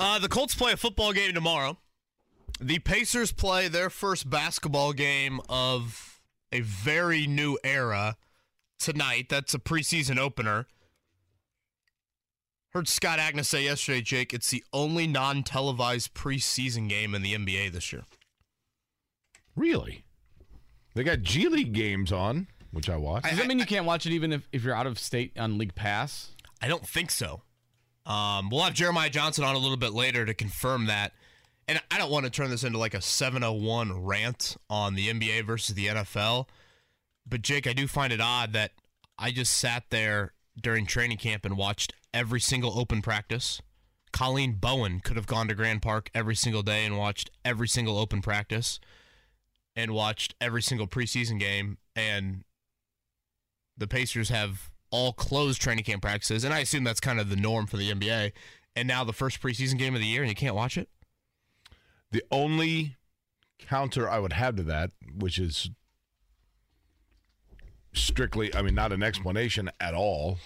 Uh, the Colts play a football game tomorrow. The Pacers play their first basketball game of a very new era tonight. That's a preseason opener. Heard Scott Agness say yesterday, Jake, it's the only non televised preseason game in the NBA this year. Really? They got G League games on, which I watch. Does that mean you can't watch it even if, if you're out of state on League Pass? I don't think so. Um, we'll have Jeremiah Johnson on a little bit later to confirm that. And I don't want to turn this into like a 701 rant on the NBA versus the NFL. But Jake, I do find it odd that I just sat there during training camp and watched every single open practice. Colleen Bowen could have gone to Grand Park every single day and watched every single open practice and watched every single preseason game. And the Pacers have all closed training camp practices. And I assume that's kind of the norm for the NBA. And now the first preseason game of the year and you can't watch it? The only counter I would have to that, which is strictly, I mean, not an explanation at all,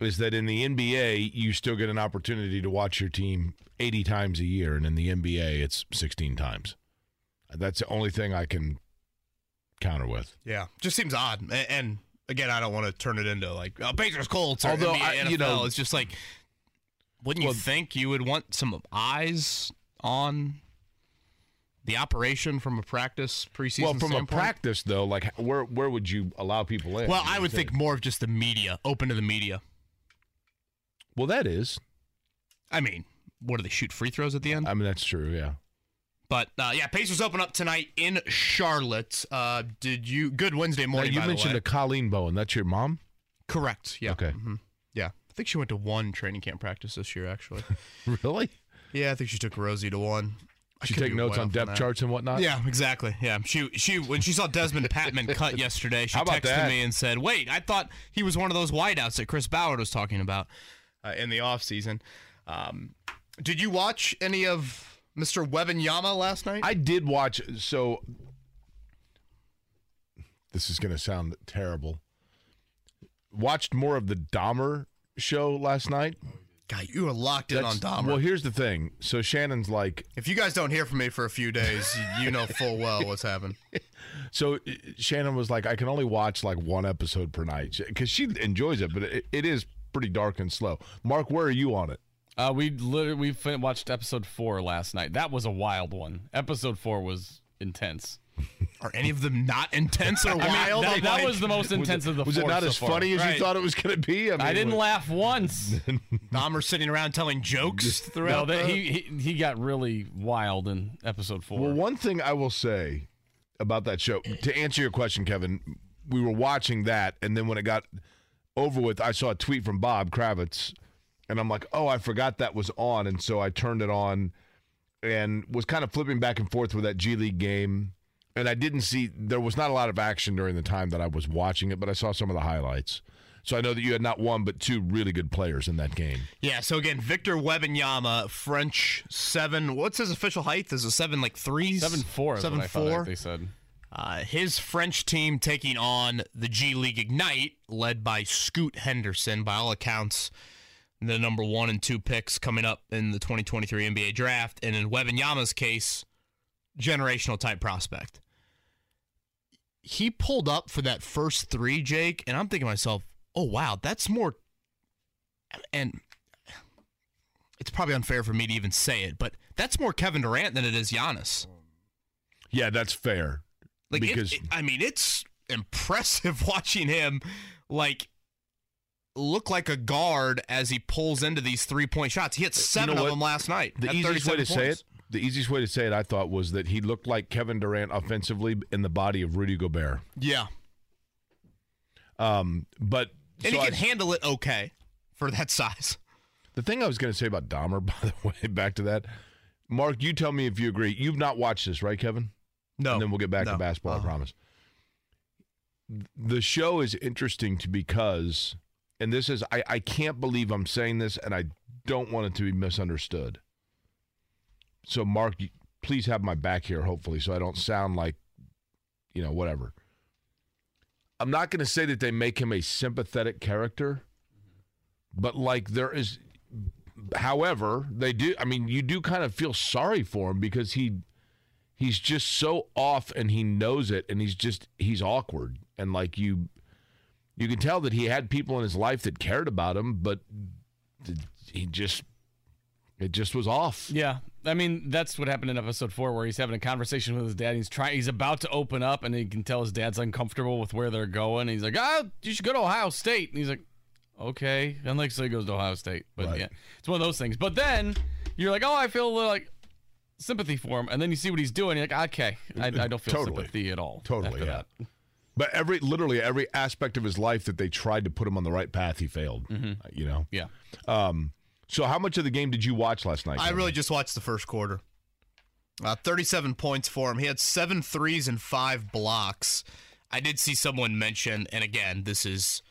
is that in the NBA, you still get an opportunity to watch your team 80 times a year. And in the NBA, it's 16 times. That's the only thing I can counter with. Yeah. Just seems odd. A- And again, I don't want to turn it into like oh, Pacers Colts or Although I- NFL. you know- it's just like, wouldn't you think you would want some eyes on the operation from a practice preseason well, from standpoint? a practice, though, like where where would you allow people in? Well, I would think more of just the media, open to the media. Well, that is. I mean, what do they shoot free throws at the end? I mean, that's true, yeah. But uh, yeah, Pacers open up tonight in Charlotte. Uh, did you? Good Wednesday Now, morning. you by mentioned the way. a Colleen Bowen. That's your mom? correct. Yeah. Okay. Mhm. Yeah. I think she went to one training camp practice this year. Actually. Really? yeah, I think she took Rosie to one. I She take notes on depth charts and whatnot? Yeah, exactly. Yeah, she she when she saw Dezmon Patmon cut yesterday, she texted that? me and said, "Wait, I thought he was one of those wideouts that Chris Ballard was talking about uh, in the offseason. Um, did you watch any of Mr. Yama last night? I did watch. So this is going to sound terrible. Watched more of the Dahmer show last night. God, you are locked in on That's- Dahmer. Well, here's the thing. So Shannon's like, if you guys don't hear from me for a few days, you know full well what's happened. so Shannon was like, I can only watch like one episode per night because she enjoys it, but it, it is pretty dark and slow. Mark, where are you on it? Uh, we literally we fin- watched episode four last night. That was a wild one. Episode four was intense. Are any of them not intense or I mean, wild? that, that like- was the most intense of the Was it not so as far. funny as Right. you thought it was going to be? mean, I didn't was- laugh once. Dahmer sitting around telling jokes no, throughout. that the- he, he he got really wild in episode four. Well, one thing I will say about that show, to answer your question, Kevin, we were watching that, and then when it got over with, I saw a tweet from Bob Kravitz, and I'm like, oh, I forgot that was on, and so I turned it on and was kind of flipping back and forth with that G League game. And I didn't see there was not a lot of action during the time that I was watching it, but I saw some of the highlights. So I know that you had not one but two really good players in that game. Yeah, so again, Victor Wembanyama, French seven. What's his official height? Is it seven like three? seven four. Is Seven what four. out they said. Uh, his French team taking on the G League Ignite, led by Scoot Henderson. By all accounts, the number one and two picks coming up in the 2023 NBA draft, and in Wembanyama's case, generational type prospect. He pulled up for that first three, Jake, and I'm thinking to myself, oh wow, that's more. And it's probably unfair for me to even say it, but that's more Kevin Durant than it is Giannis. Yeah, that's fair. Like, it- because it- I mean, it's impressive watching him like look like a guard as he pulls into these three point shots. He hit seven know of them last night. The easiest way to 37 say it, the easiest way to say it, I thought, was that he looked like Kevin Durant offensively in the body of Rudy Gobert. yeah, Um, but and so he can I- handle it okay for that size. the thing I was going to say about Dahmer, by the way, back to that, Mark, you tell me if you agree. You've not watched this, right, Kevin? No, and then we'll get back no. to basketball. Uh-huh. I promise. The show is interesting to because, and this is, I, I can't believe I'm saying this, and I don't want it to be misunderstood. So, Mark, please have my back here, hopefully, so I don't sound like, you know, whatever. I'm not going to say that they make him a sympathetic character, but like there is, however, they do. I mean, you do kind of feel sorry for him because he he's just so off and he knows it, and he's just he's awkward and like you you can tell that he had people in his life that cared about him, but he just it just was off. Yeah. I mean, that's what happened in episode four, where he's having a conversation with his dad. He's trying, he's about to open up, and he can tell his dad's uncomfortable with where they're going. He's like, "Ah, you should go to Ohio State." And he's like, "Okay." And like, so he goes to Ohio State. But Right. yeah, it's one of those things. But then you're like, "Oh, I feel a little like sympathy for him," and then you see what he's doing. You're like, "Okay, I, I don't feel Totally. sympathy at all." Totally, yeah. that. But every literally every aspect of his life that they tried to put him on the right path, he failed. Mm-hmm. Uh, You know. Yeah. Um. So how much of the game did you watch last night? I Kevin? really just watched the first quarter. Uh, 37 points for him. He had seven threes and five blocks. I did see someone mention, and again, this is,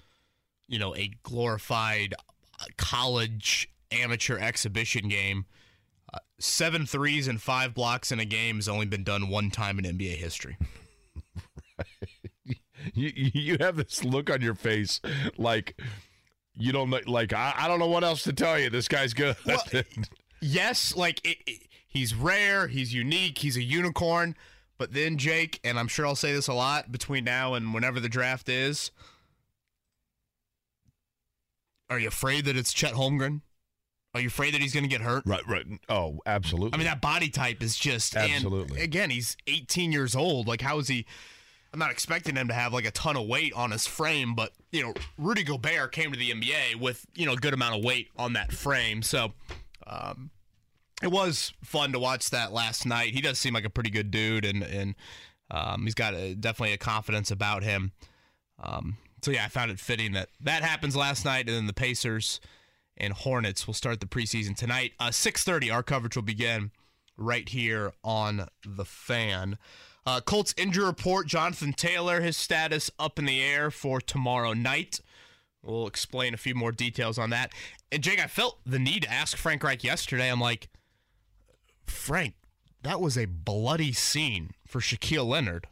you know, a glorified uh, college amateur exhibition game. Uh, seven threes and five blocks in a game has only been done one time in NBA history. you you have this look on your face like you don't know like I, I don't know what else to tell you this guy's good Well, yes, like it, it- he's rare, he's unique, he's a unicorn. But then Jake, and I'm sure I'll say this a lot between now and whenever the draft is. Are you afraid that it's Chet Holmgren? Are you afraid that he's going to get hurt? right right oh absolutely I mean, that body type is just and Absolutely. again, he's 18 years old. Like, how is he? I'm not expecting him to have like a ton of weight on his frame, but you know, Rudy Gobert came to the NBA with you know a good amount of weight on that frame, so um, it was fun to watch that last night. He does seem like a pretty good dude, and and um, he's got a, definitely a confidence about him. Um, so yeah, I found it fitting that that happens last night, and then the Pacers and Hornets will start the preseason tonight. Uh, 6:30, our coverage will begin right here on the Fan. Uh, Colts injury report: Jonathan Taylor, his status up in the air for tomorrow night. We'll explain a few more details on that. And Jake, I felt the need to ask Frank Reich yesterday. I'm like, Frank, that was a bloody scene for Shaquille Leonard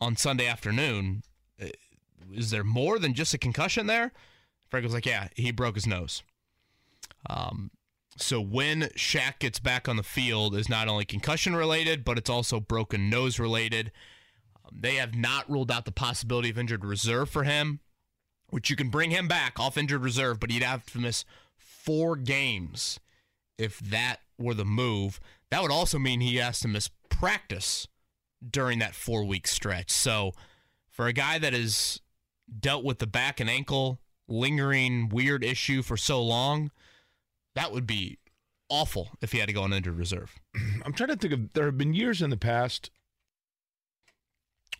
on Sunday afternoon. Uh, Is there more than just a concussion there? Frank was like, yeah, he broke his nose. Um, so when Shaq gets back on the field is not only concussion related, but it's also broken nose related. Um, they have not ruled out the possibility of injured reserve for him, which you can bring him back off injured reserve, but he'd have to miss four games if that were the move. That would also mean he has to miss practice during that four week stretch. So for a guy that has dealt with the back and ankle lingering weird issue for so long, that would be awful if he had to go on injured reserve. I'm trying to think of there have been years in the past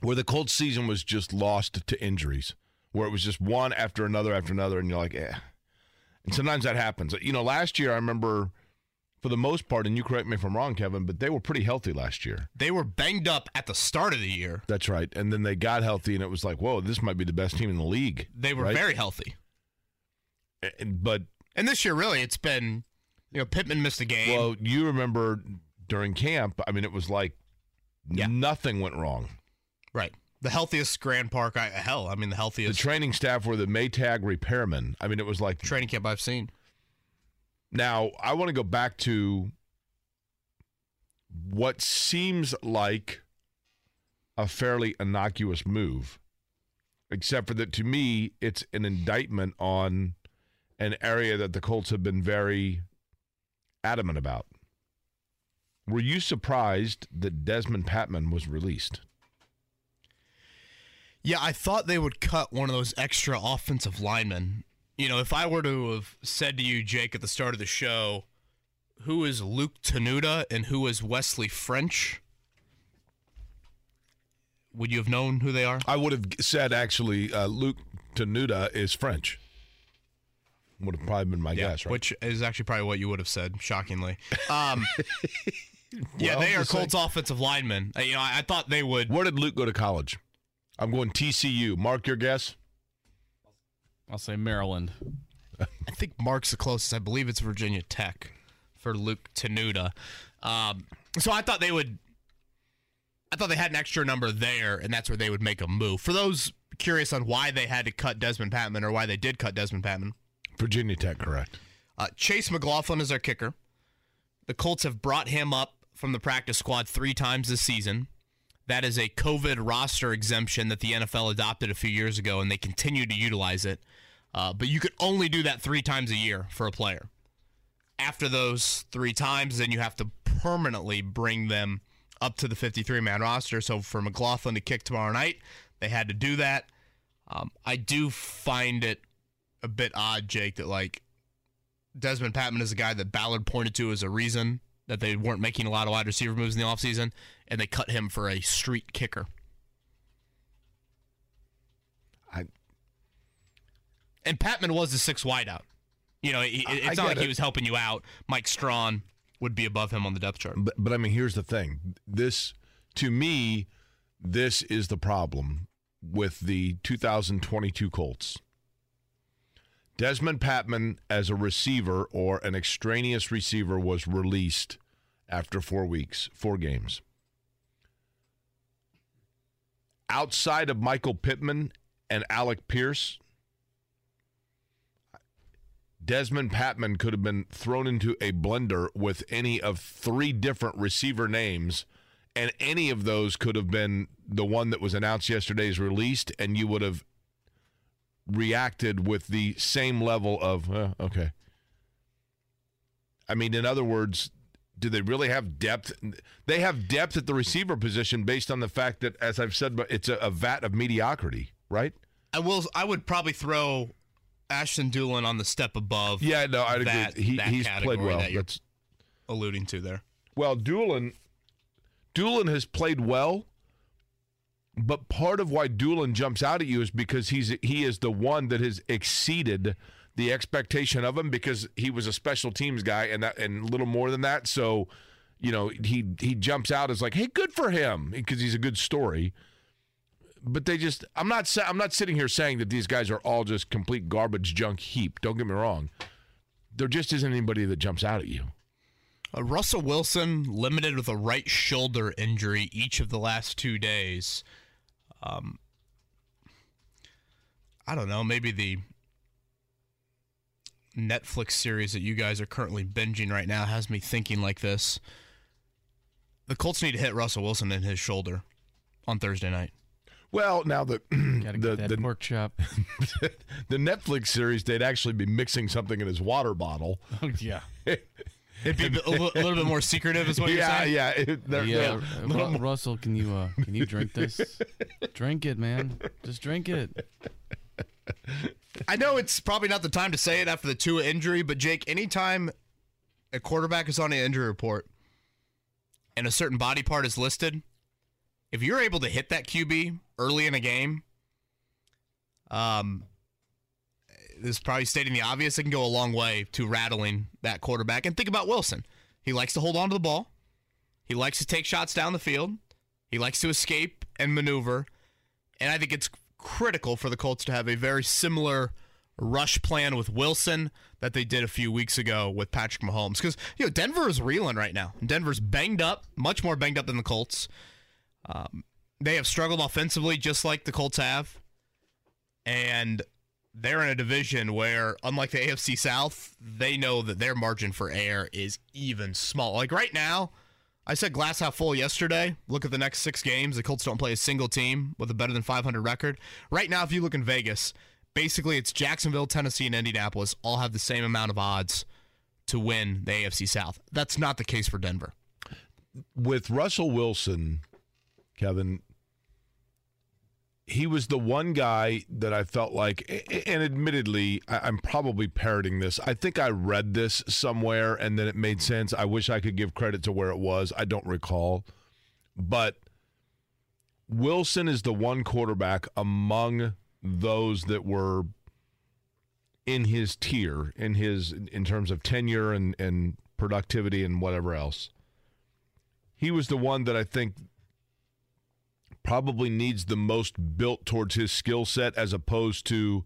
where the Colts season was just lost to injuries, where it was just one after another after another, and you're like, eh. And sometimes that happens. You know, last year I remember for the most part, and you correct me if I'm wrong, Kevin, but they were pretty healthy last year. They were banged up at the start of the year. That's right. And then they got healthy, and it was like, whoa, this might be the best team in the league. They were Right. very healthy. And- But And this year, really, it's been, you know, Pittman missed a game. well, you remember during camp, I mean, it was like Yeah. nothing went wrong. right. The healthiest Grand Park, I, hell, I mean, the healthiest. The training staff were the Maytag repairmen. I mean, it was like training camp I've seen. Now, I want to go back to what seems like a fairly innocuous move, except for that to me, it's an indictment on an area that the Colts have been very adamant about. Were you surprised that Dezmon Patmon was released? Yeah, I thought they would cut one of those extra offensive linemen. You know, if I were to have said to you, Jake, at the start of the show, who is Luke Tenuta and who is Wesley French, would you have known who they are? I would have said actually uh, Luke Tenuta is French. Would have probably been my guess, right? Which is actually probably what you would have said, shockingly. Um, yeah, they are just like- Colts offensive linemen. Uh, You know, I, I thought they would. Where did Luke go to college? I'm going TCU. Mark your guess. I'll say Maryland. I think Mark's the closest. I believe it's Virginia Tech for Luke Tenuta. Um, so I thought they would. I thought they had an extra number there, and that's where they would make a move. For those curious on why they had to cut Dezmon Patmon or why they did cut Dezmon Patmon, Virginia Tech, correct. Uh, Chase McLaughlin is our kicker. The Colts have brought him up from the practice squad three times this season. That is a COVID roster exemption that the NFL adopted a few years ago, and they continue to utilize it. Uh, but you could only do that three times a year for a player. After those three times, then you have to permanently bring them up to the 53 man roster. So for McLaughlin to kick tomorrow night, they had to do that. Um, I do find it a bit odd, Jake, that like Dezmon Patmon is a guy that Ballard pointed to as a reason that they weren't making a lot of wide receiver moves in the offseason, and they cut him for a street kicker. I And Patmon was the six wideout. You know, he, I- it's I not like get he was helping you out. Mike Strachan would be above him on the depth chart. But, but I mean, here's the thing. This, to me, this is the problem with the 2022 Colts. Dezmon Patmon, as a receiver or an extraneous receiver, was released after four weeks, four games. Outside of Michael Pittman and Alec Pierce, Dezmon Patmon could have been thrown into a blender with any of three different receiver names, and any of those could have been the one that was announced yesterday released, and you would have reacted with the same level of, uh, okay. I mean, in other words, do they really have depth? They have depth at the receiver position based on the fact that, as I've said, but it's a, a vat of mediocrity, right? I will. I would probably throw Ashton Dulin on the step above. Yeah, no, I'd that- agree. He, he's played well. that That's alluding to there. Well, Dulin, Dulin has played well, but part of why Dulin jumps out at you is because he's he is the one that has exceeded the expectation of him because he was a special teams guy and that and a little more than that. So, you know, he he jumps out as like, hey, good for him because he's a good story. But they just, I'm not, I'm not sitting here saying that these guys are all just complete garbage junk heap. Don't get me wrong. There just isn't anybody that jumps out at you. Uh, Russell Wilson limited with a right shoulder injury each of the last two days. Um, I don't know. Maybe the Netflix series that you guys are currently binging right now has me thinking like this. The Colts need to hit Russell Wilson in his shoulder on Thursday night. Well, now the Gotta the, that the, pork chop. the Netflix series, they'd actually be mixing something in his water bottle. Oh, yeah. It'd be a, bit- a li- a little bit more secretive, is what you're yeah, saying. yeah, it- they're- Yeah, they're- Ru- Russell, can you uh, can you drink this? drink it, man. Just drink it. I know it's probably not the time to say it after the Tua injury, but Jake, anytime a quarterback is on an injury report and a certain body part is listed, if you're able to hit that QB early in a game, um, this is probably stating the obvious. It can go a long way to rattling that quarterback. And think about Wilson. He likes to hold on to the ball. He likes to take shots down the field. He likes to escape and maneuver. And I think it's critical for the Colts to have a very similar rush plan with Wilson that they did a few weeks ago with Patrick Mahomes. Because, you know, Denver is reeling right now. Denver's banged up, much more banged up than the Colts. Um, they have struggled offensively just like the Colts have. And they're in a division where, unlike the AFC South, they know that their margin for error is even small. Like right now, I said glass half full yesterday. Look at the next six games. The Colts don't play a single team with a better than 500 record. Right now, if you look in Vegas, basically it's Jacksonville, Tennessee, and Indianapolis all have the same amount of odds to win the AFC South. That's not the case for Denver. with Russell Wilson, Kevin, he was the one guy that I felt like, and admittedly, I'm probably parroting this. I think I read this somewhere and then it made sense. I wish I could give credit to where it was. I don't recall. But Wilson is the one quarterback among those that were in his tier, in his in terms of tenure and, and productivity and whatever else he was the one that I think probably needs the most built towards his skill set as opposed to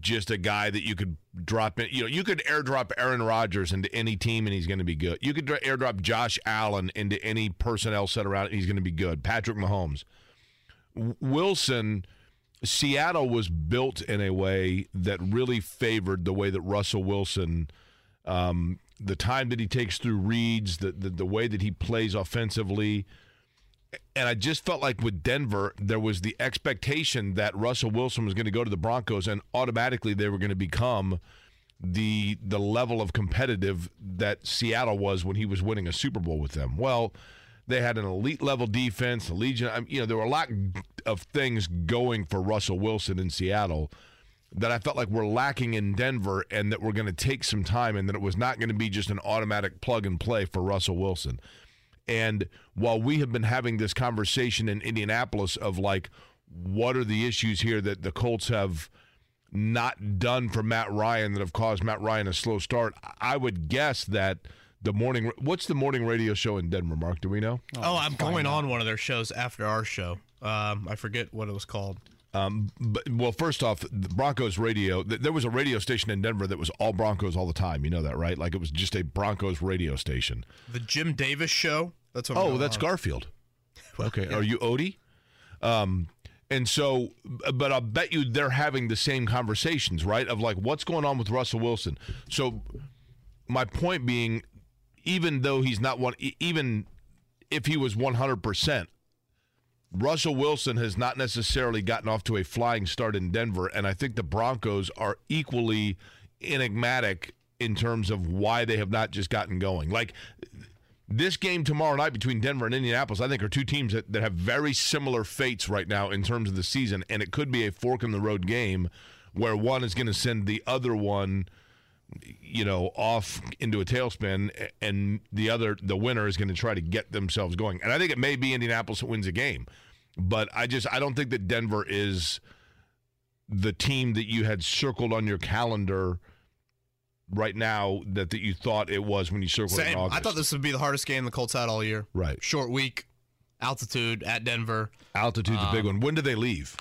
just a guy that you could drop in. You know, you could airdrop Aaron Rodgers into any team and he's going to be good. You could airdrop Josh Allen into any personnel set around and he's going to be good. Patrick Mahomes. Wilson, Seattle was built in a way that really favored the way that Russell Wilson Um, the time that he takes through reads, the, the the way that he plays offensively, and I just felt like with Denver, there was the expectation that Russell Wilson was going to go to the Broncos, and automatically they were going to become the the level of competitive that Seattle was when he was winning a Super Bowl with them. Well, they had an elite level defense, a legion. I mean, you know, there were a lot of things going for Russell Wilson in Seattle that I felt like were lacking in Denver, and that were going to take some time, and that it was not going to be just an automatic plug and play for Russell Wilson. And while we have been having this conversation in Indianapolis of like, what are the issues here that the Colts have not done for Matt Ryan that have caused Matt Ryan a slow start, I would guess that the morning. What's the morning radio show in Denver, Mark? Do we know? Oh, I'm going on one of their shows after our show. Um, I forget what it was called. Um, but well, first off, the Broncos radio. th- There was a radio station in Denver that was all Broncos all the time. You know that, right? Like it was just a Broncos radio station. The Jim Davis show. That's what. Oh, that's on. Garfield. Okay, are you Odie? Um, and so, but I'll bet you they're having the same conversations, right? Of like, what's going on with Russell Wilson? So, my point being, even though he's not one, even if he was one hundred percent, Russell Wilson has not necessarily gotten off to a flying start in Denver, and I think the Broncos are equally enigmatic in terms of why they have not just gotten going. Like this game tomorrow night between Denver and Indianapolis, I think, are two teams that, that have very similar fates right now in terms of the season, and it could be a fork in the road game where one is going to send the other one, you know, off into a tailspin, and the other, the winner, is going to try to get themselves going. And I think it may be Indianapolis that wins a game, but I just I don't think that Denver is the team that you had circled on your calendar right now that, that you thought it was when you circled it in Same. August. I thought this would be the hardest game the Colts had all year. Right. Short week, altitude at Denver. Altitude's a big one. When do they leave?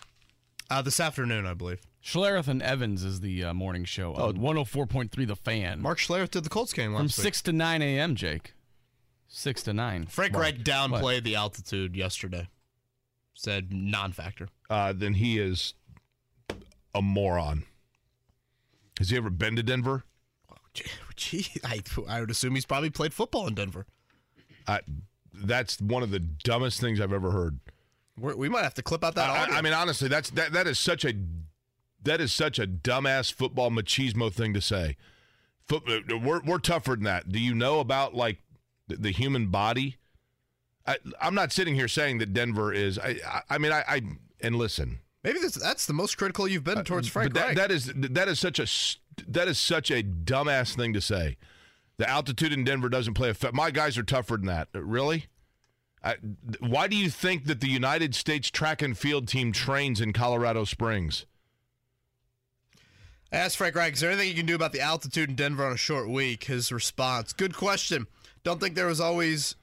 Uh, this afternoon, I believe. Schlereth and Evans is the uh, morning show on 104.3 The Fan. Mark Schlereth did the Colts game From week. 6 to 9 a.m., Jake. 6 to 9. Frank Reich downplayed the altitude yesterday. Said non-factor. Uh, then he is a moron. Has he ever been to Denver? Gee, Gee, I, I would assume he's probably played football in Denver. I, that's one of the dumbest things I've ever heard. We're, we might have to clip out that I. I mean, honestly, that's that that is such a that is such a dumbass football machismo thing to say. Foot, uh, we're we're tougher than that. Do you know about like the, the human body? I, I'm not sitting here saying that Denver is. I I, I mean, I, I and listen. Maybe that's, that's the most critical you've been towards Frank Uh, but that, Reich. that is that is such a that is such a dumbass thing to say. The altitude in Denver doesn't play a. Fa- My guys are tougher than that. Really? I, why do you think that the United States track and field team trains in Colorado Springs? I asked Frank Reich, is there anything you can do about the altitude in Denver on a short week? His response, good question. Don't think there was always,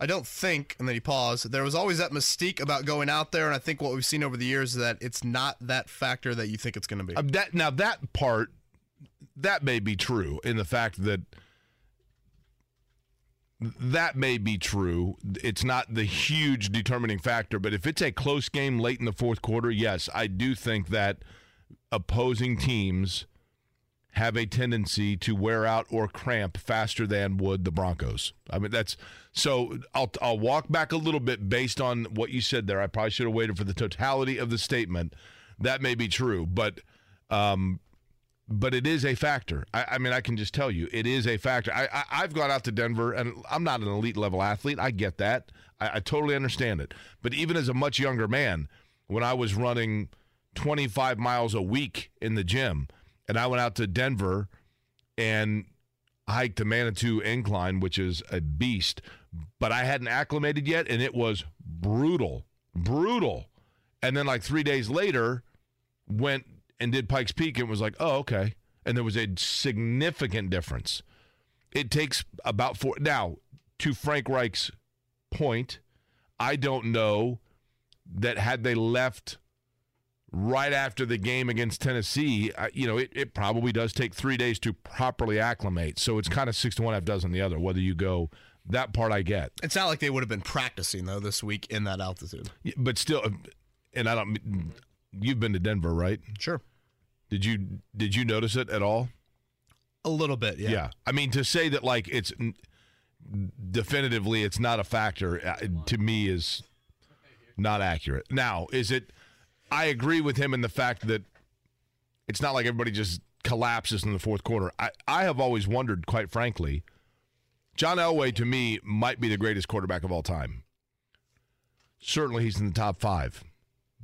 I don't think, and then he paused, there was always that mystique about going out there, and I think what we've seen over the years is that it's not that factor that you think it's going to be. Uh, that now that part that may be true in the fact that that may be true. It's not the huge determining factor, but if it's a close game late in the fourth quarter, yes, I do think that opposing teams have a tendency to wear out or cramp faster than would the Broncos. I mean that's so I'll I'll walk back a little bit based on what you said there. I probably should have waited for the totality of the statement. That may be true, but um but it is a factor. I, I mean, I can just tell you, it is a factor. I, I, I've gone out to Denver, and I'm not an elite level athlete. I get that. I, I totally understand it. But even as a much younger man, when I was running 25 miles a week in the gym, and I went out to Denver and hiked the Manitou Incline, which is a beast, but I hadn't acclimated yet, and it was brutal, brutal. And then, like three days later, went and did Pikes Peak and was like, oh, okay. And there was a significant difference. It takes about four. Now, to Frank Reich's point, I don't know that had they left right after the game against Tennessee, I- you know, it, it probably does take three days to properly acclimate. So it's kind of six to one, half dozen the other, whether you go. That part I get. it's not like they would have been practicing, though, this week in that altitude. Yeah, But still, and I don't. You've been to Denver, right? Sure. Did you did you notice it at all? A little bit, yeah. Yeah. I mean, to say that like it's definitively it's not a factor uh, to me is not accurate. Now, is it? I agree with him in the fact that it's not like everybody just collapses in the fourth quarter. I, I have always wondered, quite frankly, John Elway to me might be the greatest quarterback of all time. Certainly, he's in the top five.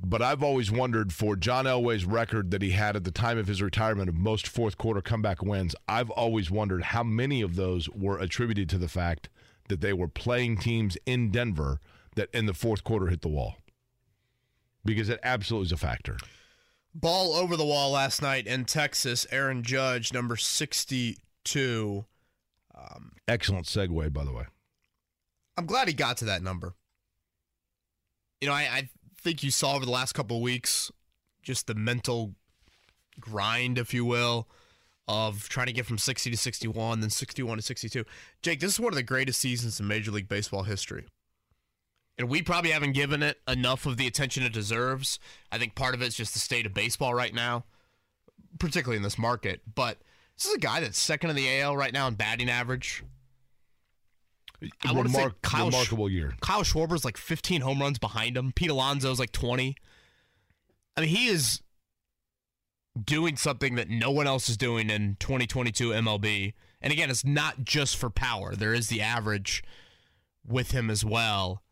But I've always wondered for John Elway's record that he had at the time of his retirement of most fourth quarter comeback wins, I've always wondered how many of those were attributed to the fact that they were playing teams in Denver that in the fourth quarter hit the wall. Because it absolutely is a factor. Ball over the wall last night in Texas. Aaron Judge, number 62. Um, Excellent segue, by the way. I'm glad he got to that number. You know, I, I think you saw over the last couple of weeks just the mental grind, if you will, of trying to get from 60 to 61, then 61 to 62. Jake, this is one of the greatest seasons in Major League Baseball history. And we probably haven't given it enough of the attention it deserves. I think part of it's just the state of baseball right now, particularly in this market. But this is a guy that's second in the AL right now in batting average. I wanna say Kyle remarkable year. Kyle Schwarber's like 15 home runs behind him. Pete Alonso's like 20. I mean, he is doing something that no one else is doing in 2022 MLB. And again, it's not just for power. There is the average with him as well.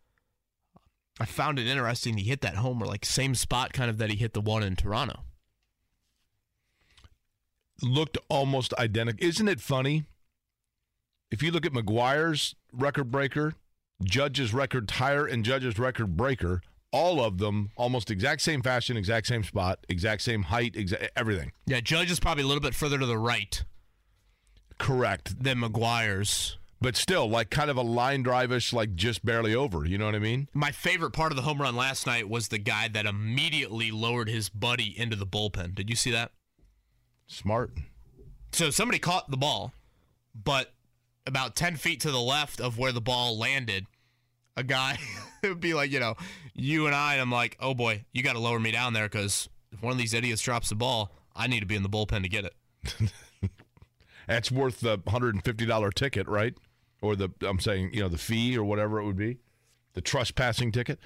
I found it interesting. He hit that homer like same spot kind of that he hit the one in Toronto. looked almost identical. Isn't it funny? If you look at McGwire's record breaker, Judge's record tire, and Judge's record breaker, all of them almost exact same fashion, exact same spot, exact same height, exa- everything. Yeah, Judge is probably a little bit further to the right Correct. than McGwire's. But still, like kind of a line drive-ish, like just barely over. You know what I mean? My favorite part of the home run last night was the guy that immediately lowered his buddy into the bullpen. Did you see that? Smart. So somebody caught the ball, but about 10 feet to the left of where the ball landed, a guy it would be like, you know, you and I, and I'm like, oh boy, you got to lower me down there because if one of these idiots drops the ball, I need to be in the bullpen to get it. That's worth the hundred and fifty dollar ticket, right? Or the I'm saying, you know, the fee or whatever it would be, the trespassing ticket.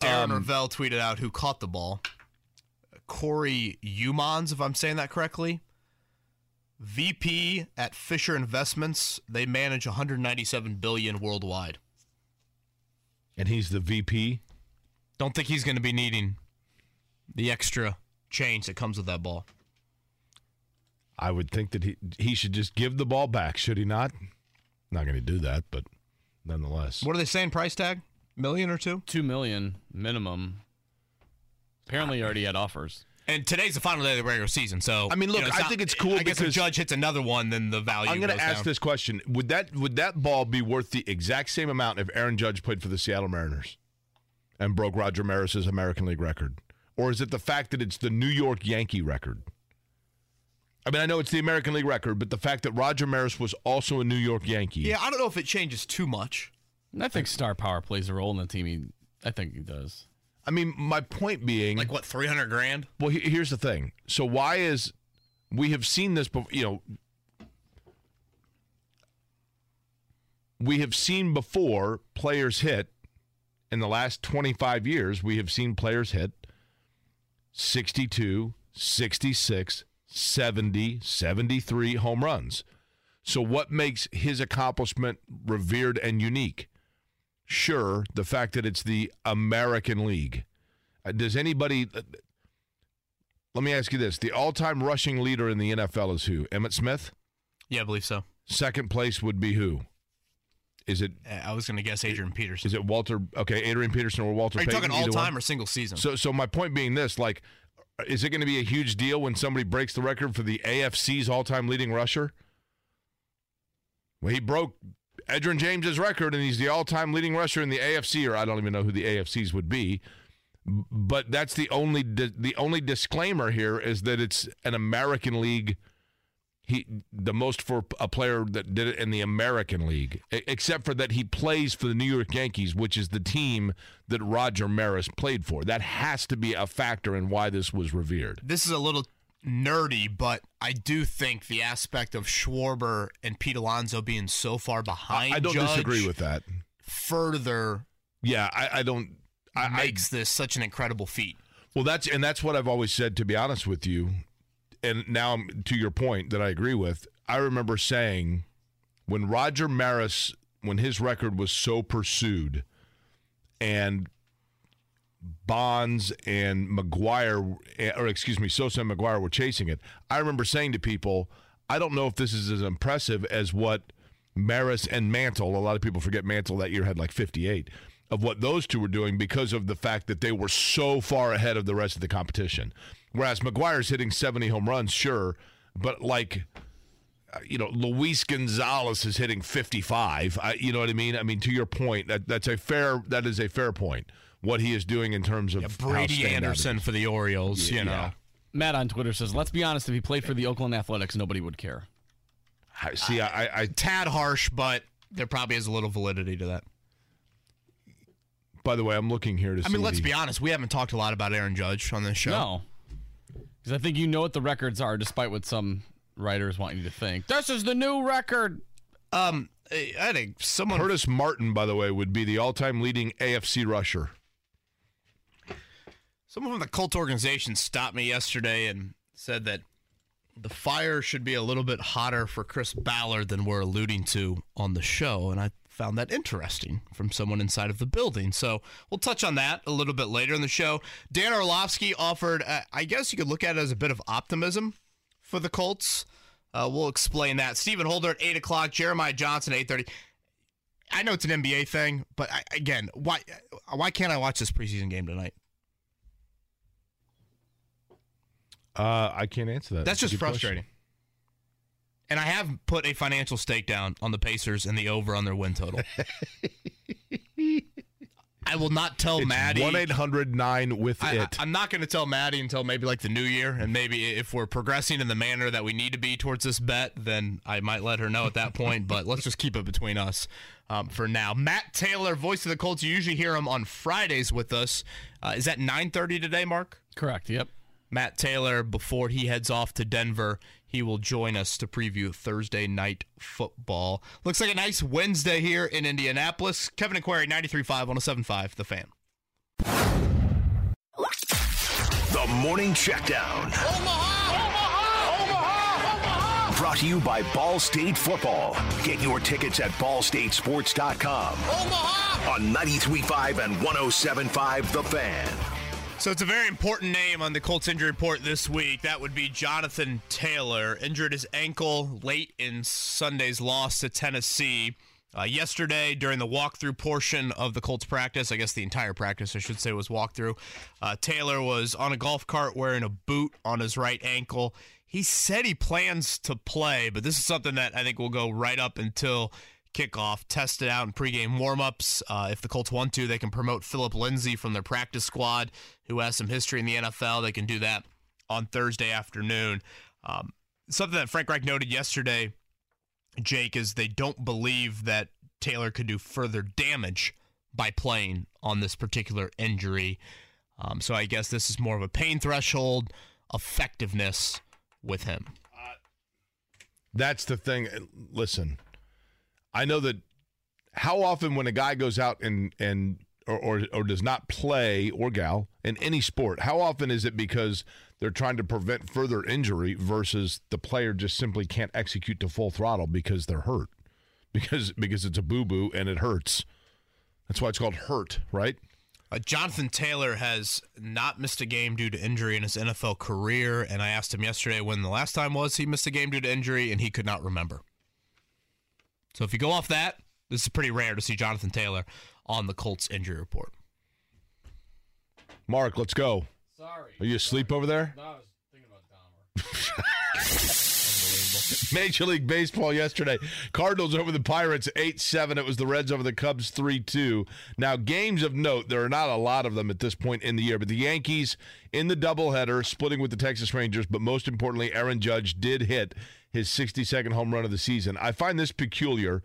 Darren um, Rovell tweeted out who caught the ball. Cory Youmans, if I'm saying that correctly. VP at Fisher Investments. They manage 197 billion worldwide. And he's the VP. Don't think he's going to be needing the extra change that comes with that ball. I would think that he he should just give the ball back, should he not? Not going to do that, but nonetheless. What are they saying? Price tag? Million or two? Two million minimum. Apparently, he already had offers. And today's the final day of the regular season, so I mean, look, you know, I not- think it's cool I guess if because- Judge hits another one, then the value. I'm going to goes ask down. this question: Would that would that ball be worth the exact same amount if Aaron Judge played for the Seattle Mariners and broke Roger Maris's American League record, or is it the fact that it's the New York Yankee record? I mean, I know it's the American League record, but the fact that Roger Maris was also a New York Yankee. Yeah, I don't know if it changes too much. And I think star power plays a role in the team. He, I think he does. I mean, my point being, Like what, 300 grand? Well, he- here's the thing. So why is we have seen this before? You know, we have seen before players hit in the last 25 years. We have seen players hit 62, 66, 70, 73 home runs. So what makes his accomplishment revered and unique? Sure, the fact that it's the American League. Uh, Does anybody let me ask you this: the all-time rushing leader in the NFL is who? Emmitt Smith. Yeah, I believe so. Second place would be who? Is it Uh, I was going to guess Adrian Peterson. is it Walter? Okay, Adrian Peterson or Walter? Are you Payton, talking all either one? time or single season? So, so my point being this: like, is it going to be a huge deal when somebody breaks the record for the AFC's all-time leading rusher? Well, he broke Edgerrin James's record, and he's the all-time leading rusher in the AFC, or I don't even know who the AFCs would be. But that's the only the only disclaimer here is that it's an American League. He the most for a player that did it in the American League, except for that he plays for the New York Yankees, which is the team that Roger Maris played for. That has to be a factor in why this was revered. this is a little nerdy, but I do think the aspect of Schwarber and Pete Alonso being so far behind. I don't Judge disagree with that. Further Yeah, I, I don't. I, I makes this such an incredible feat. Well, that's and that's what I've always said. To be honest with you, and now to your point that I agree with. I remember saying when Roger Maris, when his record was so pursued, and Bonds and McGwire, eh, or excuse me, Sosa and McGwire were chasing it. I remember saying to people, I don't know if this is as impressive as what Maris and Mantle. A lot of people forget Mantle that year had like 58 of what those two were doing because of the fact that they were so far ahead of the rest of the competition. Whereas McGwire's hitting 70 home runs, sure, but like uh, you know, Luis Gonzalez is hitting 55. I, you know what I mean? I mean, to your point, that that's a fair that is a fair point. What he is doing in terms of Yeah, Brady Anderson for the Orioles, you know. Yeah. Matt on Twitter says, "Let's be honest. If he played for the Oakland Athletics, nobody would care." I- See, I, I, I Tad harsh, but there probably is a little validity to that. by the way, I'm looking here to I see. mean, let's the- be honest. We haven't talked a lot about Aaron Judge on this show. No, because I think you know what the records are, despite what some writers want you to think. This is the new record. Um, I I think someone Curtis Martin, by the way, would be the all-time leading AFC rusher. Someone from the cult organization stopped me yesterday and said that the fire should be a little bit hotter for Chris Ballard than we're alluding to on the show. And I found that interesting from someone inside of the building. So we'll touch on that a little bit later in the show. Dan Orlovsky offered, uh, I guess you could look at it as a bit of optimism for the Colts. Uh, we'll explain that. Stephen Holder at 8 o'clock, Jeremiah Johnson at 8.30. I know it's an NBA thing, but I, again, why why can't I watch this preseason game tonight? Uh, I can't answer that. That's a just frustrating. question. Frustrating. And I have put a financial stake down on the Pacers and the over on their win total. I will not tell It's Maddie. one eight hundred nine with I, it. I, am not going to tell Maddie until maybe like the new year, and maybe if we're progressing in the manner that we need to be towards this bet, then I might let her know at that point. But let's just keep it between us um, for now. Matt Taylor, voice of the Colts. You usually hear him on Fridays with us. Uh, is that 9:30 today, Mark? Correct. Yep. Matt Taylor, before he heads off to Denver, he will join us to preview Thursday night football. Looks like a nice Wednesday here in Indianapolis. Kevin Aquari, 93.5, 107.5, The Fan. The Morning Checkdown. Omaha! Omaha! Omaha! Omaha! Brought to you by Ball State Football. Get your tickets at ballstatesports.com. Omaha! On 93.5 and 107.5 The Fan. So it's a very important name on the Colts injury report this week. That would be Jonathan Taylor. Injured his ankle late in Sunday's loss to Tennessee. Uh, yesterday, during the walkthrough portion of the Colts practice, I guess the entire practice, I should say, was walkthrough. Uh, Taylor was on a golf cart wearing a boot on his right ankle. He said he plans to play, but this is something that I think will go right up until kickoff. Test it out in pregame warmups. Uh, if the Colts want to, they can promote Phillip Lindsay from their practice squad, who has some history in the NFL. They can do that on Thursday afternoon. Um, something that Frank Reich noted yesterday, Jake, is they don't believe that Taylor could do further damage by playing on this particular injury. Um, so I guess this is more of a pain threshold, effectiveness with him. That's the thing. Listen, I know that how often when a guy goes out and and or, or or does not play or gal in any sport, how often is it because they're trying to prevent further injury versus the player just simply can't execute to full throttle because they're hurt, because because it's a boo boo and it hurts. That's why it's called hurt, right? Uh, Jonathan Taylor has not missed a game due to injury in his NFL career, and I asked him yesterday when the last time was he missed a game due to injury, and he could not remember. So if you go off that, this is pretty rare to see Jonathan Taylor on the Colts injury report. Mark, let's go. Sorry. Are you asleep over there? No, I was thinking about Dahmer. Major League Baseball yesterday. Cardinals over the Pirates 8 7. It was the Reds over the Cubs 3 2. Now, games of note, there are not a lot of them at this point in the year, but the Yankees in the doubleheader splitting with the Texas Rangers, but most importantly, Aaron Judge did hit his 62nd home run of the season. I find this peculiar.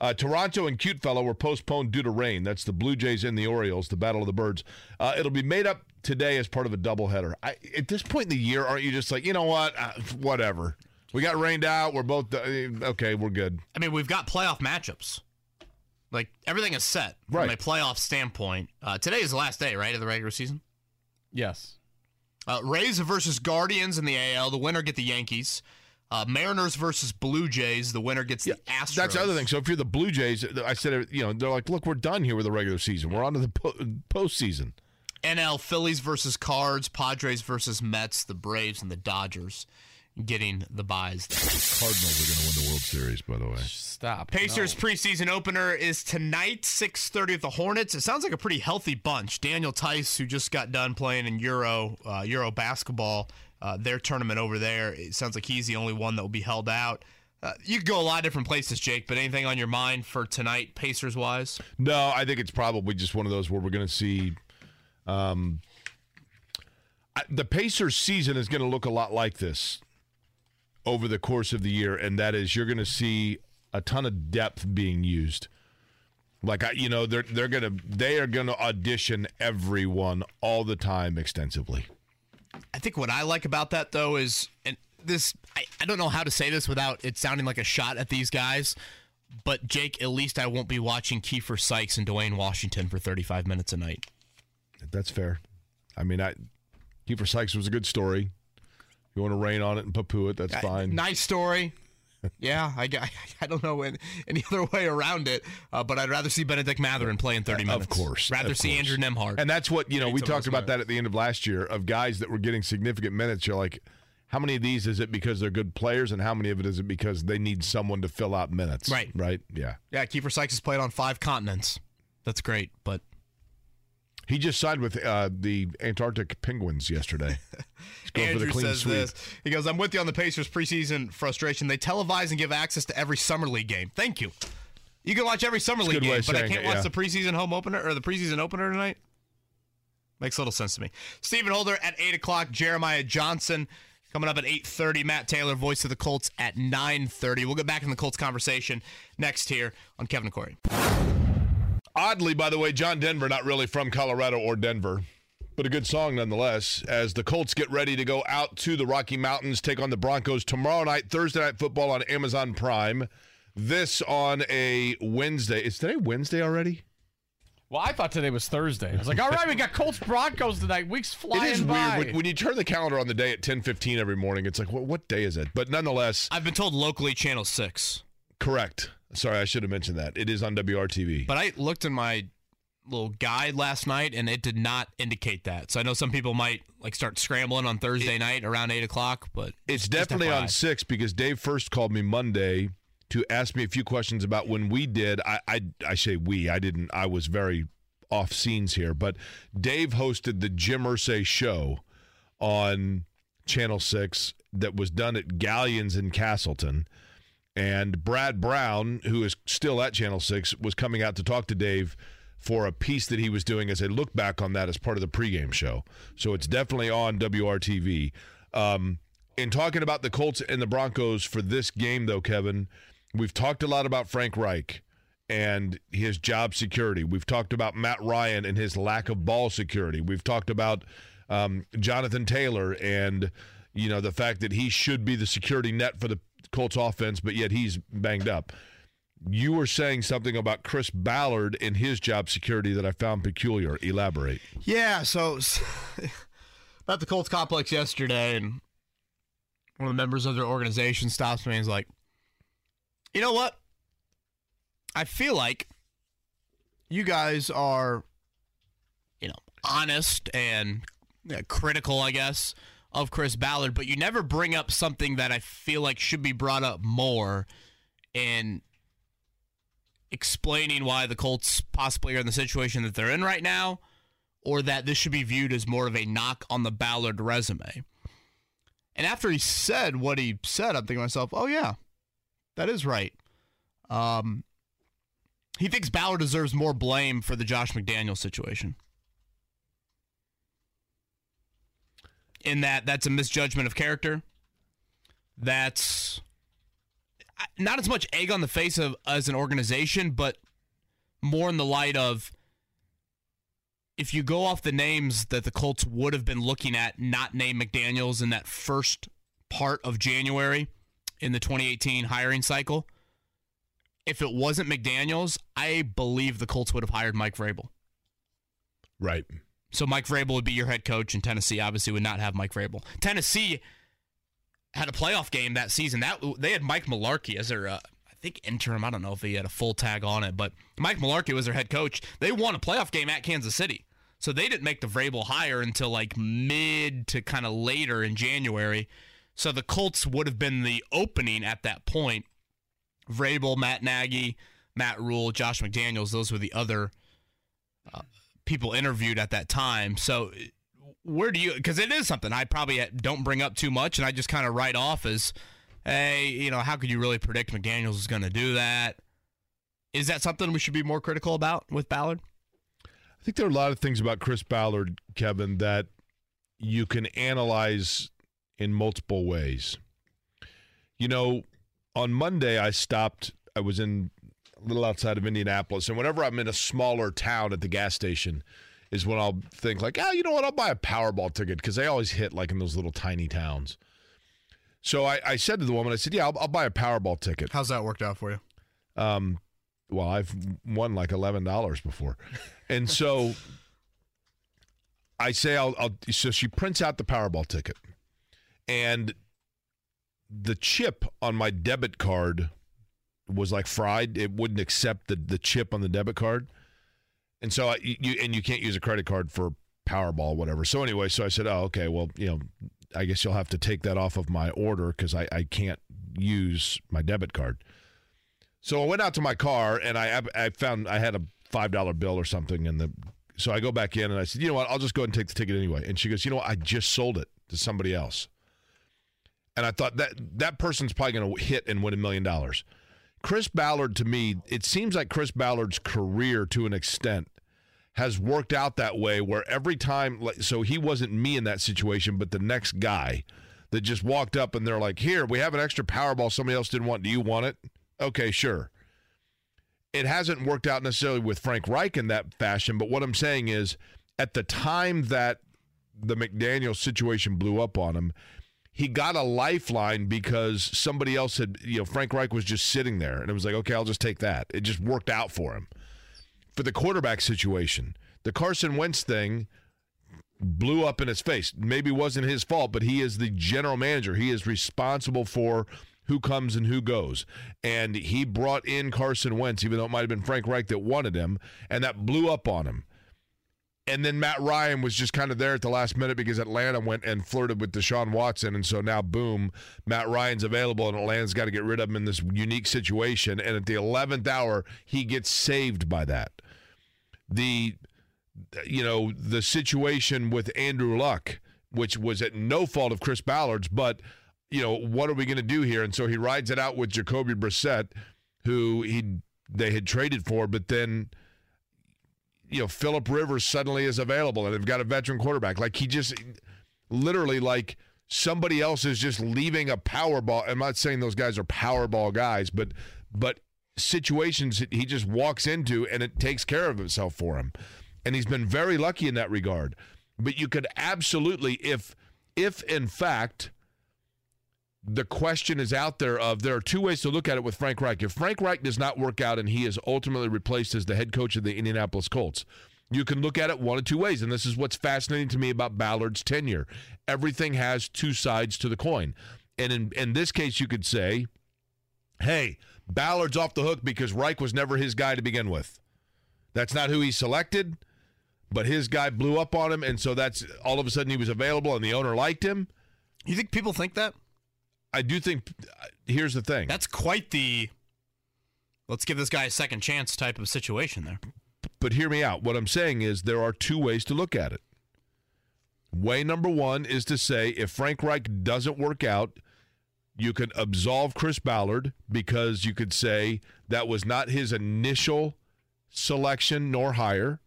Uh, Toronto and Cute Fellow were postponed due to rain. That's the Blue Jays and the Orioles, the Battle of the Birds. Uh, it'll be made up today as part of a doubleheader. I, at this point in the year, aren't you just like, you know what, uh, whatever. We got rained out. We're both uh, okay. We're good. I mean, we've got playoff matchups. Like everything is set from Right. a playoff standpoint. Uh, today is the last day, right, of the regular season. Yes. Uh, Rays versus Guardians in the AL. The winner get the Yankees. Uh, Mariners versus Blue Jays. The winner gets the Astros. That's the other thing. So if you're the Blue Jays, I said, you know, they're like, look, we're done here with the regular season. We're on to the po- postseason. NL Phillies versus Cards. Padres versus Mets. The Braves and the Dodgers getting the buys. Cardinals are going to win the World Series, by the way. Stop. Pacers No. preseason opener is tonight, 6:30 with the Hornets. It sounds like a pretty healthy bunch. Daniel Theis, who just got done playing in Euro uh, Euro basketball, uh, their tournament over there. It sounds like he's the only one that will be held out. Uh, you could go a lot of different places, Jake. But anything on your mind for tonight, Pacers wise? No, I think it's probably just one of those where we're going to see. Um, I, the Pacers season is going to look a lot like this over the course of the year, and that is you're going to see a ton of depth being used. Like I, you know, they're they're gonna they are gonna audition everyone all the time extensively. I think what I like about that though is, and this I, I don't know how to say this without it sounding like a shot at these guys, but Jake, at least I won't be watching Kiefer Sykes and Duane Washington for 35 minutes a night. That's fair. I mean, I Kiefer Sykes was a good story. You want to rain on it and poo it, that's fine. Nice story. Yeah, I, I, I don't know any, any other way around it, uh, but I'd rather see Bennedict Mathurin play in 30 minutes. Of course. Rather of see course. Andrew Nembhard. And that's what, you know, we talked about Mosmer. that at the end of last year of guys that were getting significant minutes. You're like, how many of these is it because they're good players and how many of it is it because they need someone to fill out minutes? Right. Right? Yeah. yeah, Kiefer Sykes has played on five continents. That's great, but He just signed with uh, the Antarctic Penguins yesterday. Andrew for the clean says sweep. this. He goes, I'm with you on the Pacers preseason frustration. They televise and give access to every Summer League game. Thank you. You can watch every Summer League game, but I can't it, watch yeah. the preseason home opener or the preseason opener tonight. Makes little sense to me. Stephen Holder at 8 o'clock. Jeremiah Johnson coming up at 8.30. Matt Taylor, voice of the Colts, at 9.30. We'll get back in the Colts conversation next here on Kevin and Query. Oddly, by the way, John Denver, not really from Colorado or Denver, but a good song nonetheless. As the Colts get ready to go out to the Rocky Mountains, take on the Broncos tomorrow night, Thursday night football on Amazon Prime. This on a Wednesday. Is today Wednesday already? Well, I thought today was Thursday. I was like, all right, we got Colts Broncos tonight. Week's flying it is by. weird when, when you turn the calendar on the day at ten fifteen every morning. It's like, what, what day is it? But nonetheless, I've been told locally Channel 6, correct. Sorry, I should have mentioned that. It is on WRTV. but I looked in my little guide last night and it did not indicate that. So I know some people might like start scrambling on Thursday night around 8 o'clock, but It's definitely on six because Dave first called me Monday to ask me a few questions about when we did. I I, I say we. I didn't. I was very off scenes here, but Dave hosted the Jim Irsay show on Channel Six that was done at Galleons in Castleton. And Brad Brown, who is still at Channel 6, was coming out to talk to Dave for a piece that he was doing as a look back on that as part of the pregame show. So it's definitely on WRTV. Um, in talking about the Colts and the Broncos for this game, though, Kevin, we've talked a lot about Frank Reich and his job security. We've talked about Matt Ryan and his lack of ball security. We've talked about um, Jonathan Taylor and you know the fact that he should be the security net for the Colts offense, but yet he's banged up. You were saying something about Chris Ballard and his job security that I found peculiar. Elaborate. Yeah, so about the Colts complex yesterday, and one of the members of their organization stops me and is like, "You know what? I feel like you guys are, you know, honest and critical, I guess, of Chris Ballard, but you never bring up something that I feel like should be brought up more in explaining why the Colts possibly are in the situation that they're in right now." or that this should be viewed as more of a knock on the Ballard resume. And after he said what he said, I'm thinking to myself, oh, yeah, that is right. Um, he thinks Ballard deserves more blame for the Josh McDaniel situation. In that, that's a misjudgment of character. That's not as much egg on the face of as an organization, but more in the light of if you go off the names that the Colts would have been looking at, not name McDaniels in that first part of January in the 2018 hiring cycle, if it wasn't McDaniels, I believe the Colts would have hired Mike Vrabel. Right. So Mike Vrabel would be your head coach, and Tennessee obviously would not have Mike Vrabel. Tennessee had a playoff game that season. That they had Mike Mularkey as their, uh, I think interim. I don't know if he had a full tag on it, but Mike Mularkey was their head coach. They won a playoff game at Kansas City, so they didn't make the Vrabel hire until like mid to kind of later in January. So the Colts would have been the opening at that point. Vrabel, Matt Nagy, Matt Rhule, Josh McDaniels. Those were the other uh, people interviewed at that time. So where do you? Because it is something I probably don't bring up too much, and I just kind of write off as, hey, you know, how could you really predict McDaniels is going to do that? Is that something we should be more critical about with Ballard? I think there are a lot of things about Chris Ballard, Kevin, that you can analyze in multiple ways. You know, on Monday, I stopped, I was in little outside of Indianapolis, and whenever I'm in a smaller town at the gas station, is when I'll think like, oh, you know what? I'll buy a Powerball ticket because they always hit like in those little tiny towns. So I, I said to the woman, I said, yeah, I'll, I'll, buy a Powerball ticket. How's that worked out for you? Um, well, I've won like eleven dollars before, and so I say I'll, I'll. So she prints out the Powerball ticket, and the chip on my debit card was like fried. It wouldn't accept the the chip on the debit card. And so I, you and you can't use a credit card for Powerball, whatever. So anyway, so I said, oh, okay, well, you know, I guess you'll have to take that off of my order because I, I can't use my debit card. So I went out to my car and I I found I had a five dollar bill or something in the. So I go back in and I said, you know what, I'll just go ahead and take the ticket anyway. And she goes, you know what, I just sold it to somebody else. And I thought that that person's probably going to hit and win a million dollars. Chris Ballard, to me, it seems like Chris Ballard's career to an extent has worked out that way where every time so he wasn't me in that situation but the next guy that just walked up and they're like here we have an extra powerball somebody else didn't want. Do you want it? Okay sure. It hasn't worked out necessarily with frank reich in that fashion but what i'm saying is at the time that the mcdaniel situation blew up on him he got a lifeline because somebody else had you know frank reich was just sitting there and it was like okay i'll just take that it just worked out for him for the quarterback situation. The Carson Wentz thing blew up in his face. Maybe wasn't his fault, but he is the general manager. He is responsible for who comes and who goes. And he brought in Carson Wentz, even though it might have been Frank Reich that wanted him, and that blew up on him. And then Matt Ryan was just kind of there at the last minute because Atlanta went and flirted with Deshaun Watson. And so now, boom, Matt Ryan's available, and Atlanta's got to get rid of him in this unique situation. And at the 11th hour, he gets saved by that the you know the situation with Andrew Luck, which was at no fault of Chris Ballard's, but you know what are we going to do here? And so he rides it out with Jacoby Brissett, who he they had traded for, but then you know Philip Rivers suddenly is available, and they've got a veteran quarterback. Like he just literally like somebody else is just leaving a power ball. I'm not saying those guys are power ball guys, but but situations that he just walks into and it takes care of itself for him. And he's been very lucky in that regard. But you could absolutely, if if in fact the question is out there of there are two ways to look at it with Frank Reich. If Frank Reich does not work out and he is ultimately replaced as the head coach of the Indianapolis Colts, you can look at it one of two ways. And this is what's fascinating to me about Ballard's tenure. Everything has two sides to the coin. And in, in this case, you could say, hey, Ballard's off the hook because Reich was never his guy to begin with. That's not who he selected, but his guy blew up on him, and so that's all of a sudden he was available and the owner liked him. You think people think that? I do think. Here's the thing. That's quite the. Let's give this guy a second chance type of situation there. But hear me out. What I'm saying is there are two ways to look at it. Way number one is to say if Frank Reich doesn't work out, you could absolve Chris Ballard because you could say that was not his initial selection nor hire.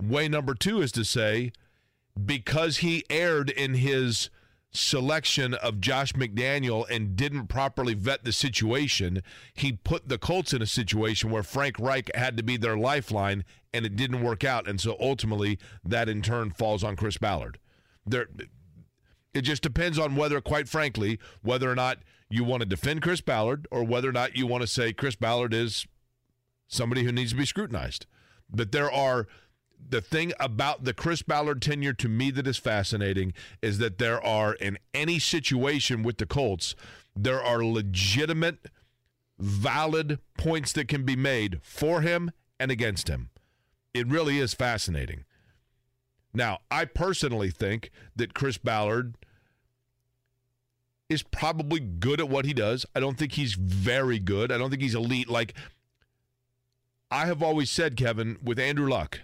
Way number two is to say because he erred in his selection of Josh McDaniel and didn't properly vet the situation, he put the Colts in a situation where Frank Reich had to be their lifeline and it didn't work out. And so ultimately, that in turn falls on Chris Ballard. There, it just depends on whether, quite frankly, whether or not you want to defend Chris Ballard or whether or not you want to say Chris Ballard is somebody who needs to be scrutinized. But there are the thing about the Chris Ballard tenure to me that is fascinating is that there are in any situation with the Colts, there are legitimate, valid points that can be made for him and against him. It really is fascinating. Now, I personally think that Chris Ballard is probably good at what he does. I don't think he's very good. I don't think he's elite. Like I have always said, Kevin, with Andrew Luck,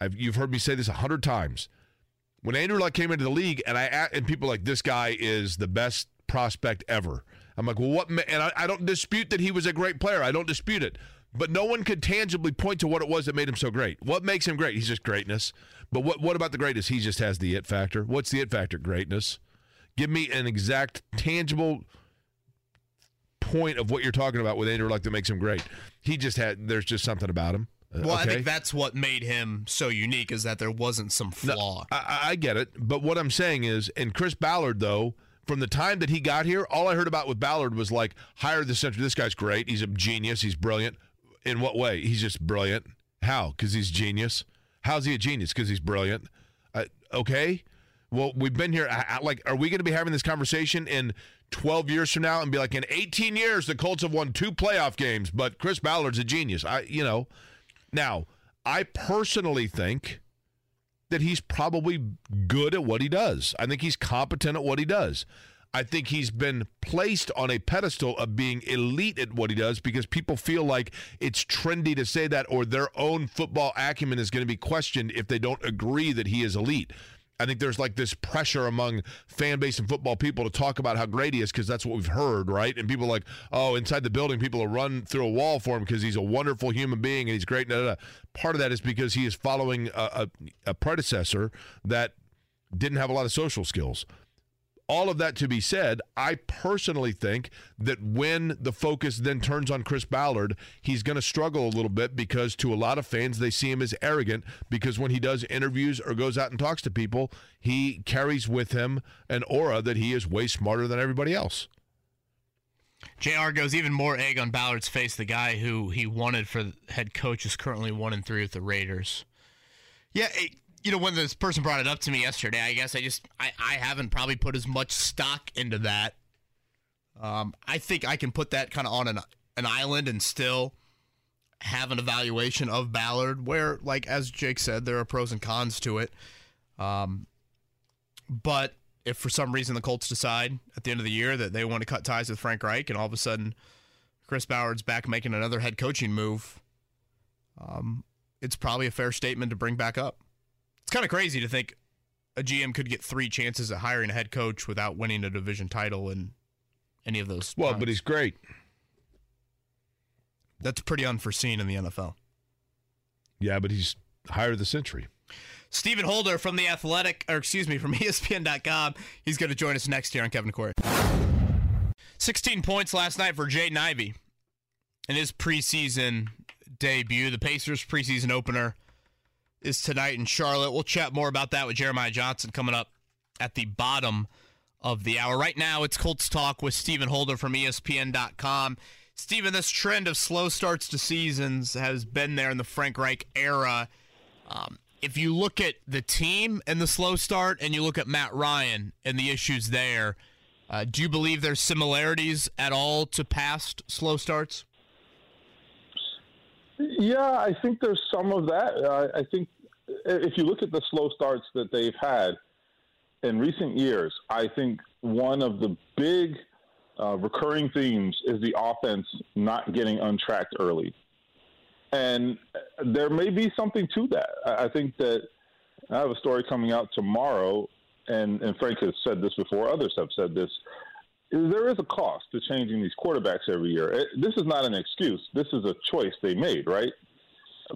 I've, you've heard me say this a hundred times. When Andrew Luck came into the league, and I and people like this guy is the best prospect ever. I'm like, well, what? And I, I don't dispute that he was a great player. I don't dispute it. But no one could tangibly point to what it was that made him so great. What makes him great? He's just greatness. But what what about the greatness? He just has the it factor. What's the it factor? Greatness. Give me an exact, tangible point of what you're talking about with Andrew Luck that makes him great. He just had. There's just something about him. Uh, well, okay. I think that's what made him so unique is that there wasn't some flaw. No, I, I get it, but what I'm saying is, and Chris Ballard though, from the time that he got here, all I heard about with Ballard was like hire the center. This guy's great. He's a genius. He's brilliant. In what way? He's just brilliant. How? Because he's genius. How's he a genius? Because he's brilliant. Uh, okay. Well, we've been here. Like, are we going to be having this conversation in 12 years from now and be like, in 18 years, the Colts have won two playoff games, but Chris Ballard's a genius? I, you know, now I personally think that he's probably good at what he does. I think he's competent at what he does. I think he's been placed on a pedestal of being elite at what he does because people feel like it's trendy to say that or their own football acumen is going to be questioned if they don't agree that he is elite. I think there's like this pressure among fan base and football people to talk about how great he is because that's what we've heard, right? And people like, oh, inside the building, people will run through a wall for him because he's a wonderful human being and he's great. Part of that is because he is following a, a, a predecessor that didn't have a lot of social skills all of that to be said, I personally think that when the focus then turns on Chris Ballard, he's going to struggle a little bit because to a lot of fans, they see him as arrogant because when he does interviews or goes out and talks to people, he carries with him an aura that he is way smarter than everybody else. JR goes even more egg on Ballard's face. The guy who he wanted for head coach is currently one and three with the Raiders. Yeah, it, you know, when this person brought it up to me yesterday, I guess I just I, I haven't probably put as much stock into that. Um, I think I can put that kind of on an an island and still have an evaluation of Ballard, where, like as Jake said, there are pros and cons to it. Um, but if for some reason the Colts decide at the end of the year that they want to cut ties with Frank Reich, and all of a sudden Chris Ballard's back making another head coaching move, um, it's probably a fair statement to bring back up. It's kind of crazy to think a GM could get three chances at hiring a head coach without winning a division title in any of those. Well, times. but he's great. That's pretty unforeseen in the NFL. Yeah, but he's higher the century. Stephen Holder from the Athletic, or excuse me, from ESPN.com. He's going to join us next year on Kevin Query. 16 points last night for Jaden Ivey in his preseason debut, the Pacers preseason opener is tonight in Charlotte. We'll chat more about that with Jeremiah Johnson coming up at the bottom of the hour. Right now, it's Colts Talk with Stephen Holder from ESPN.com. Stephen, this trend of slow starts to seasons has been there in the Frank Reich era. Um, if you look at the team and the slow start, and you look at Matt Ryan and the issues there, uh, do you believe there's similarities at all to past slow starts? Yeah, I think there's some of that. Uh, I think if you look at the slow starts that they've had in recent years, I think one of the big uh, recurring themes is the offense not getting untracked early. And there may be something to that. I think that I have a story coming out tomorrow, and, and Frank has said this before, others have said this there is a cost to changing these quarterbacks every year. This is not an excuse. This is a choice they made, right?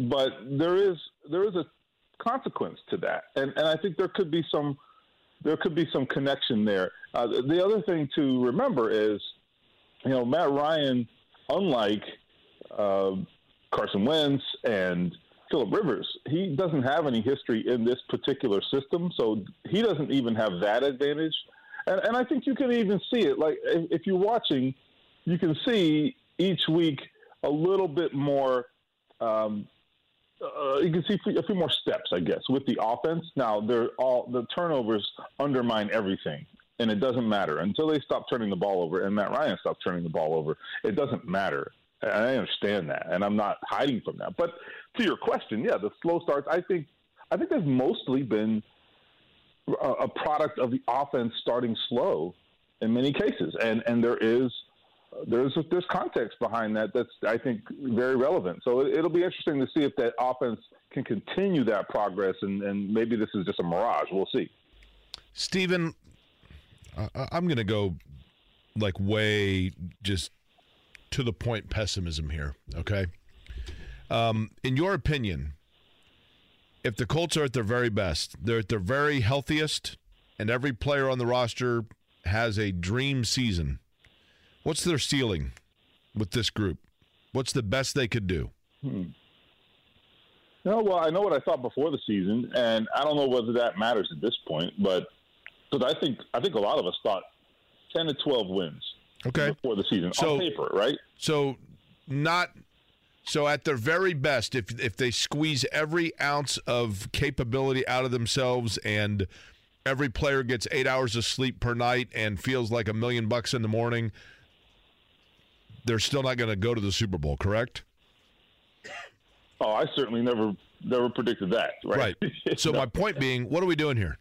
But there is there is a consequence to that, and and I think there could be some there could be some connection there. Uh, the other thing to remember is, you know, Matt Ryan, unlike uh, Carson Wentz and Philip Rivers, he doesn't have any history in this particular system, so he doesn't even have that advantage. And, and I think you can even see it. Like if, you're watching, you can see each week a little bit more. Um, uh, you can see a few more steps, I guess, with the offense. Now, they're all the turnovers undermine everything, and it doesn't matter until they stop turning the ball over. And Matt Ryan stops turning the ball over. It doesn't matter. And I understand that, and I'm not hiding from that. But to your question, yeah, the slow starts. I think I think they've mostly been a, product of the offense starting slow in many cases, and and there is there's there's context behind that that's I think very relevant. So it, will be interesting to see if that offense can continue that progress, and, and maybe this is just a mirage. We'll see. Stephen, I'm going to go like way just to the point pessimism here. Okay, um, in your opinion, if the Colts are at their very best, they're at their very healthiest, and every player on the roster has a dream season What's their ceiling with this group? What's the best they could do? Hmm. No, well, I know what I thought before the season, and I don't know whether that matters at this point. But because I think I think a lot of us thought ten to twelve wins. Okay. Before the season, so, on paper, right? So not so at their very best, if if they squeeze every ounce of capability out of themselves and every player gets eight hours of sleep per night and feels like a million bucks in the morning, they're still not going to go to the Super Bowl, correct? Oh, I certainly never never predicted that. Right. Right. So no. my point being, what are we doing here?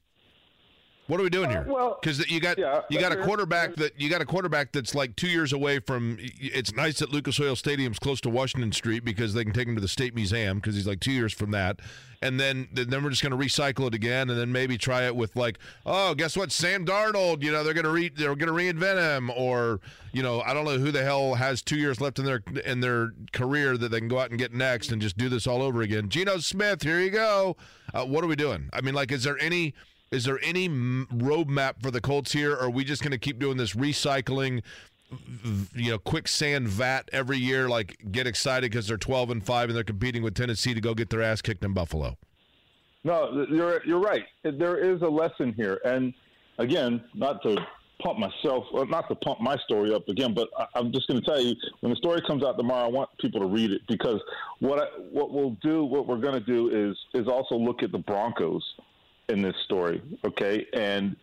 What are we doing here? Uh, well, because you got yeah, you got a quarterback that you got a quarterback that's like two years away from. It's nice that Lucas Oil Stadium's close to Washington Street because they can take him to the State Museum because he's like two years from that, and then then we're just going to recycle it again, and then maybe try it with like, oh, guess what, Sam Darnold, you know, they're going to re they're going to reinvent him, or you know, I don't know who the hell has two years left in their in their career that they can go out and get next and just do this all over again. Geno Smith, here you go. Uh, what are we doing? I mean, like, is there any is there any roadmap for the Colts here? Or are we just going to keep doing this recycling, you know, quicksand vat every year? Like, get excited because they're 12 and 5 and they're competing with Tennessee to go get their ass kicked in Buffalo? No, you're, you're right. There is a lesson here. And again, not to pump myself, or not to pump my story up again, but I, am just going to tell you when the story comes out tomorrow, I want people to read it because what I, what we'll do, what we're going to do is is also look at the Broncos in this story, okay, and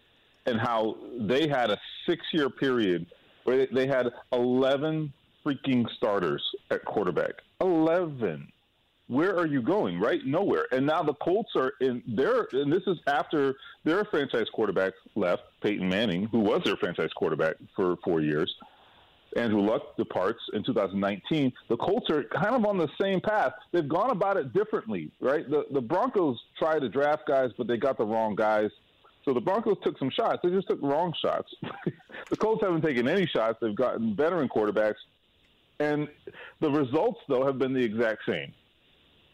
and how they had a six-year period where they had 11 freaking starters at quarterback. 11. Where are you going? Right? Nowhere. And now the Colts are in their, and this is after their franchise quarterback left, Peyton Manning, who was their franchise quarterback for four years. Andrew Luck departs in 2019. The Colts are kind of on the same path. They've gone about it differently, right? The the Broncos try to draft guys, but they got the wrong guys. So the Broncos took some shots. They just took wrong shots. the Colts haven't taken any shots. They've gotten veteran quarterbacks, and the results though have been the exact same,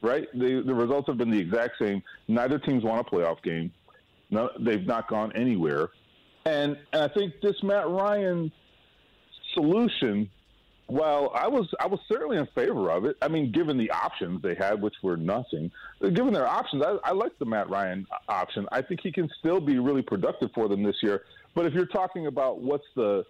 right? The the results have been the exact same. Neither team's won a playoff game. No, they've not gone anywhere, and and I think this Matt Ryan solution, well, I was I was certainly in favor of it. I mean, given the options they had, which were nothing, given their options, I, I like the Matt Ryan option. I think he can still be really productive for them this year. But if you're talking about what's the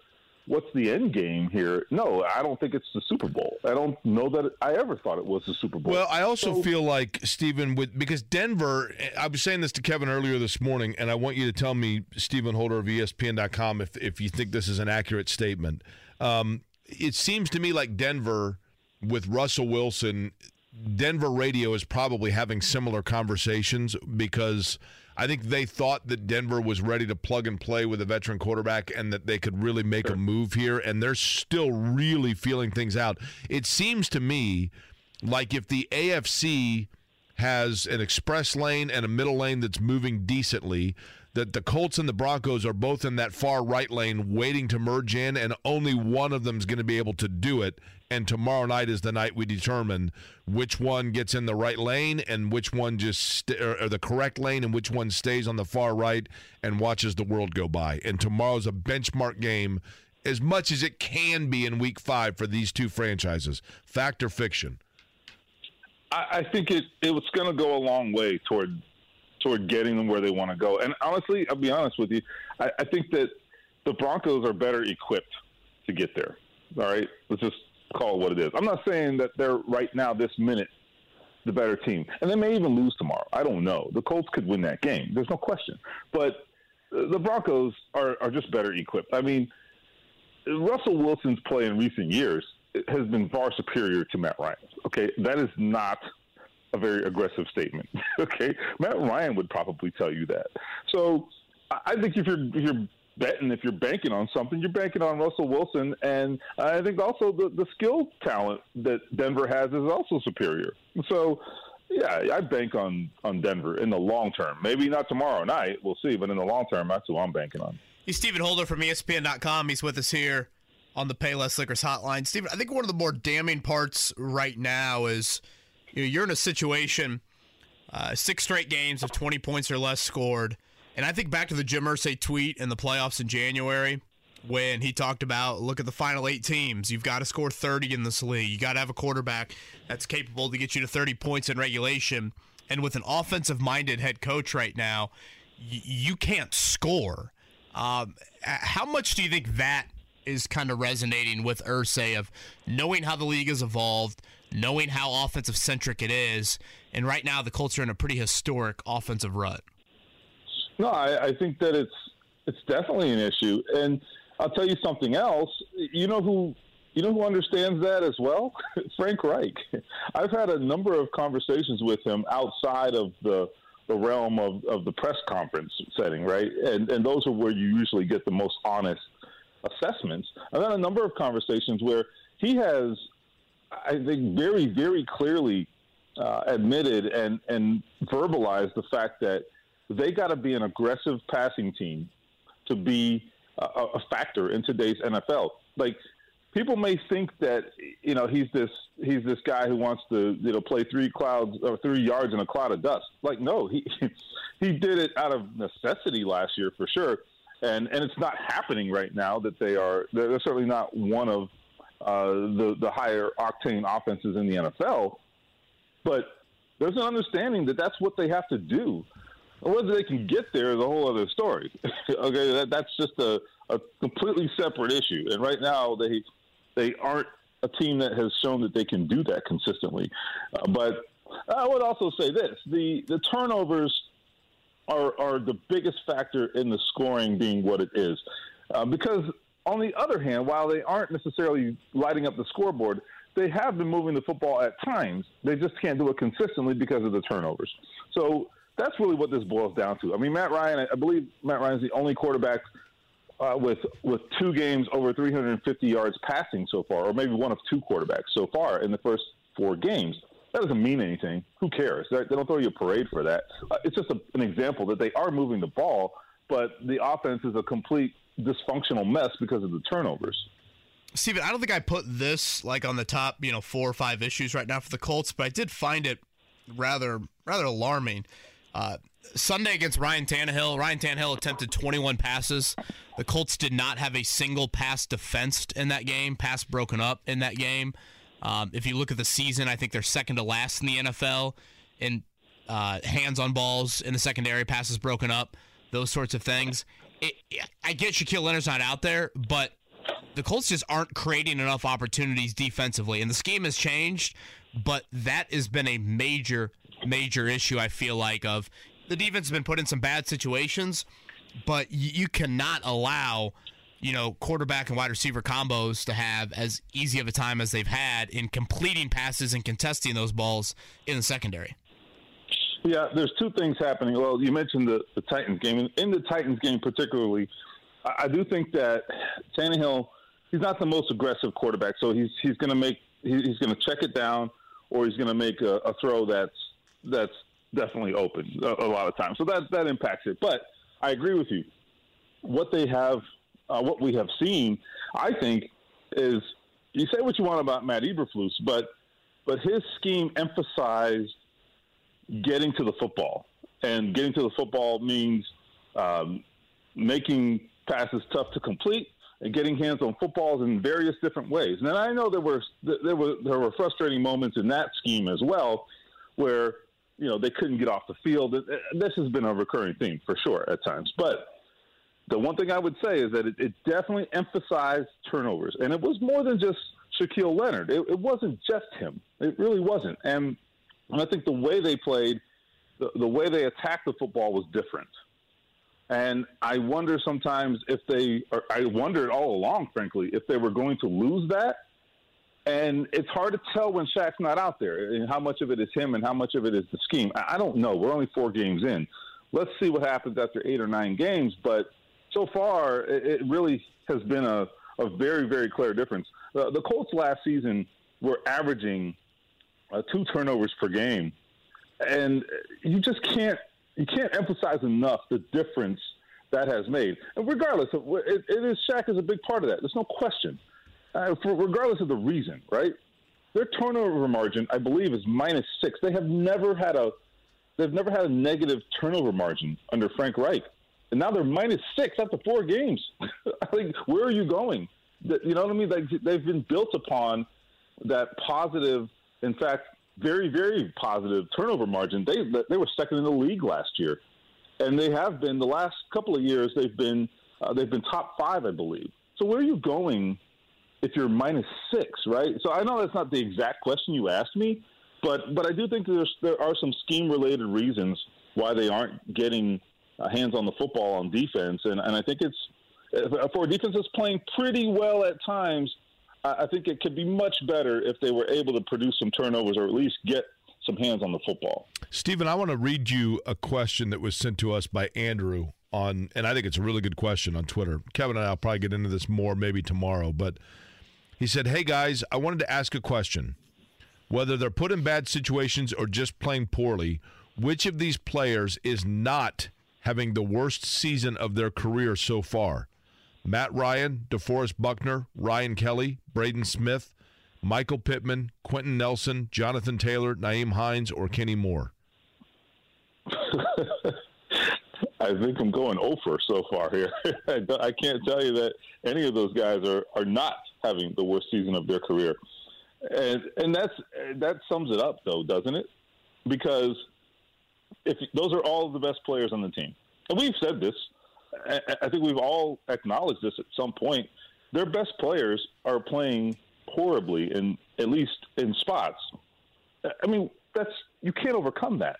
what's the end game here? No, I don't think it's the Super Bowl. I don't know that I ever thought it was the Super Bowl. Well, I also so, feel like Stephen with because Denver. I was saying this to Kevin earlier this morning, and I want you to tell me, Stephen Holder of ESPN.com, if if you think this is an accurate statement. Um, it seems to me like Denver with Russell Wilson, Denver radio is probably having similar conversations because I think they thought that Denver was ready to plug and play with a veteran quarterback and that they could really make sure. a move here. And they're still really feeling things out. It seems to me like if the AFC has an express lane and a middle lane that's moving decently, that the Colts and the Broncos are both in that far right lane waiting to merge in, and only one of them is going to be able to do it. and tomorrow night is the night we determine which one gets in the right lane and which one just st- or, or the correct lane and which one stays on the far right and watches the world go by. And tomorrow's a benchmark game as much as it can be in week five for these two franchises. Fact or fiction? I, think it it was going to go a long way toward toward getting them where they want to go. And honestly, I'll be honest with you, I, I think that the Broncos are better equipped to get there. All right, let's just call it what it is. I'm not saying that they're right now, this minute, the better team, and they may even lose tomorrow. I don't know. The Colts could win that game. There's no question. But uh, the Broncos are, are just better equipped. I mean, Russell Wilson's play in recent years has been far superior to Matt Ryan's. Okay, that is not a very aggressive statement. okay, Matt Ryan would probably tell you that. So I think if you're if you're betting, if you're banking on something, you're banking on Russell Wilson, and I think also the the skill talent that Denver has is also superior. So. Yeah, I bank on on Denver in the long term. Maybe not tomorrow night. We'll see. But in the long term, that's who I'm banking on. He's Stephen Holder from ESPN.com. He's with us here on the Payless Liquors hotline. Stephen, I think one of the more damning parts right now is you know, you're in a situation, uh, six straight games of 20 points or less scored. And I think back to the Jim Irsay tweet in the playoffs in January when he talked about look at the final eight teams. You've got to score 30 in this league. You got to have a quarterback that's capable to get you to 30 points in regulation. And with an offensive minded head coach right now, y- you can't score. Um, how much do you think that is kind of resonating with Irsay of knowing how the league has evolved, knowing how offensive centric it is, and right now the Colts are in a pretty historic offensive rut. No, I, I think that it's it's definitely an issue, and I'll tell you something else. You know who you know who understands that as well? Frank Reich. I've had a number of conversations with him outside of the the realm of, of the press conference setting, right? And and those are where you usually get the most honest assessments. I've had a number of conversations where he has, I think, very very clearly uh, admitted and and verbalized the fact that they got to be an aggressive passing team to be a, a factor in today's NFL. Like people may think that you know he's this he's this guy who wants to you know play three clouds or three yards in a cloud of dust. Like no, he he did it out of necessity last year for sure, and and it's not happening right now. That they are they're certainly not one of uh, the the higher octane offenses in the NFL, but there's an understanding that that's what they have to do. Whether they can get there is a whole other story. okay, that, that's just a, a completely separate issue. And right now, they they aren't a team that has shown that they can do that consistently. Uh, but I would also say this: the the turnovers are are the biggest factor in the scoring being what it is, uh, because on the other hand, while they aren't necessarily lighting up the scoreboard, they have been moving the football at times. They just can't do it consistently because of the turnovers. So that's really what this boils down to. I mean, Matt Ryan, I believe Matt Ryan is the only quarterback uh, with with two games over 350 yards passing so far, or maybe one of two quarterbacks so far in the first four games. That doesn't mean anything. Who cares? They don't throw you a parade for that. Uh, it's just a, an example that they are moving the ball, but the offense is a complete dysfunctional mess because of the turnovers. Stephen, I don't think I put this like on the top, you know, four or five issues right now for the Colts, but I did find it rather rather alarming. Uh, Sunday against Ryan Tannehill, Ryan Tannehill attempted 21 passes. The Colts did not have a single pass defensed in that game, pass broken up in that game. Um, if you look at the season, I think they're second to last in the NFL in uh, hands on balls in the secondary, passes broken up, those sorts of things. It, I get Shaquille Leonard's not out there, but the Colts just aren't creating enough opportunities defensively, and the scheme has changed. But that has been a major, major issue. I feel like of the defense has been put in some bad situations, but you cannot allow you know quarterback and wide receiver combos to have as easy of a time as they've had in completing passes and contesting those balls in the secondary. Yeah, there's two things happening. Well, you mentioned the, the Titans game. In the Titans game, particularly, I, I do think that Tannehill, he's not the most aggressive quarterback, so he's he's going to make he's going to check it down, or he's going to make a, a, throw that's that's definitely open a, a, lot of times. So that that impacts it. But I agree with you. What they have, uh, what we have seen, I think, is you say what you want about Matt Eberflus, but but his scheme emphasized getting to the football, and getting to the football means um, making passes tough to complete and getting hands on footballs in various different ways. And I know there were there were there were frustrating moments in that scheme as well, where you know they couldn't get off the field. This has been a recurring theme for sure at times, but. The one thing I would say is that it, it definitely emphasized turnovers, and it was more than just Shaquille Leonard. It, it wasn't just him. It really wasn't. And, and I think the way they played, the, the way they attacked the football was different. And I wonder sometimes if they, I wondered all along, frankly, if they were going to lose that. And it's hard to tell when Shaq's not out there and how much of it is him and how much of it is the scheme. I don't know. We're only four games in. Let's see what happens after eight or nine games. But so far, it really has been a, a very, very clear difference. Uh, the Colts last season were averaging uh, two turnovers per game, and you just can't you can't emphasize enough the difference that has made. And regardless of it, it is Shaq is a big part of that. There's no question. Uh, for, regardless of the reason, right? Their turnover margin, I believe, is minus six. They have never had a they've never had a negative turnover margin under Frank Reich, and now they're minus six after four games. I think where are you going? You know what I mean? Like they've been built upon that positive, in fact, very, very positive turnover margin. They they were second in the league last year, and they have been the last couple of years. They've been uh, they've been top five, I believe. So where are you going if you're minus six, right? So I know that's not the exact question you asked me, but but I do think there's there are some scheme related reasons why they aren't getting uh, hands on the football on defense, and and I think it's for a defense that's playing pretty well at times I think it could be much better if they were able to produce some turnovers or at least get some hands on the football. Stephen, I want to read you a question that was sent to us by Andrew on, and I think it's a really good question on Twitter. Kevin and I'll probably get into this more maybe tomorrow, but he said, Hey guys, I wanted to ask a question. Whether they're put in bad situations or just playing poorly, which of these players is not having the worst season of their career so far? Matt Ryan, DeForest Buckner, Ryan Kelly, Braden Smith, Michael Pittman, Quenton Nelson, Jonathan Taylor, Nyheim Hines, or Kenny Moore? I think I'm going over so far here. I can't tell you that any of those guys are, are not having the worst season of their career, and and that's that sums it up though, doesn't it? Because if those are all the best players on the team, and we've said this I think we've all acknowledged this at some point. Their best players are playing horribly in at least in spots. I mean, that's you can't overcome that.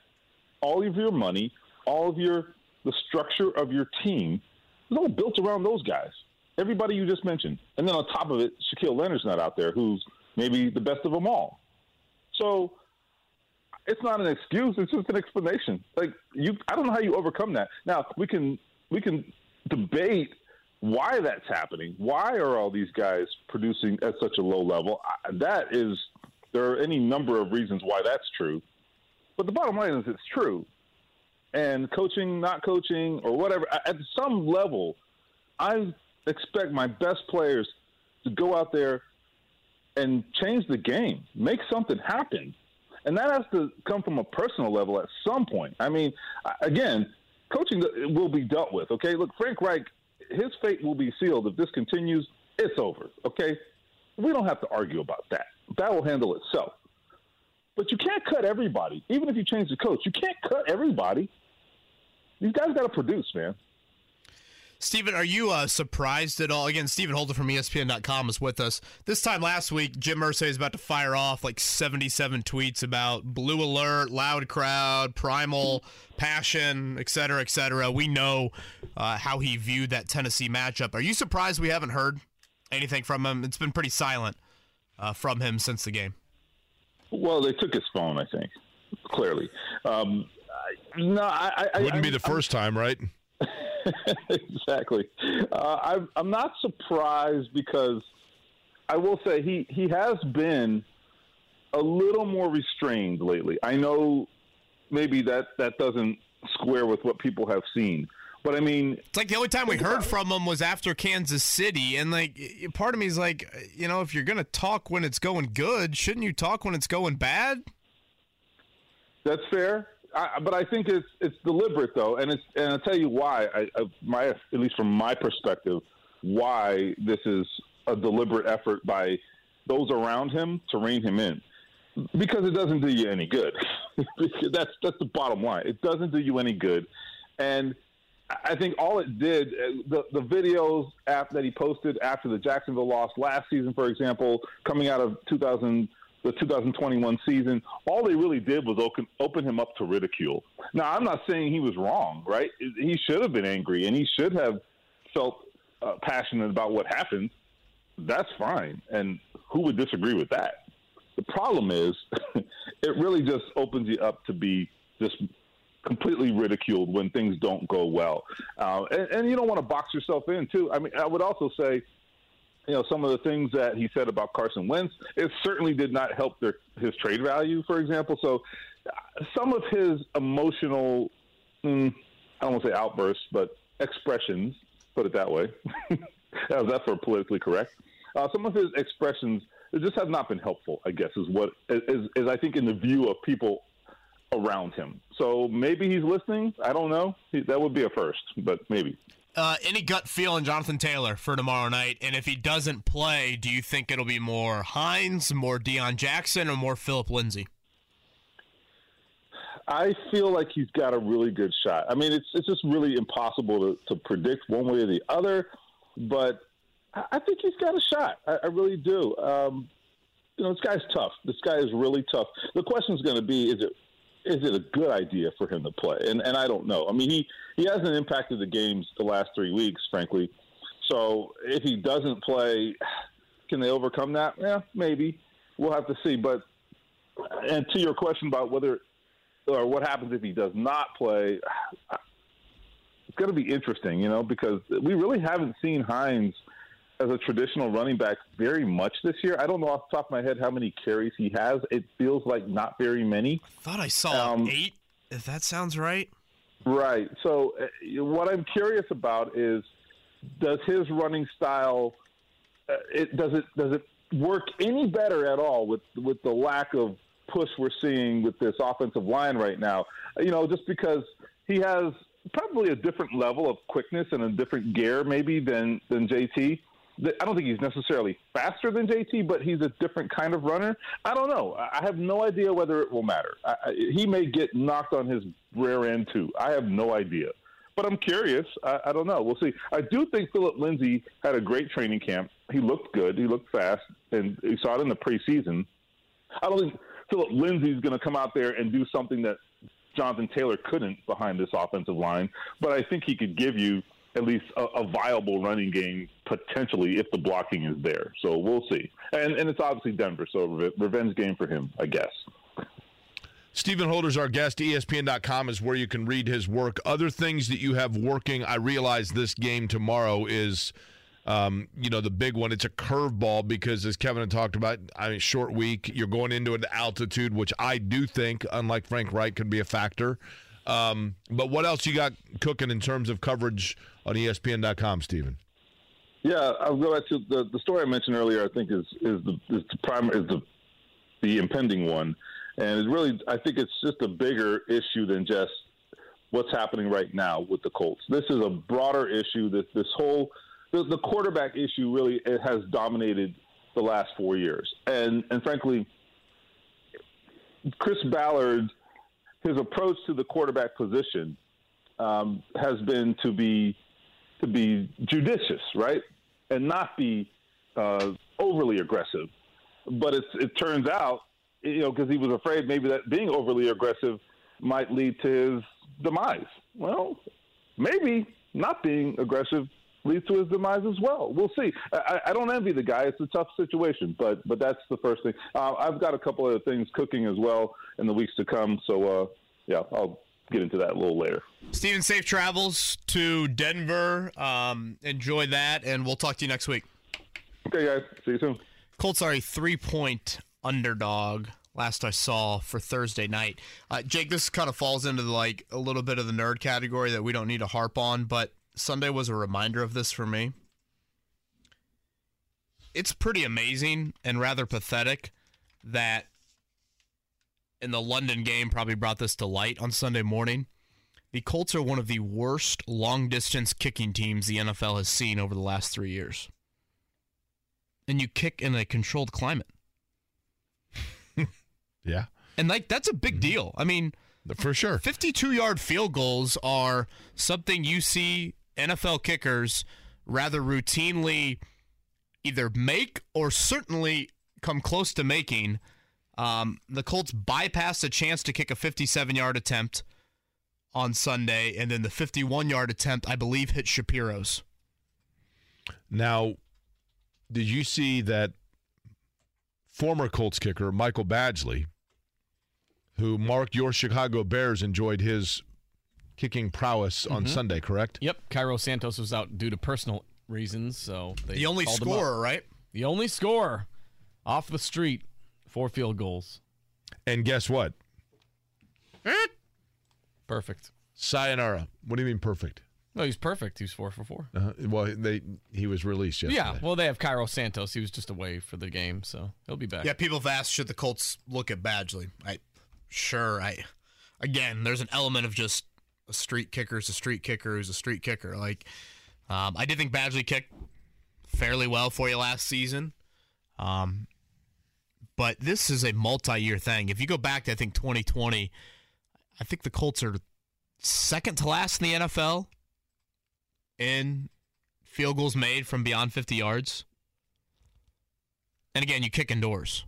All of your money, all of your the structure of your team is all built around those guys. Everybody you just mentioned, and then on top of it, Shaquille Leonard's not out there, who's maybe the best of them all. So it's not an excuse; it's just an explanation. Like you, I don't know how you overcome that. Now we can we can debate why that's happening. Why are all these guys producing at such a low level? That is, there are any number of reasons why that's true. But the bottom line is it's true. And coaching, not coaching, or whatever, at some level, I expect my best players to go out there and change the game, make something happen. And that has to come from a personal level at some point. I mean, again, coaching will be dealt with. Okay, look, Frank Reich, his fate will be sealed if this continues. It's over. Okay, we don't have to argue about that. That will handle itself. But you can't cut everybody, even if you change the coach. You can't cut everybody. These guys got to produce, man. Stephen, are you uh, surprised at all? Again, Stephen Holder from ESPN.com is with us. This time last week, Jim Irsay is about to fire off like 77 tweets about blue alert, loud crowd, primal passion, et cetera, et cetera. We know uh, how he viewed that Tennessee matchup. Are you surprised we haven't heard anything from him? It's been pretty silent uh, from him since the game. Well, they took his phone, I think, clearly. Um, no, I, I wouldn't I, be the first time, right? exactly. Uh, I'm, I'm not surprised because I will say he, he has been a little more restrained lately. I know maybe that, that doesn't square with what people have seen, But I mean, It's like the only time we heard from him was after Kansas City, and like part of me is like, you know, if you're gonna talk when it's going good, shouldn't you talk when it's going bad? That's fair, I, but I think it's it's deliberate though, and it's and I'll tell you why. I, I, my at least from my perspective, why this is a deliberate effort by those around him to rein him in, because it doesn't do you any good. that's that's the bottom line. It doesn't do you any good, and I think all it did, uh, the the videos that he posted after the Jacksonville loss last season, for example, coming out of 2000 the 2021 season, all they really did was open, open him up to ridicule. Now, I'm not saying he was wrong, right? He should have been angry and he should have felt uh, passionate about what happened. That's fine. And who would disagree with that? The problem is, it really just opens you up to be just completely ridiculed when things don't go well. Uh, and, and you don't want to box yourself in, too. I mean, I would also say, you know, some of the things that he said about Carson Wentz, it certainly did not help their, his trade value, for example. So uh, some of his emotional, mm, I don't want to say outbursts, but expressions, put it that way. How's that for politically correct? Uh, some of his expressions just have not been helpful, I guess, is what is, is I think in the view of people around him. So maybe he's listening. I don't know. He, that would be a first, but maybe. Uh, any gut feel on Jonathan Taylor for tomorrow night? And if he doesn't play, do you think it'll be more Hines, more Deon Jackson, or more Phillip Lindsay? I feel like he's got a really good shot. I mean, it's it's just really impossible to, to predict one way or the other, but I think he's got a shot. I, I really do. Um, you know, this guy's tough. This guy is really tough. The question is going to be: Is it is it a good idea for him to play? And and I don't know. I mean, he he hasn't impacted the games the last three weeks, frankly. So if he doesn't play, can they overcome that? Yeah, maybe. We'll have to see. But and to your question about whether or what happens if he does not play, it's going to be interesting, you know, because we really haven't seen Hines as a traditional running back very much this year. I don't know off the top of my head how many carries he has. It feels like not very many. I thought I saw um, eight, if that sounds right. Right. So, uh, what I'm curious about is does his running style uh, it does it does it work any better at all with with the lack of push we're seeing with this offensive line right now? You know, just because he has probably a different level of quickness and a different gear maybe than than JT. I don't think he's necessarily faster than JT, but he's a different kind of runner. I don't know. I have no idea whether it will matter. I, I, he may get knocked on his rear end too. I have no idea. But I'm curious. I, I don't know. We'll see. I do think Phillip Lindsay had a great training camp. He looked good. He looked fast, and you saw it in the preseason. I don't think Phillip Lindsay is going to come out there and do something that Jonathan Taylor couldn't behind this offensive line, but I think he could give you at least a, a, viable running game potentially if the blocking is there. So we'll see. And and it's obviously Denver, so re- revenge game for him, I guess. Stephen Holder's our guest. ESPN.com is where you can read his work. Other things that you have working, I realize this game tomorrow is, um, you know, the big one. It's a curveball because, as Kevin had talked about, I mean, short week. You're going into an altitude, which I do think, unlike Frank Reich, could be a factor. Um, but what else you got cooking in terms of coverage on ESPN.com, Stephen? Yeah, I'll go back to the, the story I mentioned earlier. I think is is the is the primary is the the impending one, and it really I think it's just a bigger issue than just what's happening right now with the Colts. This is a broader issue. This this whole the, the quarterback issue really it has dominated the last four years, and and frankly, Chris Ballard his approach to the quarterback position um, has been to be to be judicious, right, and not be uh, overly aggressive. But it turns out, you know, because he was afraid maybe that being overly aggressive might lead to his demise. Well, maybe not being aggressive leads to his demise as well. We'll see. I, I, don't envy the guy. It's a tough situation, but but that's the first thing. Uh, I've got a couple other things cooking as well in the weeks to come. So uh, yeah, I'll get into that a little later. Stephen, safe travels to Denver. Um, enjoy that, and we'll talk to you next week. Okay, guys. See you soon. Colts are a three point underdog last I saw for Thursday night. Uh, Jake, this kind of falls into like a little bit of the nerd category that we don't need to harp on, but Sunday was a reminder of this for me. It's pretty amazing and rather pathetic that in the London game probably brought this to light on Sunday morning. The Colts are one of the worst long distance kicking teams the NFL has seen over the last three years. And you kick in a controlled climate. Yeah, And like that's a big mm-hmm. deal. I mean, for sure. 52 yard field goals are something you see NFL kickers rather routinely either make or certainly come close to making. Um, the Colts bypassed a chance to kick a 57 yard attempt on Sunday, and then the 51 yard attempt, I believe, hit Shapiro's. Now, did you see that former Colts kicker Michael Badgley, who marked your Chicago Bears, enjoyed his kicking prowess on Sunday? Correct. Yep, Cairo Santos was out due to personal reasons, so they The only called scorer, right? The only scorer off the street, four field goals. And guess what? Perfect. Sayonara. What do you mean perfect? No, he's perfect. He's four for four. Uh, well, they he was released yesterday. Yeah, well, they have Cairo Santos. He was just away for the game, so he'll be back. Yeah, people have asked should the Colts look at Badgley. I sure I again, there's an element of just a street kicker is a street kicker is a street kicker. Like um, I did think Badgley kicked fairly well for you last season. Um, but this is a multi-year thing. If you go back to I think 2020, I think the Colts are second to last in the NFL in field goals made from beyond 50 yards. And again, you kick indoors.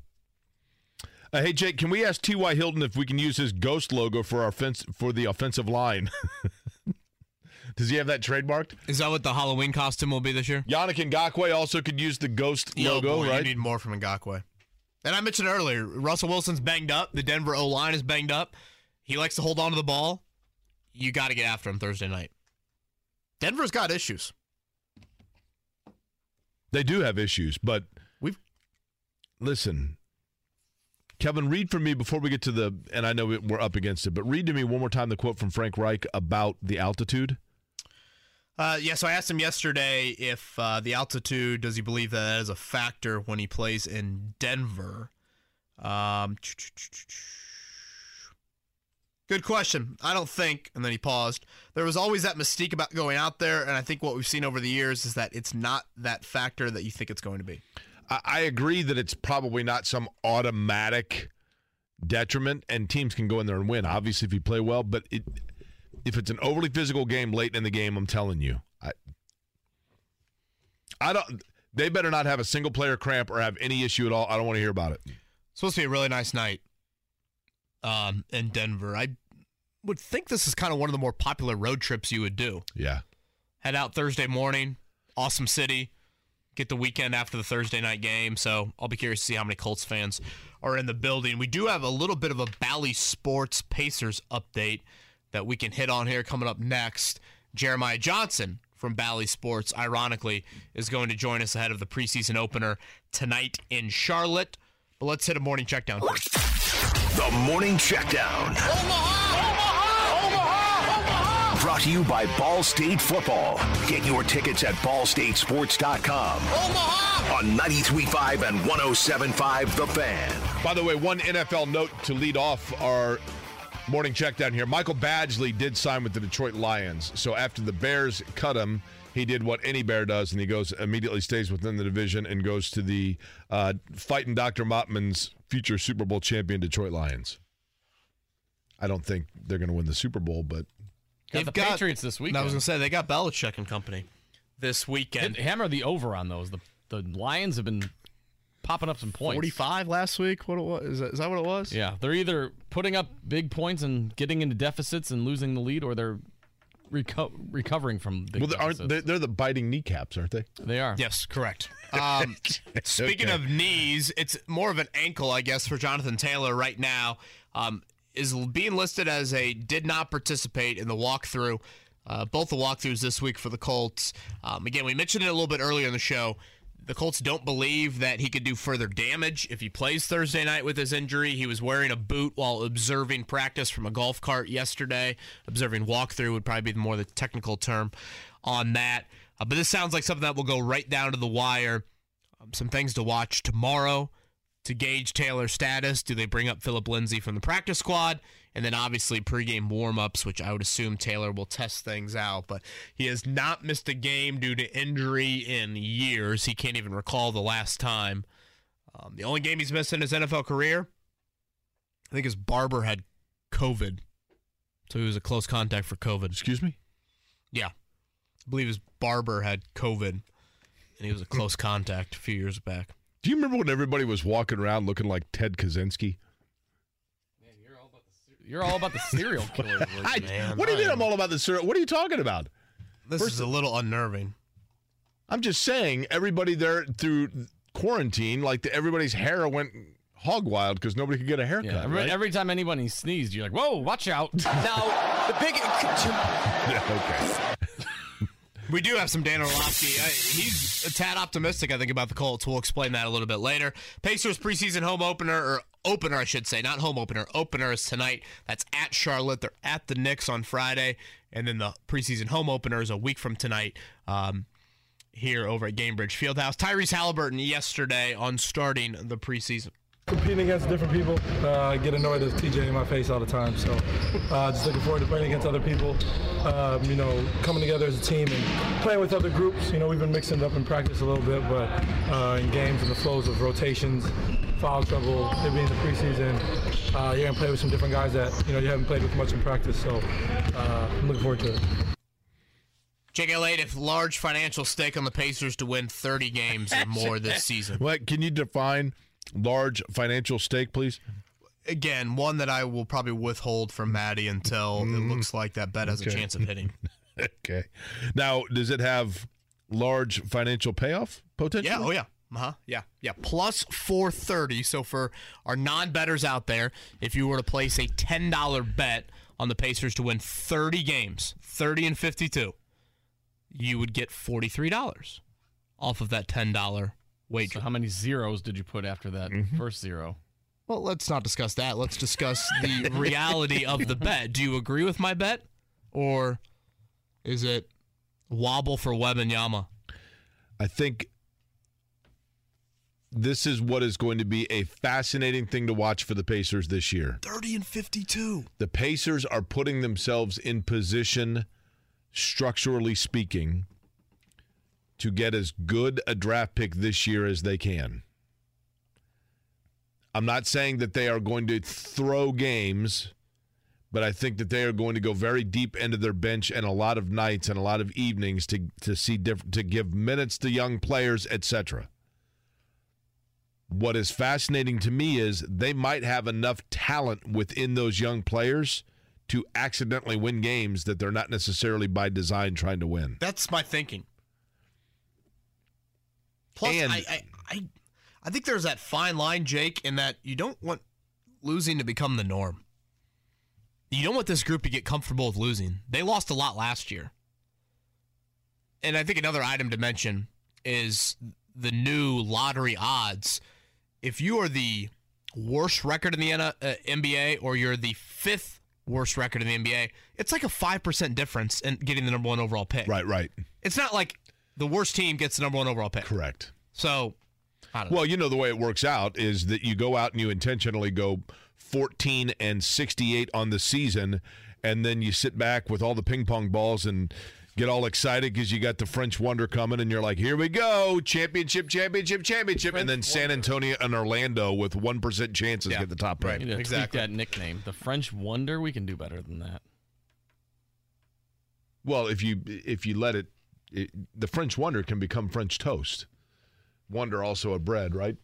Uh, hey Jake, can we ask T.Y. Hilton if we can use his ghost logo for our fence for the offensive line? Does he have that trademarked? Is that what the Halloween costume will be this year? Yannick Ngakoue also could use the ghost Yo, logo, boy, right? You need more from Ngakoue. And I mentioned earlier, Russell Wilson's banged up. The Denver O line is banged up. He likes to hold on to the ball. You got to get after him Thursday night. Denver's got issues. They do have issues, but We've listen, Kevin, read for me before we get to the, and I know we're up against it, but read to me one more time the quote from Frank Reich about the altitude. Uh, yeah, so I asked him yesterday if uh, the altitude does he believe that, that is a factor when he plays in Denver. Um, good question. I don't think. And then he paused. There was always that mystique about going out there, and I think what we've seen over the years is that it's not that factor that you think it's going to be. I, I agree that it's probably not some automatic detriment, and teams can go in there and win. Obviously, if you play well, but it, if it's an overly physical game late in the game, I'm telling you, I, I don't. They better not have a single player cramp or have any issue at all. I don't want to hear about it. supposed to be a really nice night um, in Denver. I would think this is kind of one of the more popular road trips you would do. Yeah. head out Thursday morning, awesome city, get the weekend after the Thursday night game. So I'll be curious to see how many Colts fans are in the building. We do have a little bit of a Bally Sports Pacers update that we can hit on here coming up next. Jeremiah Johnson from Bally Sports, ironically, is going to join us ahead of the preseason opener tonight in Charlotte. But let's hit a morning check down. The Morning Checkdown. Brought to you by Ball State Football. Get your tickets at ballstatesports.com. On 93.5 and 107.5 The Fan. By the way, one NFL note to lead off our morning check down here. Michael Badgley did sign with the Detroit Lions. So after the Bears cut him, he did what any Bear does, and he goes immediately stays within the division and goes to the uh, fighting Dr. Mottman's future Super Bowl champion Detroit Lions. I don't think they're going to win the Super Bowl, but They've the got- Patriots this And weekend. I was going to say, they got Belichick and company this weekend. Hit- hammer the over on those. The the Lions have been popping up some points. 45 last week. What it was? Is that, is that what it was? Yeah, they're either putting up big points and getting into deficits and losing the lead, or they're reco- recovering from big well, they aren't they, they're the biting kneecaps, aren't they? They are. Yes, correct. Um, speaking Okay. of knees, it's more of an ankle, I guess, for Jonathan Taylor right now. Um, is being listed as a did not participate in the walkthrough. Uh, both the walkthroughs this week for the Colts. Um, again, we mentioned it a little bit earlier in the show. The Colts don't believe that he could do further damage if he plays Thursday night with his injury. He was wearing a boot while observing practice from a golf cart yesterday. Observing walkthrough would probably be more the technical term on that. Uh, but this sounds like something that will go right down to the wire. Um, some things to watch tomorrow to gauge Taylor's status. Do they bring up Phillip Lindsay from the practice squad? And then obviously pregame warmups, which I would assume Taylor will test things out. But he has not missed a game due to injury in years. He can't even recall the last time. Um, the only game he's missed in his NFL career, I think his barber had COVID. So he was a close contact for COVID. Excuse me? Yeah. I believe his barber had COVID, and he was a close contact a few years back. Do you remember when everybody was walking around looking like Ted Kaczynski? You're all about the serial killer. I- Man, what do you mean I I'm all about the serial? What are you talking about? This is a little unnerving. I'm just saying everybody there through quarantine, like the, everybody's hair went hog wild because nobody could get a haircut. Yeah, every, right? every time anybody sneezed, you're like, "Whoa, watch out!" Now, the big. Yeah, okay. We do have some Dan Orlovsky. Uh, he's a tad optimistic, I think, about the Colts. We'll explain that a little bit later. Pacers preseason home opener, or opener, I should say, not home opener. Opener is tonight. That's at Charlotte. They're at the Knicks on Friday, and then the preseason home opener is a week from tonight. Um, here over at Gainbridge Fieldhouse. Tyrese Halliburton yesterday on starting the preseason. Competing against different people. Uh, I get annoyed at TJ in my face all the time. So uh, just looking forward to playing against other people. Um, you know, coming together as a team and playing with other groups. You know, we've been mixing it up in practice a little bit, but uh, in games and the flows of rotations, foul trouble, it being the preseason, uh, you're gonna play with some different guys that you know you haven't played with much in practice. So uh, I'm looking forward to it. Jake Elliott, if large financial stake on the Pacers to win 30 games or more this season. What can you define large financial stake, please? Again, one that I will probably withhold from Maddie until it looks like that bet has a chance of hitting. Okay. Now, does it have large financial payoff potential? Yeah, oh yeah. Uh-huh. Yeah. Yeah. Plus 430. So for our non-betters out there, if you were to place a $10 bet on the Pacers to win 30 games, 30 and 52, you would get $43 off of that $10 wager. So how many zeros did you put after that mm-hmm. first zero? Well, let's not discuss that. Let's discuss the reality of the bet. Do you agree with my bet? Or is it wobble for Wembanyama? I think this is what is going to be a fascinating thing to watch for the Pacers this year. 30 and 52. The Pacers are putting themselves in position, structurally speaking, to get as good a draft pick this year as they can. I'm not saying that they are going to throw games, but I think that they are going to go very deep into their bench and a lot of nights and a lot of evenings to to see diff- to give minutes to young players, etc. What is fascinating to me is they might have enough talent within those young players to accidentally win games that they're not necessarily by design trying to win. That's my thinking. Plus, And- I, I, I, I think there's that fine line, Jake, in that you don't want losing to become the norm. You don't want this group to get comfortable with losing. They lost a lot last year. And I think another item to mention is the new lottery odds. If you are the worst record in the N- uh, NBA or you're the fifth worst record in the NBA, it's like a 5% difference in getting the number one overall pick. Right, right. It's not like the worst team gets the number one overall pick. Correct. So, I don't know. Well, you know the way it works out is that you go out and you intentionally go 14 and 68 on the season, and then you sit back with all the ping pong balls and get all excited because you got the French Wonder coming, and you're like, "Here we go, championship, championship, championship!" and then San Antonio and Orlando with one percent chances Yeah. get the top Right. pick. You Exactly. that nickname. The French Wonder. We can do better than that. Well, if you if you let it, it, the French Wonder can become French toast. Wonder also a bread, right?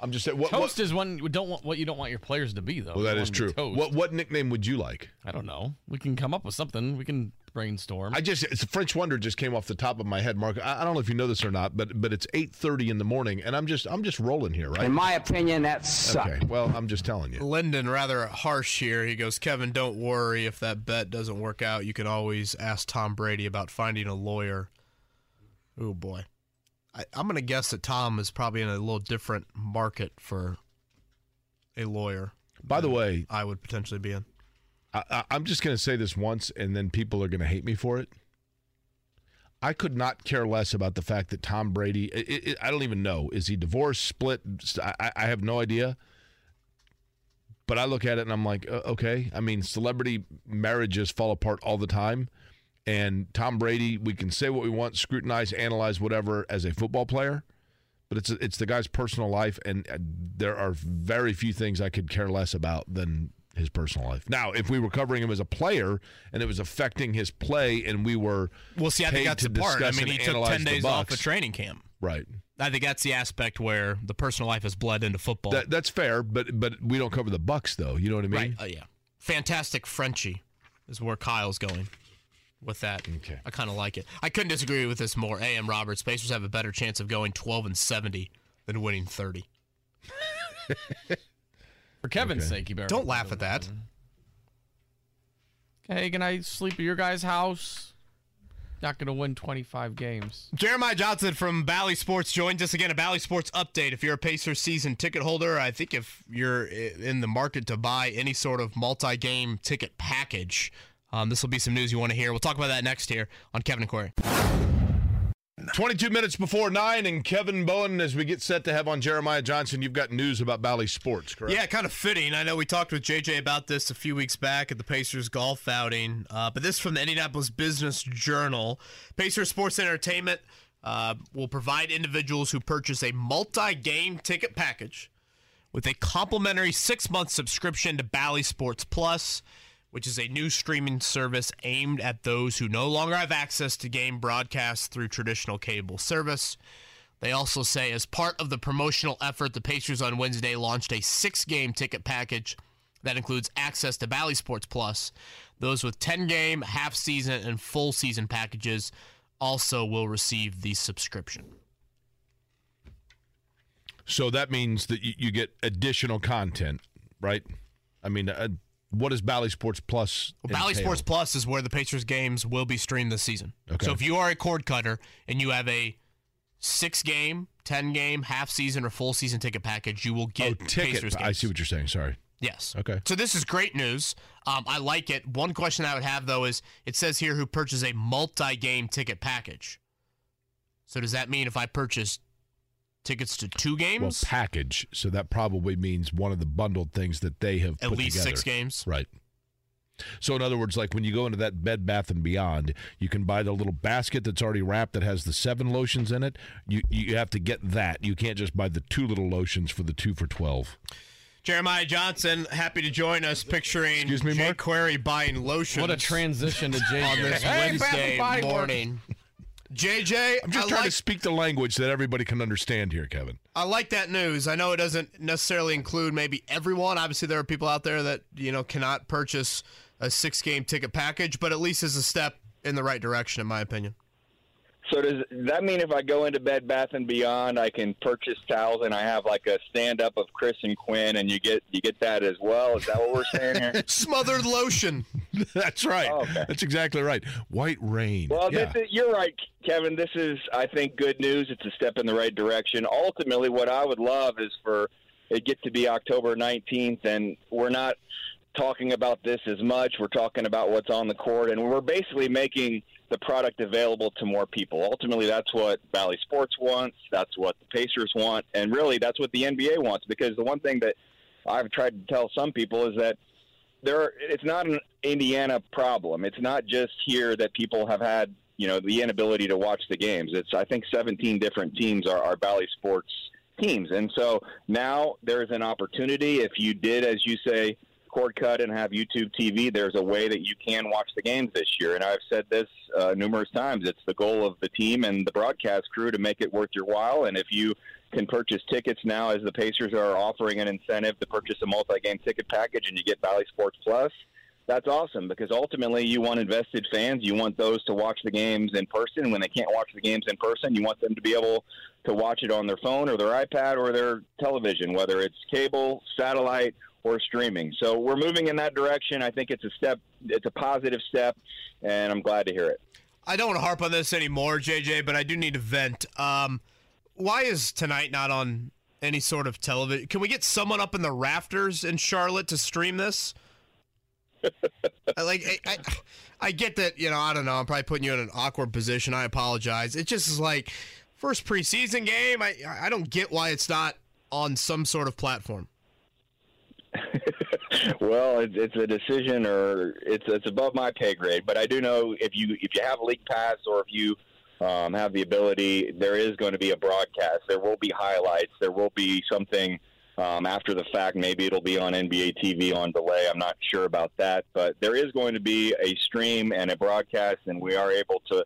I'm just saying. What, what- Toast is one you don't want what you don't want your players to be though. well, You that want is them to true. Toast. What what nickname would you like? I don't know. We can come up with something. We can brainstorm. I just it's French Wonder just came off the top of my head, Mark. I, I don't know if you know this or not, but but it's eight thirty in the morning, and I'm just I'm just rolling here, right? In my opinion, that sucks. Okay, well I'm just telling you. Lyndon, rather harsh here. He goes, Kevin, don't worry if that bet doesn't work out. You can always ask Tom Brady about finding a lawyer. Oh, boy. I, I'm going to guess that Tom is probably in a little different market for a lawyer. By the way, I would potentially be in. I, I, I'm just going to say this once, and then people are going to hate me for it. I could not care less about the fact that Tom Brady. It, it, I don't even know. Is he divorced, split? I, I have no idea. But I look at it and I'm like, uh, okay. I mean, celebrity marriages fall apart all the time. And Tom Brady, we can say what we want, scrutinize, analyze, whatever, as a football player. But it's it's the guy's personal life, and uh, there are very few things I could care less about than his personal life. Now, if we were covering him as a player and it was affecting his play, and we were well, see, I think that's the part. I mean, he took ten days off Bucs- of training camp. right? I think that's the aspect where the personal life has bled into football. That, that's fair, but but we don't cover the Bucks though. You know what I mean? right? Uh, yeah. Fantastic Frenchie is where Kyle's going with that. Okay. I kind of like it. I couldn't disagree with this more. A.M. Roberts, Pacers have a better chance of going 12 and 70 than winning 30. For Kevin's Okay. sake, you better. Don't laugh at that. Hey, can I sleep at your guy's house? Not gonna win 25 games. Jeremiah Johnson from Bally Sports joins us again. A Bally Sports update. If you're a Pacers season ticket holder, I think if you're in the market to buy any sort of multi-game ticket package, um, this will be some news you want to hear. We'll talk about that next here on Kevin and Corey. 22 minutes before nine, and Kevin Bowen, as we get set to have on Jeremiah Johnson, you've got news about Bally Sports, correct? Yeah, kind of fitting. I know we talked with JJ about this a few weeks back at the Pacers golf outing, uh, but this from the Indianapolis Business Journal. Pacers Sports Entertainment uh, will provide individuals who purchase a multi-game ticket package with a complimentary six-month subscription to Bally Sports Plus, which is a new streaming service aimed at those who no longer have access to game broadcasts through traditional cable service. They also say, as part of the promotional effort, the Pacers on Wednesday launched a six game ticket package that includes access to Bally Sports Plus. Those with 10 game, half season, and full season packages also will receive the subscription. So that means that you, get additional content, right? I mean, uh, what does Bally Sports Plus? Well, Bally entail? Sports Plus is where the Pacers games will be streamed this season. Okay. So if you are a cord cutter and you have a six game, 10 game, half season, or full season ticket package, you will Oh, get ticket. Pacers games. I see what you're saying. Sorry. Yes. Okay. So this is great news. Um, I like it. One question I would have though is it says here who purchase a multi-game ticket package. So does that mean if I purchase tickets to two Well, games, package. So that probably means one of the bundled things that they have at put least together. six games? Right. So in other words, like when you go into that Bed Bath and Beyond, you can buy the little basket that's already wrapped that has the seven lotions in it. You you have to get that. You can't just buy the two little lotions for the two for twelve. Jeremiah Johnson, happy to join us. Picturing Excuse me, Jay Mark? Query buying lotions. What a transition to JJ. on this Hey, Wednesday and Works. morning. JJ, I'm just I trying like, to speak the language that everybody can understand here, Kevin. I like that news. I know it doesn't necessarily include maybe everyone. Obviously, there are people out there that you know cannot purchase a six-game ticket package, but at least is a step in the right direction, in my opinion. So does that mean if I go into Bed Bath and Beyond, I can purchase towels and I have like a stand up of Chris and Quinn, and you get you get that as well? Is that what we're saying here? Smothered lotion. That's right. Oh, okay. That's exactly right. White rain. Well, yeah. is, you're right, Kevin. This is, I think, good news. It's a step in the right direction. Ultimately, what I would love is for it get to be October 19th, and we're not talking about this as much. We're talking about what's on the court, and we're basically making the product available to more people. Ultimately, that's what Bally Sports wants. That's what the Pacers want, and really, that's what the NBA wants. Because the one thing that I've tried to tell some people is that there it's not an Indiana problem. It's not just here that people have had you know the inability to watch the games. It's I think 17 different teams are, are Bally Sports teams, and so now there's an opportunity. If you did, as you say, cord cut and have YouTube TV, there's a way that you can watch the games this year. And I've said this uh, numerous times. It's the goal of the team and the broadcast crew to make it worth your while. And if you can purchase tickets now, as the Pacers are offering an incentive to purchase a multi-game ticket package, and you get Bally Sports Plus. That's awesome because ultimately you want invested fans. You want those to watch the games in person. When they can't watch the games in person, you want them to be able to watch it on their phone or their iPad or their television, whether it's cable, satellite, or streaming. So we're moving in that direction. I think it's a step. It's a positive step, and I'm glad to hear it. I don't want to harp on this anymore, JJ, but I do need to vent. Um, why is tonight not on any sort of television? Can we get someone up in the rafters in Charlotte to stream this? I like I, I, I get that you know I don't know I'm probably putting you in an awkward position. I apologize. It just is like first preseason game. I I don't get why it's not on some sort of platform. well, it's, it's a decision, or it's it's above my pay grade. But I do know if you if you have a league pass or if you um, have the ability, there is going to be a broadcast. There will be highlights. There will be something um, after the fact. Maybe it'll be on NBA TV on delay. I'm not sure about that, but there is going to be a stream and a broadcast, and we are able to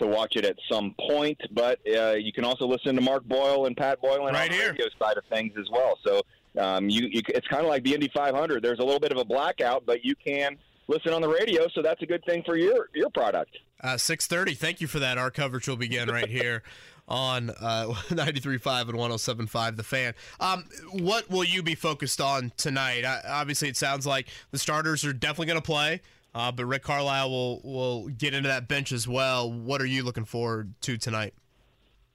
to watch it at some point. But uh, you can also listen to Mark Boyle and Pat Boylen right on the radio side of things as well. So um, you, you, it's kind of like the Indy 500. There's a little bit of a blackout, but you can listen on the radio, so that's a good thing for your your product. Uh, 6.30, thank you for that. Our coverage will begin right here on uh, 93.5 and 107.5 The Fan. Um, what will you be focused on tonight? Uh, obviously, it sounds like the starters are definitely going to play, uh, but Rick Carlisle will, will get into that bench as well. What are you looking forward to tonight?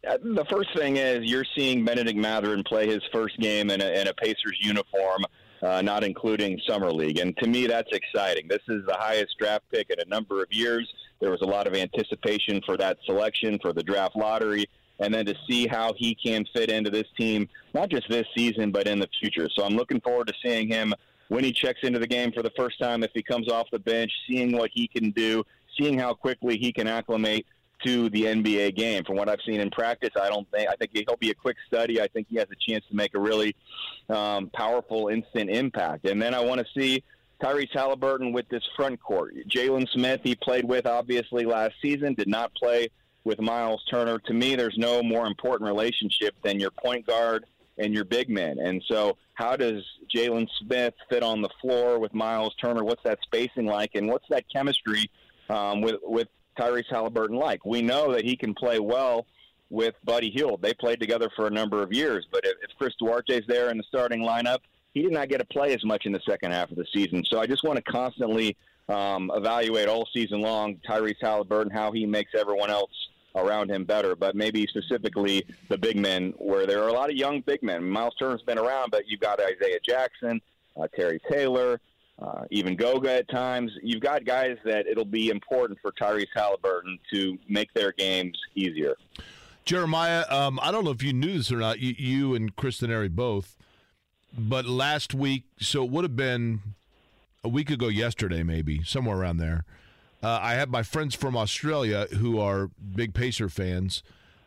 The first thing is you're seeing Bennedict Mathurin play his first game in a, in a Pacers uniform, uh, not including Summer League. And to me, that's exciting. This is the highest draft pick in a number of years. There was a lot of anticipation for that selection for the draft lottery. And then to see how he can fit into this team, not just this season, but in the future. So I'm looking forward to seeing him when he checks into the game for the first time, if he comes off the bench, seeing what he can do, seeing how quickly he can acclimate to the NBA game. From what I've seen in practice, I don't think I think he'll be a quick study. I think he has a chance to make a really um, powerful instant impact. And then I want to see Tyrese Halliburton with this front court. Jalen Smith, he played with obviously last season, did not play with Miles Turner. To me, there's no more important relationship than your point guard and your big man. And so, how does Jalen Smith fit on the floor with Miles Turner? What's that spacing like, and what's that chemistry um, with with Tyrese Halliburton like? We know that he can play well with Buddy Hield. They played together for a number of years, but if, if Chris Duarte's there in the starting lineup, he did not get to play as much in the second half of the season. So I just want to constantly um, evaluate all season long Tyrese Halliburton, how he makes everyone else around him better, but maybe specifically the big men, where there are a lot of young big men. Miles Turner's been around, but you've got Isaiah Jackson, uh, Terry Taylor, uh, even Goga at times. You've got guys that it'll be important for Tyrese Halliburton to make their games easier. Jeremiah, um, I don't know if you knew this or not, you, you and Kristen Airy both, but last week, so it would have been a week ago yesterday, maybe, somewhere around there. Uh, I had my friends from Australia who are big Pacer fans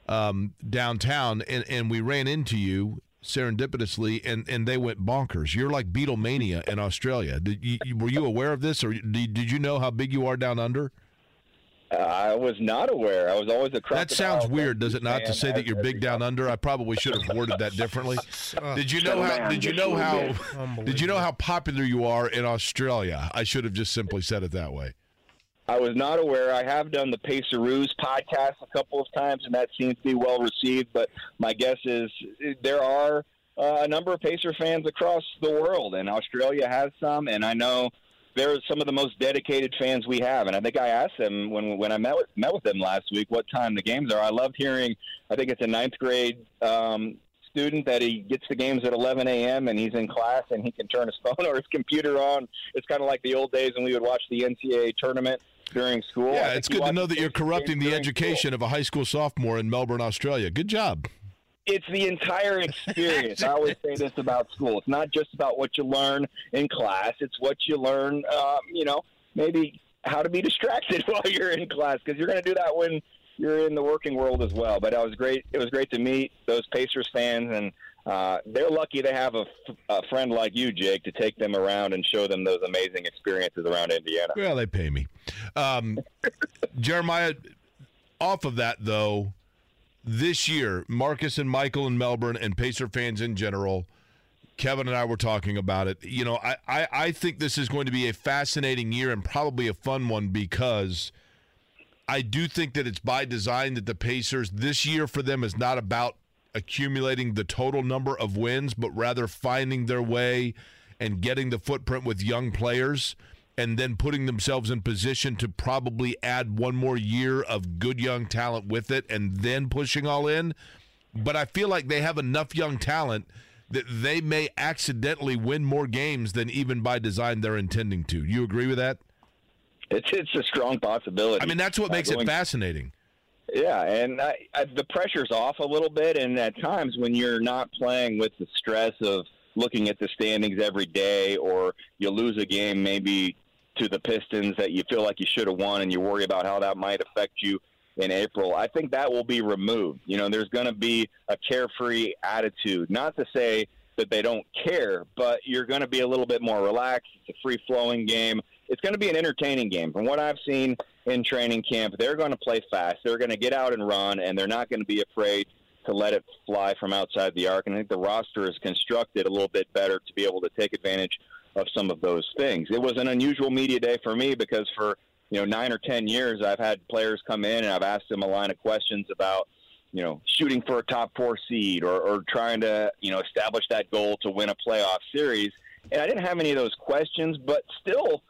um, downtown, and, and we ran into you serendipitously, and, and they went bonkers. You're like Beatlemania in Australia. Did you, were you aware of this, or did, did you know how big you are down under? Uh, I was not aware. I was always a That sounds weird, does it not, to say that you're big down under? I probably should have worded that differently. Did you know how? Did you know how? Did you know how popular you are in Australia? I should have just simply said it that way. I was not aware. I have done the Paceroos podcast a couple of times, and that seems to be well received. But my guess is there are uh, a number of Pacer fans across the world, and Australia has some. And I know they're some of the most dedicated fans we have. And I think I asked them when when I met with met with them last week what time the games are. I loved hearing. I think it's a ninth grade um, student that he gets the games at 11 a.m. and he's in class and he can turn his phone or his computer on. It's kind of like the old days when we would watch the NCAA tournament during school. Yeah, it's good to know that you're corrupting the education of a high school sophomore in Melbourne, Australia. Good job. It's the entire experience. I always say this about school. It's not just about what you learn in class. It's what you learn, um, you know, maybe how to be distracted while you're in class because you're going to do that when you're in the working world as well. But it was great. It was great to meet those Pacers fans, and uh, they're lucky to have a, a, friend like you, Jake, to take them around and show them those amazing experiences around Indiana. Well, they pay me. Um, Jeremiah, off of that though, this year, Marcus and Michael in Melbourne and Pacer fans in general. Kevin and I were talking about it. You know, I, I, I think this is going to be a fascinating year and probably a fun one because – I do think that it's by design that the Pacers this year for them is not about accumulating the total number of wins, but rather finding their way and getting the footprint with young players and then putting themselves in position to probably add one more year of good young talent with it and then pushing all in. but I feel like they have enough young talent that they may accidentally win more games than even by design they're intending to. You agree with that? It's it's a strong possibility. I mean, that's what Uh, makes it fascinating. Yeah, and I, I, the pressure's off a little bit, and at times when you're not playing with the stress of looking at the standings every day, or you lose a game maybe to the Pistons that you feel like you should have won, and you worry about how that might affect you in April. I think that will be removed. You know, there's going to be a carefree attitude. Not to say that they don't care, but you're going to be a little bit more relaxed. It's a free flowing game. It's going to be an entertaining game. From what I've seen in training camp, they're going to play fast. They're going to get out and run, and they're not going to be afraid to let it fly from outside the arc. And I think the roster is constructed a little bit better to be able to take advantage of some of those things. It was an unusual media day for me because for you know nine or ten years I've had players come in and I've asked them a line of questions about you know shooting for a top four seed or, or trying to you know establish that goal to win a playoff series. And I didn't have any of those questions, but still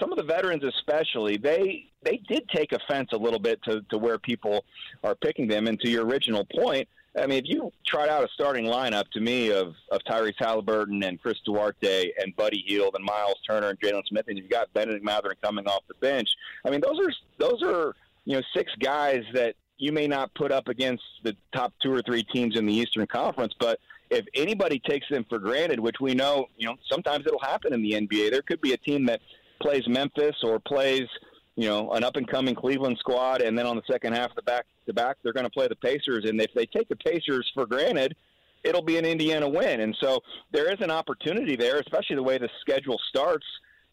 some of the veterans especially they they did take offense a little bit to, to where people are picking them and to your original point i mean if you tried out a starting lineup to me of, of tyrese halliburton and chris duarte and buddy Hield and miles turner and jalen smith and you've got bennedict mathurin coming off the bench i mean those are those are you know six guys that you may not put up against the top two or three teams in the eastern conference but if anybody takes them for granted, which we know, you know, sometimes it'll happen in the NBA. There could be a team that plays Memphis or plays, you know, an up and coming Cleveland squad, and then on the second half of the back to back, they're going to play the Pacers. And if they take the Pacers for granted, it'll be an Indiana win. And so there is an opportunity there, especially the way the schedule starts.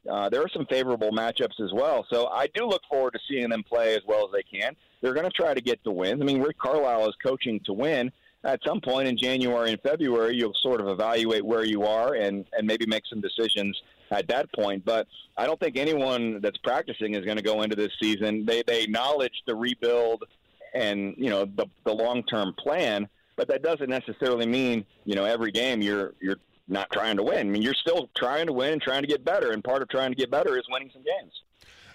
Uh, there are some favorable matchups as well. So I do look forward to seeing them play as well as they can. They're going to try to get the wins. I mean, Rick Carlisle is coaching to win. At some point in January and February, you'll sort of evaluate where you are and, and maybe make some decisions at that point. But I don't think anyone that's practicing is going to go into this season. They they acknowledge the rebuild and you know the the long term plan, but that doesn't necessarily mean you know every game you're you're not trying to win. I mean, you're still trying to win and trying to get better, and part of trying to get better is winning some games.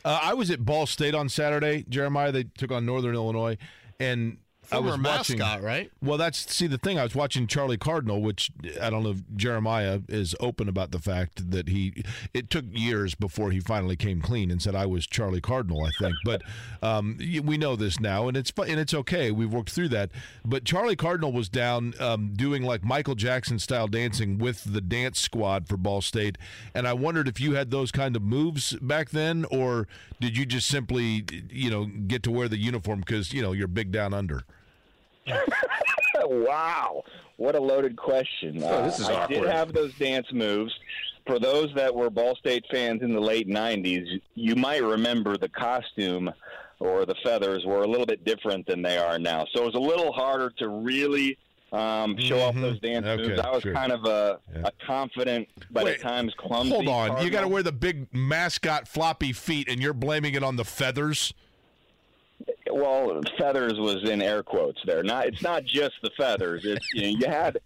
Uh, I was at Ball State on Saturday, Jeremiah. They took on Northern Illinois, and I was watching. mascot, right? Well, that's see the thing. I was watching Charlie Cardinal, which I don't know if Jeremiah is open about the fact that he. It took years before he finally came clean and said I was Charlie Cardinal. I think, but um, we know this now, and it's and it's okay. We've worked through that. But Charlie Cardinal was down um, doing like Michael Jackson style dancing with the dance squad for Ball State, and I wondered if you had those kind of moves back then, or did you just simply you know get to wear the uniform because you know you're big down under. wow, what a loaded question. Oh, this is uh, I did have those dance moves. For those that were Ball State fans in the late '90s, you might remember the costume or the feathers were a little bit different than they are now. So it was a little harder to really um, show off those dance Mm-hmm. Okay, moves. I was sure. kind of a, Yeah. a confident, but Wait, at times clumsy. Hold on, you got to wear the big mascot floppy feet, and you're blaming it on the feathers. Well, feathers was in air quotes there. Not it's not just the feathers. It's you know you had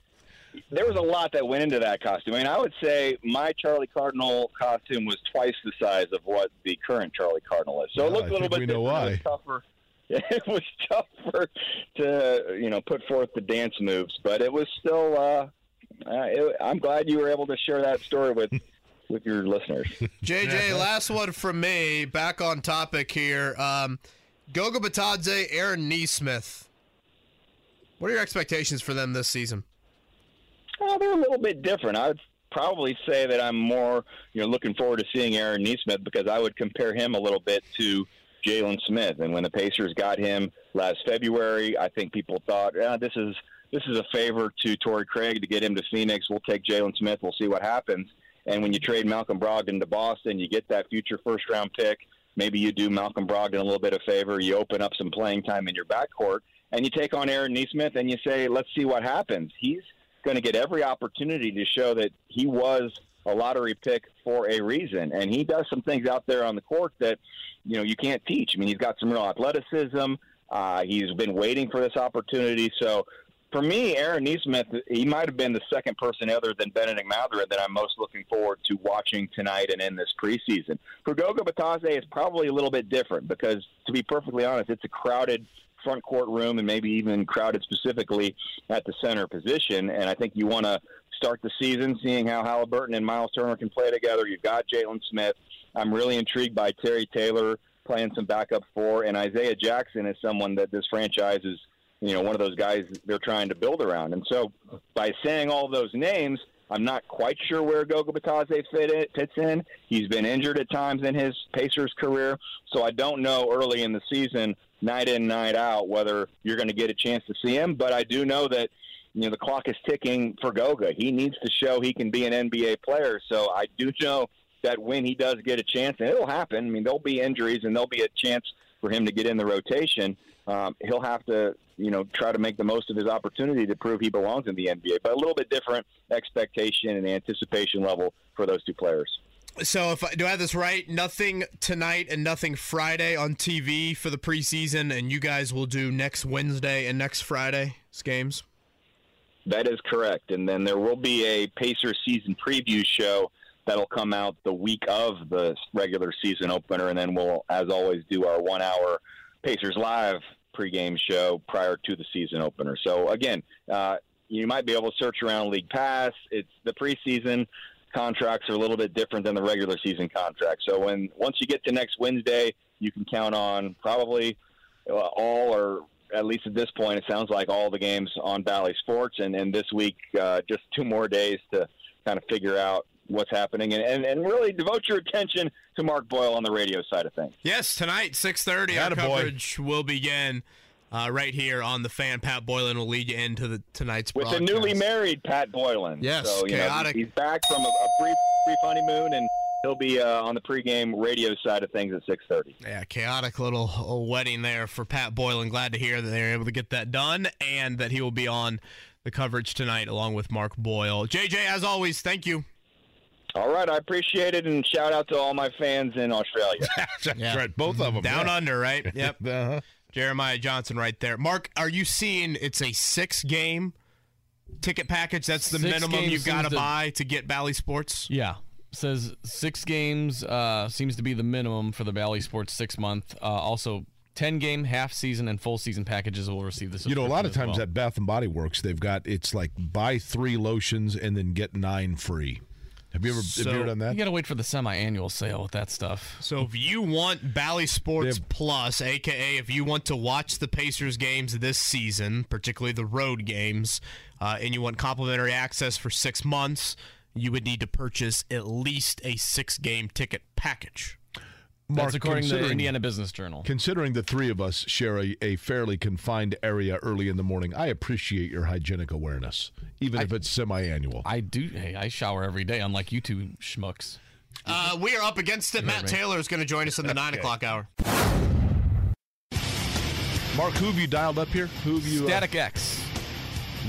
there was a lot that went into that costume. I mean, I would say my Charlie Cardinal costume was twice the size of what the current Charlie Cardinal is. So Yeah, it looked I a little bit we know different. It was tougher. It was tougher to you know put forth the dance moves, but it was still. Uh, uh, it, I'm glad you were able to share that story with with your listeners. JJ, last one from me. Back on topic here. Um, Goga Bitadze, Aaron Nesmith. What are your expectations for them this season? Uh, they're a little bit different. I would probably say that I'm more, you know, looking forward to seeing Aaron Nesmith because I would compare him a little bit to Jalen Smith. And when the Pacers got him last February, I think people thought, ah, this is this is a favor to Torrey Craig to get him to Phoenix. We'll take Jalen Smith. We'll see what happens. And when you trade Malcolm Brogdon to Boston, you get that future first round pick. Maybe you do Malcolm Brogdon a little bit of favor. You open up some playing time in your backcourt, and you take on Aaron Nesmith, and you say, let's see what happens. He's going to get every opportunity to show that he was a lottery pick for a reason, and he does some things out there on the court that you know you can't teach. I mean, he's got some real athleticism. Uh, he's been waiting for this opportunity. So, for me, Aaron Nesmith, he might have been the second person other than Bennedict Mathurin that I'm most looking forward to watching tonight and in this preseason. For Goga Bitadze, it's probably a little bit different because, to be perfectly honest, it's a crowded front court room and maybe even crowded specifically at the center position. And I think you want to start the season seeing how Halliburton and Miles Turner can play together. You've got Jalen Smith. I'm really intrigued by Terry Taylor playing some backup four, and Isaiah Jackson is someone that this franchise is, you know, one of those guys they're trying to build around. And so by saying all those names, I'm not quite sure where Goga Bitadze fit in, fits in. He's been injured at times in his Pacers career, so I don't know early in the season, night in, night out, whether you're going to get a chance to see him. But I do know that you know the clock is ticking for Goga. He needs to show he can be an NBA player. So I do know that when he does get a chance, and it'll happen. I mean, there'll be injuries, and there'll be a chance for him to get in the rotation. Um, he'll have to, you know, try to make the most of his opportunity to prove he belongs in the NBA. But a little bit different expectation and anticipation level for those two players. So, if I, do I have this right? Nothing tonight and nothing Friday on TV for the preseason, and you guys will do next Wednesday and next Friday's games. That is correct, and then there will be a Pacers season preview show that'll come out the week of the regular season opener, and then we'll, as always, do our one-hour Pacers live pregame show prior to the season opener. So again, uh, you might be able to search around League Pass. It's the preseason contracts are a little bit different than the regular season contracts. So when once you get to next Wednesday, you can count on probably uh, all or at least at this point, it sounds like all the games on Bally Sports, and, and this week uh, just two more days to kind of figure out what's happening and, and, and really devote your attention to Mark Boyle on the radio side of things. Yes, tonight, 6.30, our coverage will begin uh, right here on the fan. Pat Boylen will lead you into the tonight's With broadcast. the newly married Pat Boylen. Yes, so, you chaotic. Know, he's back from a, a brief, brief honeymoon, and he'll be uh, on the pregame radio side of things at 6.30. Yeah, chaotic little uh, wedding there for Pat Boylen. Glad to hear that they were able to get that done and that he will be on the coverage tonight along with Mark Boyle. JJ, as always, thank you. All right, I appreciate it, and shout out to all my fans in Australia. That's Yeah. right. Both of them. Down yeah. under, right? Yep. Uh-huh. Jeremiah Johnson right there. Mark, are you seeing it's a six game ticket package? That's the Six minimum you've got to buy to get Bally Sports? Yeah. Says six games uh, seems to be the minimum for the Bally Sports six month. Uh, also, 10 game, half season, and full season packages will receive this. You know, a lot of times as at Bath and Body Works, they've got it's like buy three lotions and then get nine free. Have you ever have you So- ever done that? You got to wait for the semi annual sale with that stuff. So if you want Bally Sports have- Plus, aka if you want to watch the Pacers games this season, particularly the road games, uh, and you want complimentary access for six months, you would need to purchase at least a six-game ticket package. That's according to the Indiana Business Journal. Considering the three of us share a, a fairly confined area early in the morning, I appreciate your hygienic awareness, even if it's semi-annual. I do. Hey, I shower every day, unlike you two schmucks. Uh, we are up against it. Matt me. Taylor is going to join us in the nine o'clock hour. Mark, who have you dialed up here? Who have you? uh, Static X,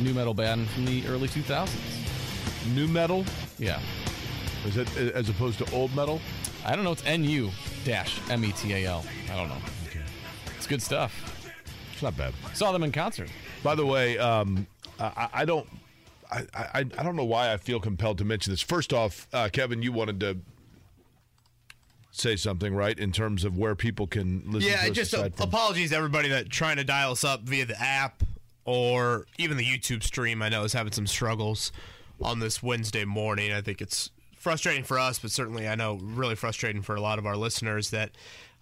new metal band from the early 2000s. new metal? Yeah. Is it as opposed to old metal? I don't know. It's NU dash M E T A L. I don't know. It's good stuff. It's not bad. Saw them in concert. By the way, um, I, I don't, I, I, I don't know why I feel compelled to mention this. First off, uh, Kevin, you wanted to say something, right, in terms of where people can listen. Yeah, to us just uh, aside from- apologies to everybody that trying to dial us up via the app or even the YouTube stream. I know is having some struggles on this Wednesday morning. I think it's frustrating for us, but certainly I know really frustrating for a lot of our listeners that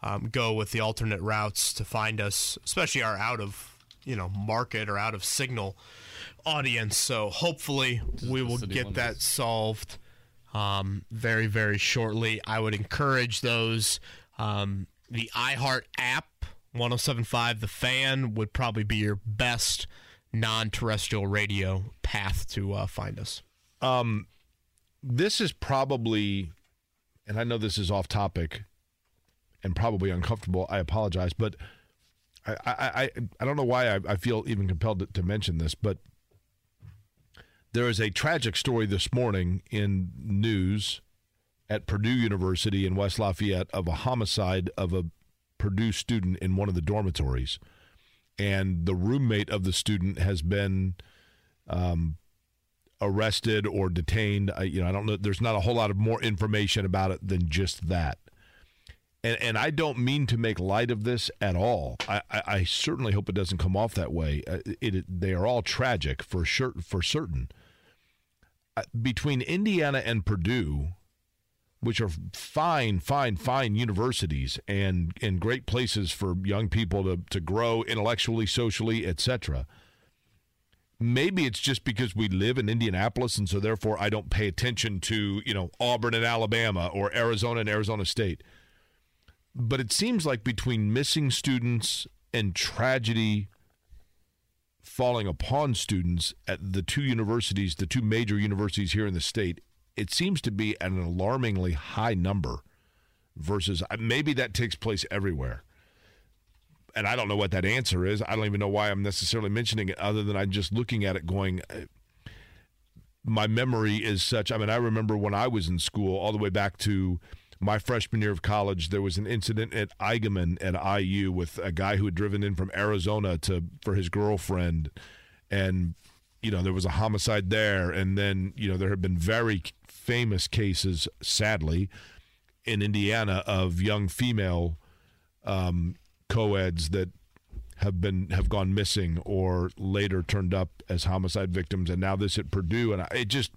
um, go with the alternate routes to find us, especially our out of you know market or out of signal audience. So hopefully we will city get that solved um, very, very shortly. I would encourage those. Um, the iHeart app, 1075 The Fan, would probably be your best non terrestrial radio path to uh, find us. This is probably, and I know this is off topic and probably uncomfortable. I apologize, but I I, I, I don't know why I, I feel even compelled to, to mention this, but there is a tragic story this morning in news at Purdue University in West Lafayette of a homicide of a Purdue student in one of the dormitories. And the roommate of the student has been um, arrested or detained. I, you know, I don't know. There's not a whole lot of more information about it than just that. and, and I don't mean to make light of this at all. I, I, I certainly hope it doesn't come off that way. Uh, it, it, they are all tragic for sure, for certain. Uh, between Indiana and Purdue, which are fine, fine, fine universities and and great places for young people to to grow intellectually, socially, etc. Maybe it's just because we live in Indianapolis, and so therefore I don't pay attention to you know Auburn and Alabama or Arizona and Arizona State but it seems like between missing students and tragedy falling upon students at the two universities, the two major universities here in the state, it seems to be an alarmingly high number versus uh, maybe that takes place everywhere. And I don't know what that answer is. I don't even know why I'm necessarily mentioning it other than I'm just looking at it going uh, my memory is such. I mean, I remember when I was in school all the way back to my freshman year of college, there was an incident at Eigenmann at IU with a guy who had driven in from Arizona to for his girlfriend, and you know there was a homicide there, and then you know there have been very famous cases, sadly, in Indiana of young female um, co-eds that have been have gone missing or later turned up as homicide victims, and now this at Purdue, and I, it just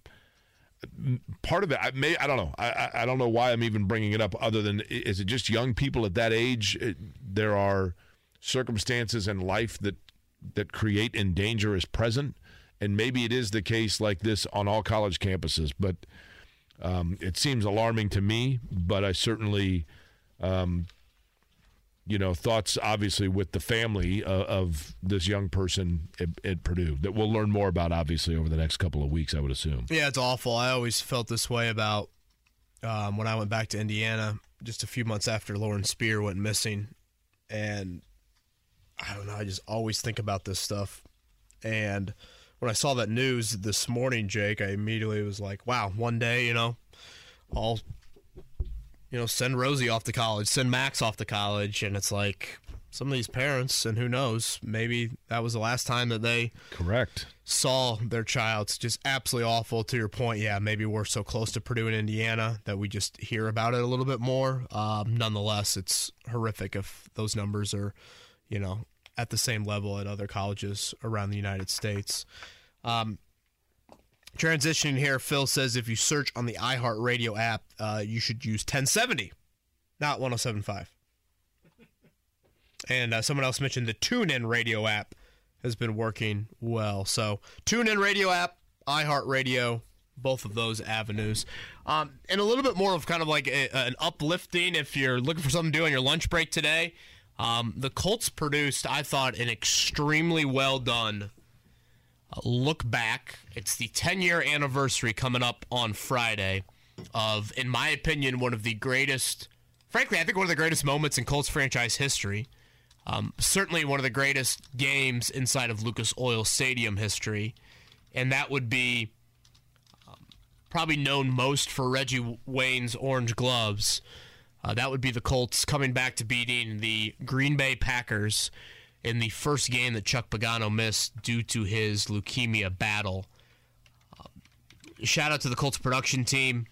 part of it i may i don't know. I i don't know why i'm even bringing it up other than is it just young people at that age? It, there are circumstances in life that that create and danger is present and maybe it is the case like this on all college campuses but um, it seems alarming to me but i certainly um, you know, thoughts obviously with the family uh, of this young person at, at, Purdue that we'll learn more about obviously over the next couple of weeks, I would assume. Yeah, it's awful. I always felt this way about um, when I went back to Indiana just a few months after Lauren Spierer went missing. And I don't know, I just always think about this stuff. And when I saw that news this morning, Jake, I immediately was like, wow, one day, you know, I'll you know, send Rosie off to college, send Max off to college, and it's like some of these parents, and who knows, maybe that was the last time that they correct saw their child. It's just absolutely awful. To your point, yeah, maybe we're so close to Purdue and Indiana that we just hear about it a little bit more. Um, nonetheless, it's horrific if those numbers are, you know, at the same level at other colleges around the United States. Um, Transitioning here, Phil says if you search on the iHeartRadio app, uh, you should use 1070, not 1075. And uh, someone else mentioned the TuneIn Radio app has been working well. So, TuneIn Radio app, iHeartRadio, both of those avenues. Um, and a little bit more of kind of like a, an uplifting if you're looking for something to do on your lunch break today. Um, the Colts produced, I thought, an extremely well done look back. It's the 10 year anniversary coming up on Friday of, in my opinion, one of the greatest, frankly, I think one of the greatest moments in Colts franchise history. Um, certainly one of the greatest games inside of Lucas Oil Stadium history. And that would be um, probably known most for Reggie Wayne's orange gloves. Uh, that would be the Colts coming back to beating the Green Bay Packers in the first game that Chuck Pagano missed due to his leukemia battle. Uh, shout out to the Colts production team.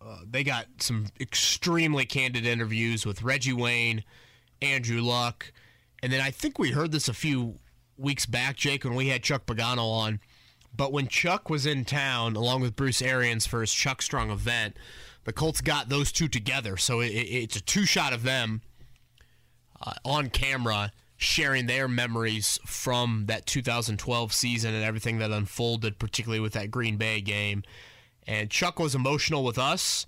Uh, they got some extremely candid interviews with Reggie Wayne, Andrew Luck, and then I think we heard this a few weeks back, Jake, when we had Chuck Pagano on. But when Chuck was in town, along with Bruce Arians for his Chuck Strong event, the Colts got those two together. So it, it's a two shot of them uh, on camera sharing their memories from that 2012 season and everything that unfolded, particularly with that Green Bay game. And Chuck was emotional with us.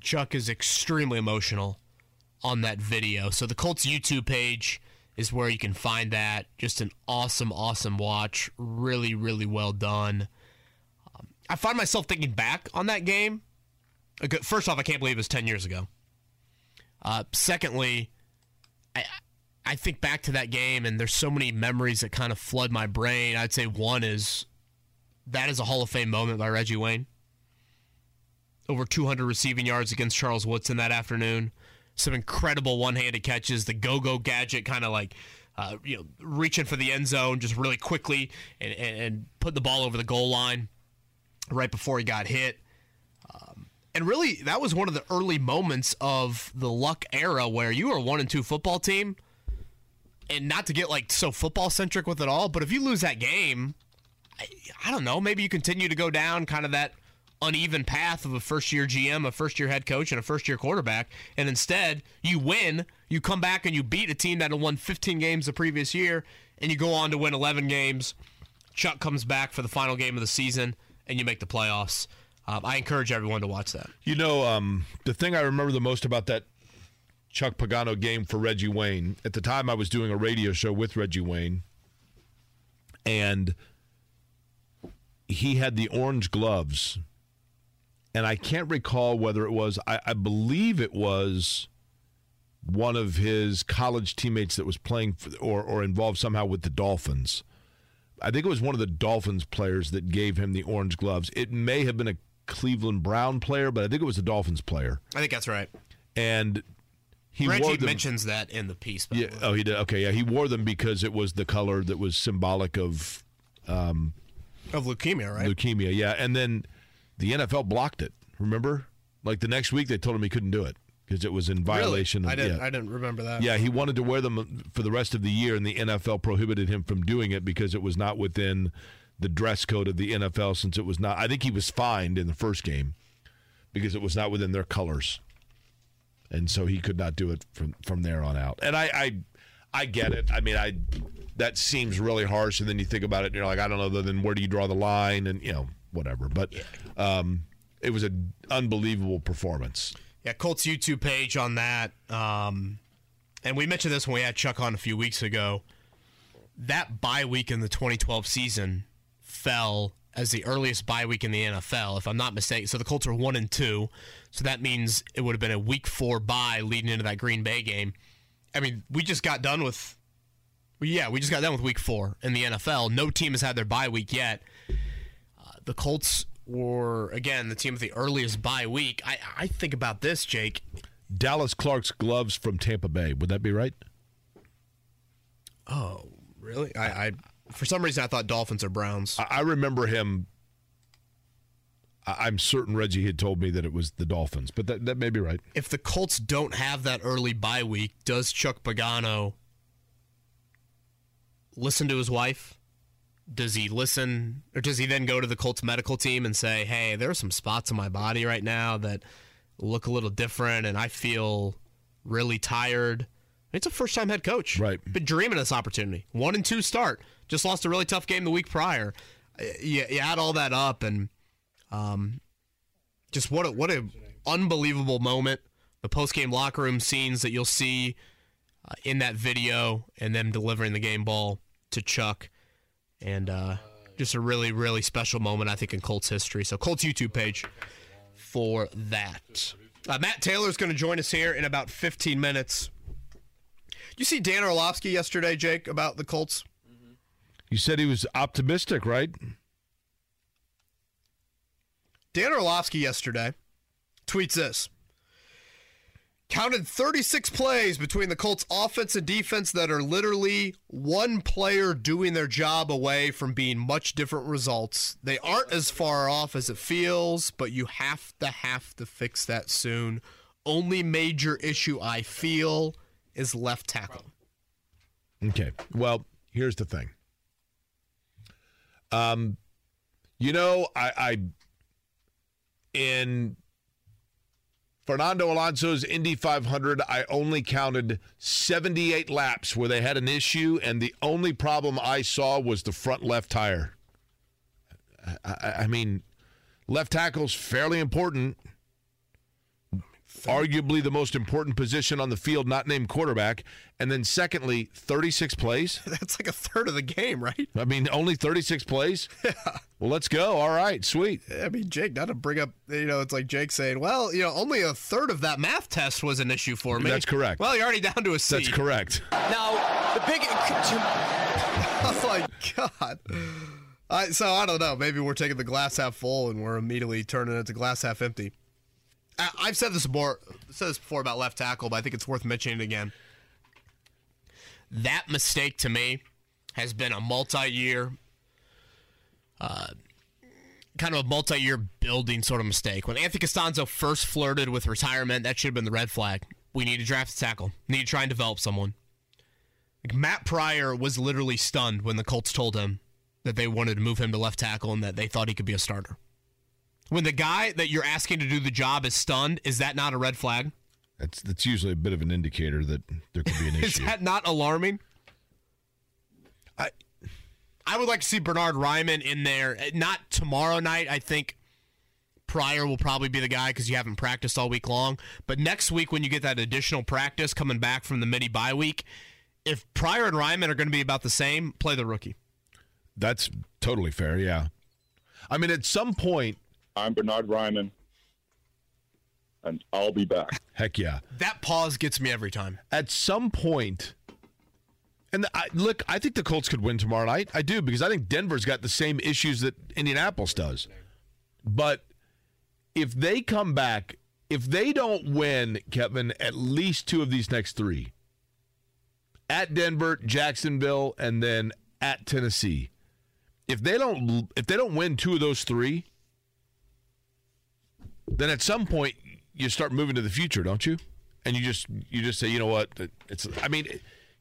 Chuck is extremely emotional on that video. So the Colts YouTube page is where you can find that. Just an awesome, awesome watch. Really, really well done. Um, I find myself thinking back on that game. First off, I can't believe it was 10 years ago. Uh, secondly, I, I think back to that game, and there's so many memories that kind of flood my brain. I'd say one is that is a Hall of Fame moment by Reggie Wayne. Over 200 receiving yards against Charles Woodson that afternoon. Some incredible one-handed catches. The go-go gadget, kind of like uh, you know, reaching for the end zone just really quickly and, and, and put the ball over the goal line right before he got hit. Um, And really, that was one of the early moments of the luck era where you were one and two football team. And not to get like so football centric with it all, but if you lose that game, I, I don't know, maybe you continue to go down kind of that uneven path of a first year GM, a first year head coach, and a first year quarterback. And instead, you win, you come back and you beat a team that had won 15 games the previous year, and you go on to win 11 games. Chuck comes back for the final game of the season, and you make the playoffs. Um, I encourage everyone to watch that. You know, um, the thing I remember the most about that Chuck Pagano game for Reggie Wayne, at the time I was doing a radio show with Reggie Wayne, and he had the orange gloves. And I can't recall whether it was, I, I believe it was one of his college teammates that was playing for, or, or involved somehow with the Dolphins. I think it was one of the Dolphins players that gave him the orange gloves. It may have been a Cleveland Brown player, but I think it was a Dolphins player. I think that's right. And he Reggie mentions that in the piece. by yeah. the. Oh, he did. Okay. Yeah. He wore them because it was the color that was symbolic of um, Of leukemia, right? leukemia. Yeah. And then the NFL blocked it. Remember? Like the next week, they told him he couldn't do it because it was in violation. Really? I of, didn't. yeah. I didn't remember that. Yeah, he wanted to wear them for the rest of the year, and the NFL prohibited him from doing it because it was not within the dress code of the NFL. Since it was not, I think he was fined in the first game because it was not within their colors, and so he could not do it from from there on out. And I, I, I get it. I mean, I that seems really harsh, and then you think about it, and you're like, I don't know. Then where do you draw the line? And you know, whatever. But um, it was an unbelievable performance. Yeah, Colts YouTube page on that. Um, and we mentioned this when we had Chuck on a few weeks ago. That bye week in the 2012 season fell as the earliest bye week in the NFL, if I'm not mistaken. So the Colts are one and two. So that means it would have been a week four bye leading into that Green Bay game. I mean, we just got done with. Yeah, we just got done with week four in the NFL. No team has had their bye week yet. Uh, the Colts were, again, the team with the earliest bye week. I, I think about this, Jake. Dallas Clark's gloves from Tampa Bay. Would that be right? Oh, really? I, I for some reason I thought Dolphins or Browns. I I remember him. I'm certain Reggie had told me that it was the Dolphins, but that, that may be right. If the Colts don't have that early bye week, does Chuck Pagano listen to his wife? Does he listen, or does he then go to the Colts medical team and say, "Hey, there are some spots on my body right now that look a little different, and I feel really tired." It's a first-time head coach, Right. Been dreaming of this opportunity. One and two start. Just lost a really tough game the week prior. Uh, You, you add all that up, and um, just what a, what a unbelievable moment. The post game locker room scenes that you'll see uh, in that video, and them delivering the game ball to Chuck, and uh, just a really really special moment I think in Colts history. So Colts YouTube page for that. Uh, Matt Taylor's going to join us here in about 15 minutes. You see Dan Orlovsky yesterday, Jake, about the Colts. You said he was optimistic, right? Dan Orlovsky yesterday tweets this. Counted 36 plays between the Colts offense and defense that are literally one player doing their job away from being much different results. They aren't as far off as it feels, but you have to have to fix that soon. Only major issue I feel is left tackle. Okay. Well, here's the thing. Um, you know, I, I in Fernando Alonso's Indy 500, I only counted 78 laps where they had an issue, and the only problem I saw was the front left tire. I, I, mean, left tackle's fairly important. Arguably the most important position on the field, not named quarterback. And then, secondly, 36 plays. That's like a third of the game, right? I mean, only 36 plays? Yeah. Well, let's go. All right, sweet. I mean, Jake, not to bring up, you know, it's like Jake saying, well, you know, only a third of that math test was an issue for me. That's correct. Well, you're already down to a C. That's correct. Now, the big. I was like, God. I, so I don't know. Maybe we're taking the glass half full and we're immediately turning it to glass half empty. I've said this before, said this before about left tackle, but I think it's worth mentioning again. That mistake to me has been a multi-year uh, kind of a multi-year building sort of mistake. When Anthony Castonzo first flirted with retirement, that should have been the red flag. We need to draft a tackle. Need to try and develop someone. Like Matt Pryor was literally stunned when the Colts told him that they wanted to move him to left tackle and that they thought he could be a starter. When the guy that you're asking to do the job is stunned, is that not a red flag? That's that's usually a bit of an indicator that there could be an issue. Is that not alarming? I I would like to see Bernhard Raimann in there. Uh, Not tomorrow night. I think Pryor will probably be the guy because you haven't practiced all week long. But next week, when you get that additional practice coming back from the mini bye week, if Pryor and Raimann are going to be about the same, play the rookie. that's totally fair. Yeah. I mean, at some point, I'm Bernhard Raimann, and I'll be back. heck yeah. That pause gets me every time. At some point, and I, look, I think the Colts could win tomorrow night. I do because I think Denver's got the same issues that Indianapolis does. But if they come back, if they don't win, Kevin, at least two of these next three at Denver, Jacksonville, and then at Tennessee. If they don't if they don't win two of those three, then at some point you start moving to the future, don't you? And you just you just say, you know what? It's I mean,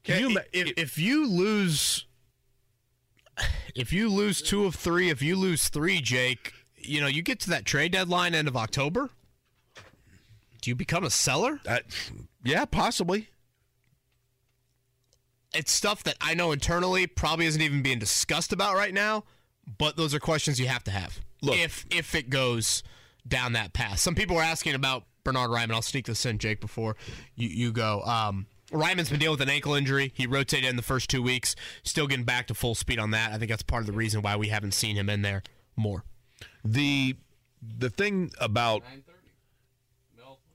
can you if, if you lose, if you lose two of three, if you lose three, Jake, you know you get to that trade deadline end of October. Do you become a seller? uh, yeah, possibly. it's stuff that I know internally probably isn't even being discussed about right now, but those are questions you have to have. Look. if if it goes down that path. Some people were asking about Bernhard Raimann. I'll sneak this in, Jake, before you, you go. Um, Raimann's been dealing with an ankle injury. He rotated in the first two weeks. Still getting back to full speed on that. I think that's part of the reason why we haven't seen him in there more. The the thing about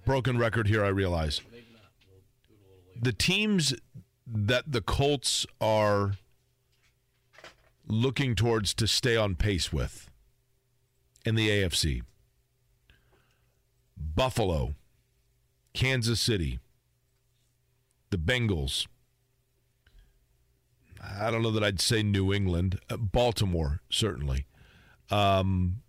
broken record here, I realize the teams that the Colts are looking towards to stay on pace with in the AFC Buffalo, Kansas City, the Bengals. I don't know that I'd say New England, uh, Baltimore, certainly. Um,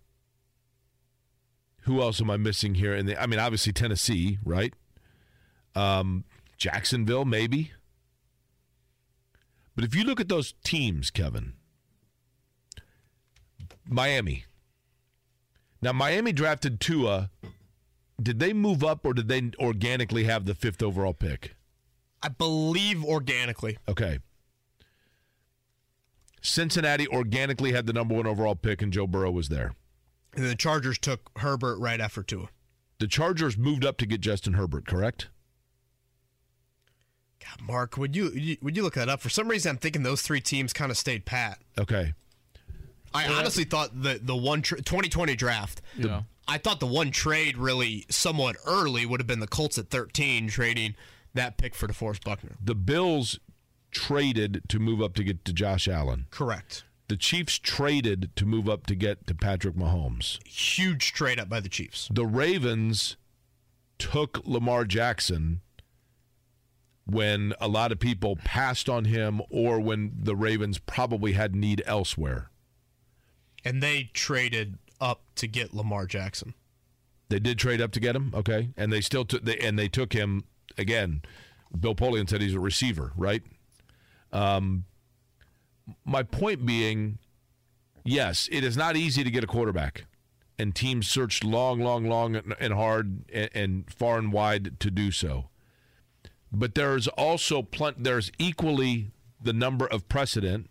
who else am I missing here? And I mean, obviously Tennessee, right? Um, Jacksonville, maybe. But if you look at those teams, Kevin, Miami. Now, Miami drafted Tua. Did they move up or did they organically have the fifth overall pick? I believe organically. Okay. Cincinnati organically had the number one overall pick, and Joe Burrow was there. And the Chargers took Herbert right after Tua. The Chargers moved up to get Justin Herbert, correct? God, Mark, would you you- would you look that up? For some reason, I'm thinking those three teams kind of stayed pat. Okay. I honestly thought the the one tra- 2020 draft. Yeah. I thought the one trade really somewhat early would have been the Colts at 13 trading that pick for DeForest Buckner. The Bills traded to move up to get to Josh Allen. Correct. The Chiefs traded to move up to get to Patrick Mahomes. Huge trade up by the Chiefs. The Ravens took Lamar Jackson when a lot of people passed on him or when the Ravens probably had need elsewhere. And they traded up to get Lamar Jackson. They did trade up to get him, okay, and they still took they and they took him again. Bill Polian said he's a receiver, right? Um, my point being, yes, it is not easy to get a quarterback, and teams searched long, long, long, and- hard and, and far and wide to do so. But there's also plen- there's equally the number of precedent,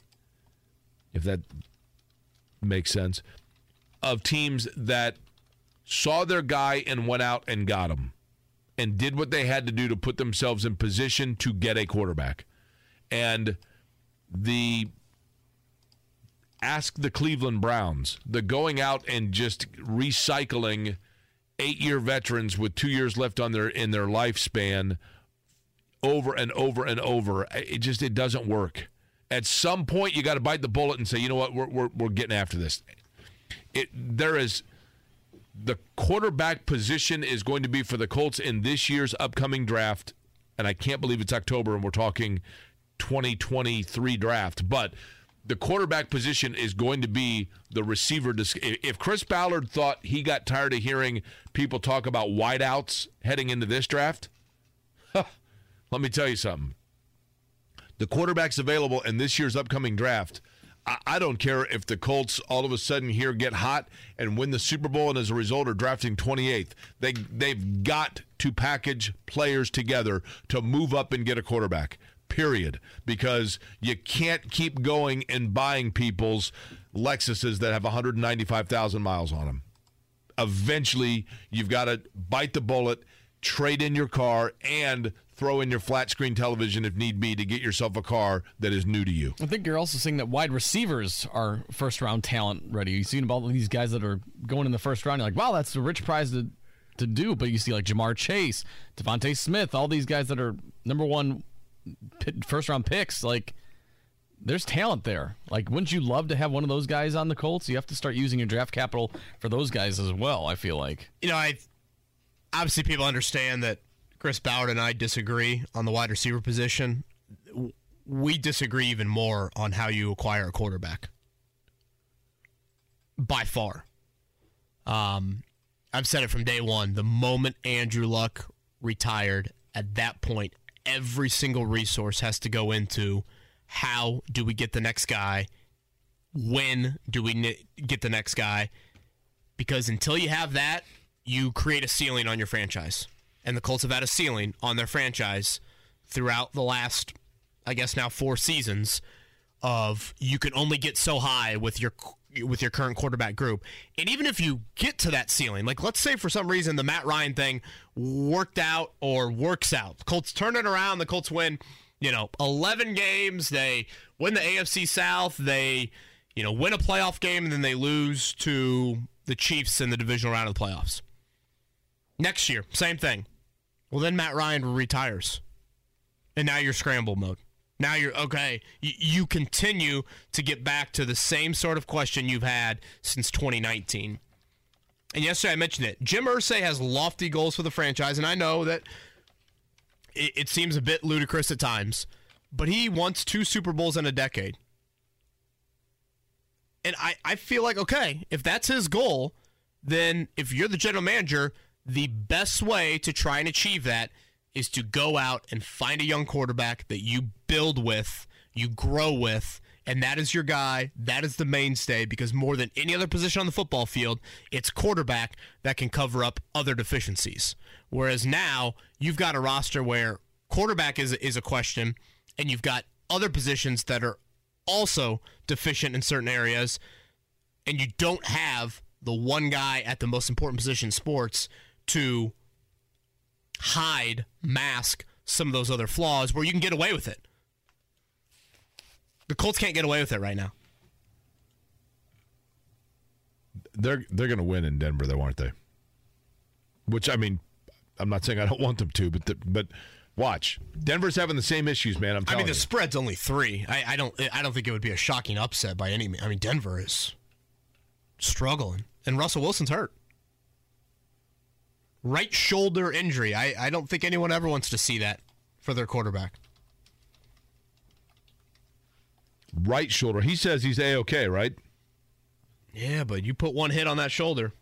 if that makes sense, of teams that saw their guy and went out and got him and did what they had to do to put themselves in position to get a quarterback. And the ask the Cleveland Browns, the going out and just recycling eight-year veterans with 2 years left on their in their lifespan over and over and over. It just it doesn't work. At some point you got to bite the bullet and say, "You know what? We're we're, we're getting after this." It there is the quarterback position is going to be for the Colts in this year's upcoming draft, and I can't believe it's October and we're talking 2023 draft, but the quarterback position is going to be the receiver. If Chris Ballard thought he got tired of hearing people talk about wideouts heading into this draft, let me tell you something. The quarterbacks available in this year's upcoming draft. I, don't care if the Colts all of a sudden here get hot and win the Super Bowl, and as a result are drafting 28th. They they've got to package players together to move up and get a quarterback. Period. Because you can't keep going and buying people's Lexuses that have 195,000 miles on them. Eventually, you've got to bite the bullet, trade in your car, and throw in your flat screen television if need be to get yourself a car that is new to you. I think you're also seeing that wide receivers are first round talent ready. You've seen about these guys that are going in the first round. You're like, wow, that's a rich prize to to do. But you see like Ja'Marr Chase, DeVonta Smith, all these guys that are number one first round picks. Like, there's talent there. Like, wouldn't you love to have one of those guys on the Colts? You have to start using your draft capital for those guys as well. I feel like. You know, I obviously people understand that Chris Ballard and I disagree on the wide receiver position. We disagree even more on how you acquire a quarterback. By far. Um, I've said it from day one. The moment Andrew Luck retired, at that point, every single resource has to go into how do we get the next guy? When do we get the next guy? Because until you have that, you create a ceiling on your franchise and the Colts have had a ceiling on their franchise throughout the last, I guess now four seasons of you can only get so high with your with your current quarterback group. And even if you get to that ceiling, like let's say for some reason the Matt Ryan thing worked out or works out. The Colts turn it around, the Colts win, you know, 11 games, they win the AFC South, they, you know, win a playoff game and then they lose to the Chiefs in the divisional round of the playoffs. Next year, same thing. Well, then Matt Ryan retires. And now you're scramble mode. Now you're okay. You, continue to get back to the same sort of question you've had since 2019. And yesterday I mentioned it. Jim Irsay has lofty goals for the franchise, and I know that it, it seems a bit ludicrous at times, but he wants two Super Bowls in a decade. And I, I feel like, okay, if that's his goal, then if you're the general manager, the best way to try and achieve that is to go out and find a young quarterback that you build with, you grow with, and that is your guy. That is the mainstay because more than any other position on the football field, it's quarterback that can cover up other deficiencies. Whereas now you've got a roster where quarterback is is a question, and you've got other positions that are also deficient in certain areas, and you don't have the one guy at the most important position in sports to hide, mask some of those other flaws where you can get away with it. The Colts can't get away with it right now. They're they're going to win in Denver, though, aren't they? Which I mean, I'm not saying I don't want them to, but the, but watch, Denver's having the same issues, man. I'm. I mean, the you. spread's only three. I, I don't I don't think it would be a shocking upset by any. I mean, Denver is struggling, and Russell Wilson's hurt right shoulder injury. I, I don't think anyone ever wants to see that for their quarterback. Right shoulder. He says he's a okay, right? Yeah, but you put one hit on that shoulder.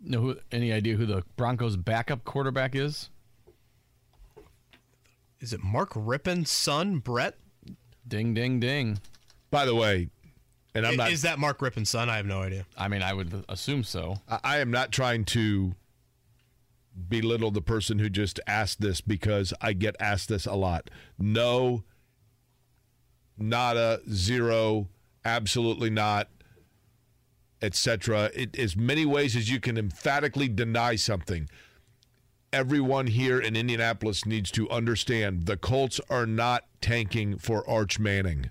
No, who, any idea who the Broncos' backup quarterback is? Is it Mark Rypien's son, Brett? Ding, ding, ding. By the way, and I'm is, not. Is that Mark Rypien's son? I have no idea. I mean, I would assume so. I, I am not trying to belittle the person who just asked this because I get asked this a lot. No, nada, zero, absolutely not, etc. As many ways as you can emphatically deny something. Everyone here in Indianapolis needs to understand the Colts are not tanking for Arch Manning.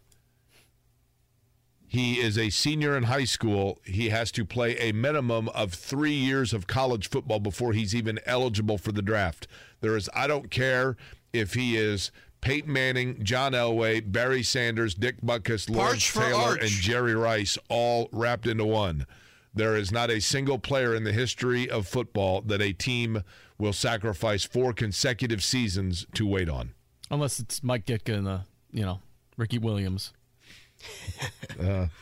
He is a senior in high school. He has to play a minimum of three years of college football before he's even eligible for the draft. There is, I don't care if he is Peyton Manning, John Elway, Barry Sanders, Dick Butkus, Lawrence Taylor, and Jerry Rice all wrapped into one. There is not a single player in the history of football that a team will sacrifice four consecutive seasons to wait on. Unless it's Mike Ditka and the, you know, Ricky Williams.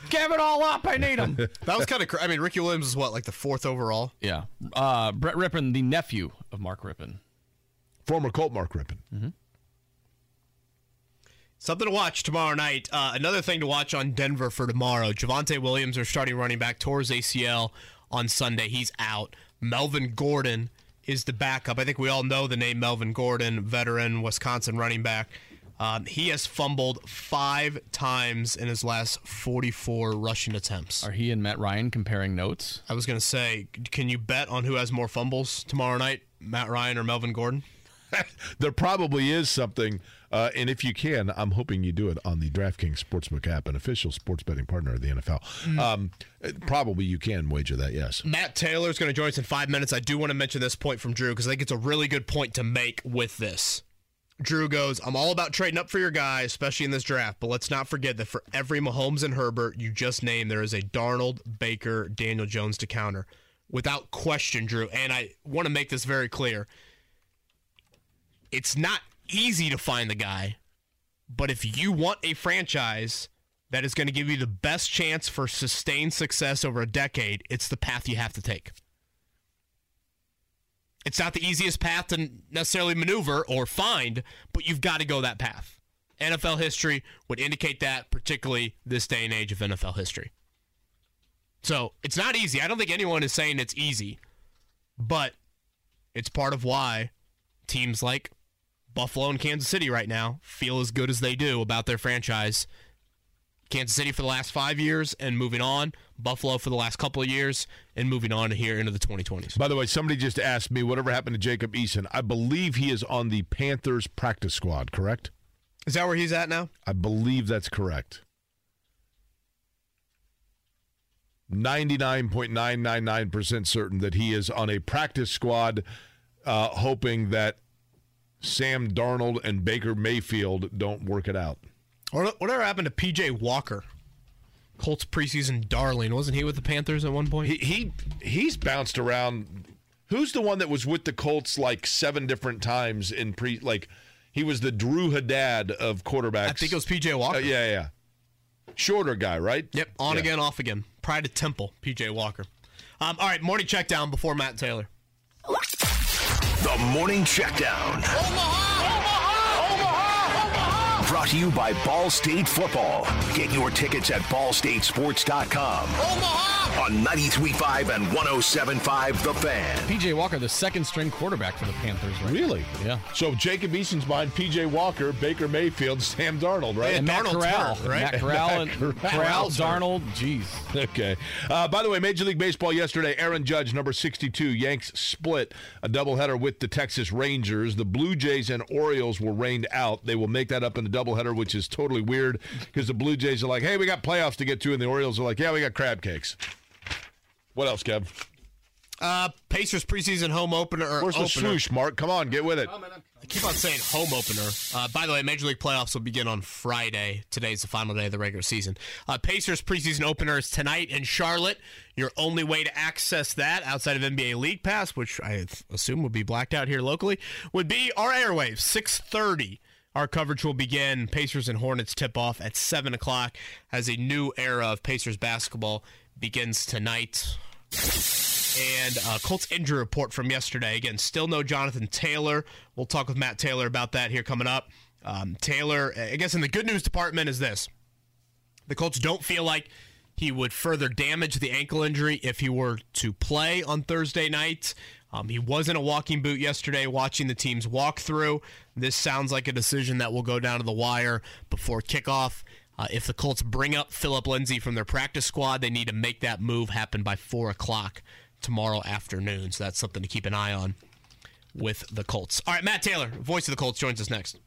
Give it all up. I need him. That was kind of. Cr- I mean, Ricky Williams is what, like the fourth overall. yeah. Uh, Brett Rypien, the nephew of Mark Rypien. Former Colt Mark Rypien. Something to watch tomorrow night. Uh, another thing to watch on Denver for tomorrow. Javonte Williams, our starting running back, tore his ACL on Sunday. He's out. Melvin Gordon is the backup. I think we all know the name Melvin Gordon, veteran Wisconsin running back. Um, he has fumbled five times in his last 44 rushing attempts. Are he and Matt Ryan comparing notes? I was going to say, can you bet on who has more fumbles tomorrow night, Matt Ryan or Melvin Gordon? There probably is something, uh, and if you can, I'm hoping you do it on the DraftKings Sportsbook app, an official sports betting partner of the NFL. Mm. Um, probably you can wager that, yes. Matt Taylor is going to join us in five minutes. I do want to mention this point from Drew because I think it's a really good point to make with this. Drew goes, I'm all about trading up for your guy, especially in this draft, but let's not forget that for every Mahomes and Herbert you just named, there is a Darnold, Baker, Daniel Jones to counter. Without question, Drew. And I want to make this very clear. It's not easy to find the guy, but if you want a franchise that is going to give you the best chance for sustained success over a decade, it's the path you have to take. It's not the easiest path to necessarily maneuver or find, but you've got to go that path. NFL history would indicate that, particularly this day and age of NFL history. So it's not easy. I don't think anyone is saying it's easy, but it's part of why teams like Buffalo and Kansas City right now feel as good as they do about their franchise. Kansas City for the last five years and moving on. Buffalo for the last couple of years and moving on here into the 2020s. By the way, somebody just asked me whatever happened to Jacob Eason. I believe he is on the Panthers practice squad, correct? Is that where he's at now? I believe that's correct. 99.999% certain that he is on a practice squad, uh, hoping that Sam Darnold and Baker Mayfield don't work it out. Or whatever happened to PJ Walker? Colts preseason darling. Wasn't he with the Panthers at one point? He, he he's bounced around. Who's the one that was with the Colts like seven different times in pre? Like he was the Drew Haddad of quarterbacks. I think it was PJ Walker. Uh, yeah, yeah. Shorter guy, right? Yep, on Yeah. again, off again. Pride of Temple, PJ Walker. Um, all right, morning check down before Matt Taylor. The Morning check Checkdown. Brought to you by Ball State Football. Get your tickets at ballstatesports.com. On 93.5 and 107.5 The Fan. PJ Walker, the second string quarterback for the Panthers, right? Really? Yeah. So Jacob Eason's behind P.J. Walker, Baker Mayfield, Sam Darnold, right? And Matt Darnold's Corral, hurt, right? Matt Corral, and Matt Corral, Corral's hurt. Darnold. Jeez. Okay. Uh, by the way, Major League Baseball yesterday, Aaron Judge, number 62, Yanks split a doubleheader with the Texas Rangers. The Blue Jays and Orioles were rained out. They will make that up in a doubleheader, which is totally weird because the Blue Jays are like, hey, we got playoffs to get to, and the Orioles are like, yeah, we got crab cakes. What else, Kev? Uh, Pacers preseason home opener. Or Where's the swoosh, Mark? Come on, get with it. I keep on saying home opener. Uh, by the way, Major League playoffs will begin on Friday. Today's the final day of the regular season. Uh, Pacers preseason opener is tonight in Charlotte. Your only way to access that outside of NBA League Pass, which I assume will be blacked out here locally, would be our airwaves. Six thirty. Our coverage will begin. Pacers and Hornets tip off at seven o'clock as a new era of Pacers basketball begins tonight. And uh, Colts injury report from yesterday. Again, still no Jonathan Taylor. We'll talk with Matt Taylor about that here coming up. Um, Taylor, I guess in the good news department is this the Colts don't feel like he would further damage the ankle injury if he were to play on Thursday night. Um, he was in a walking boot yesterday watching the team's walkthrough. This sounds like a decision that will go down to the wire before kickoff. Uh, if the Colts bring up Phillip Lindsay from their practice squad, they need to make that move happen by 4 o'clock tomorrow afternoon. So that's something to keep an eye on with the Colts. All right, Matt Taylor, voice of the Colts, joins us next.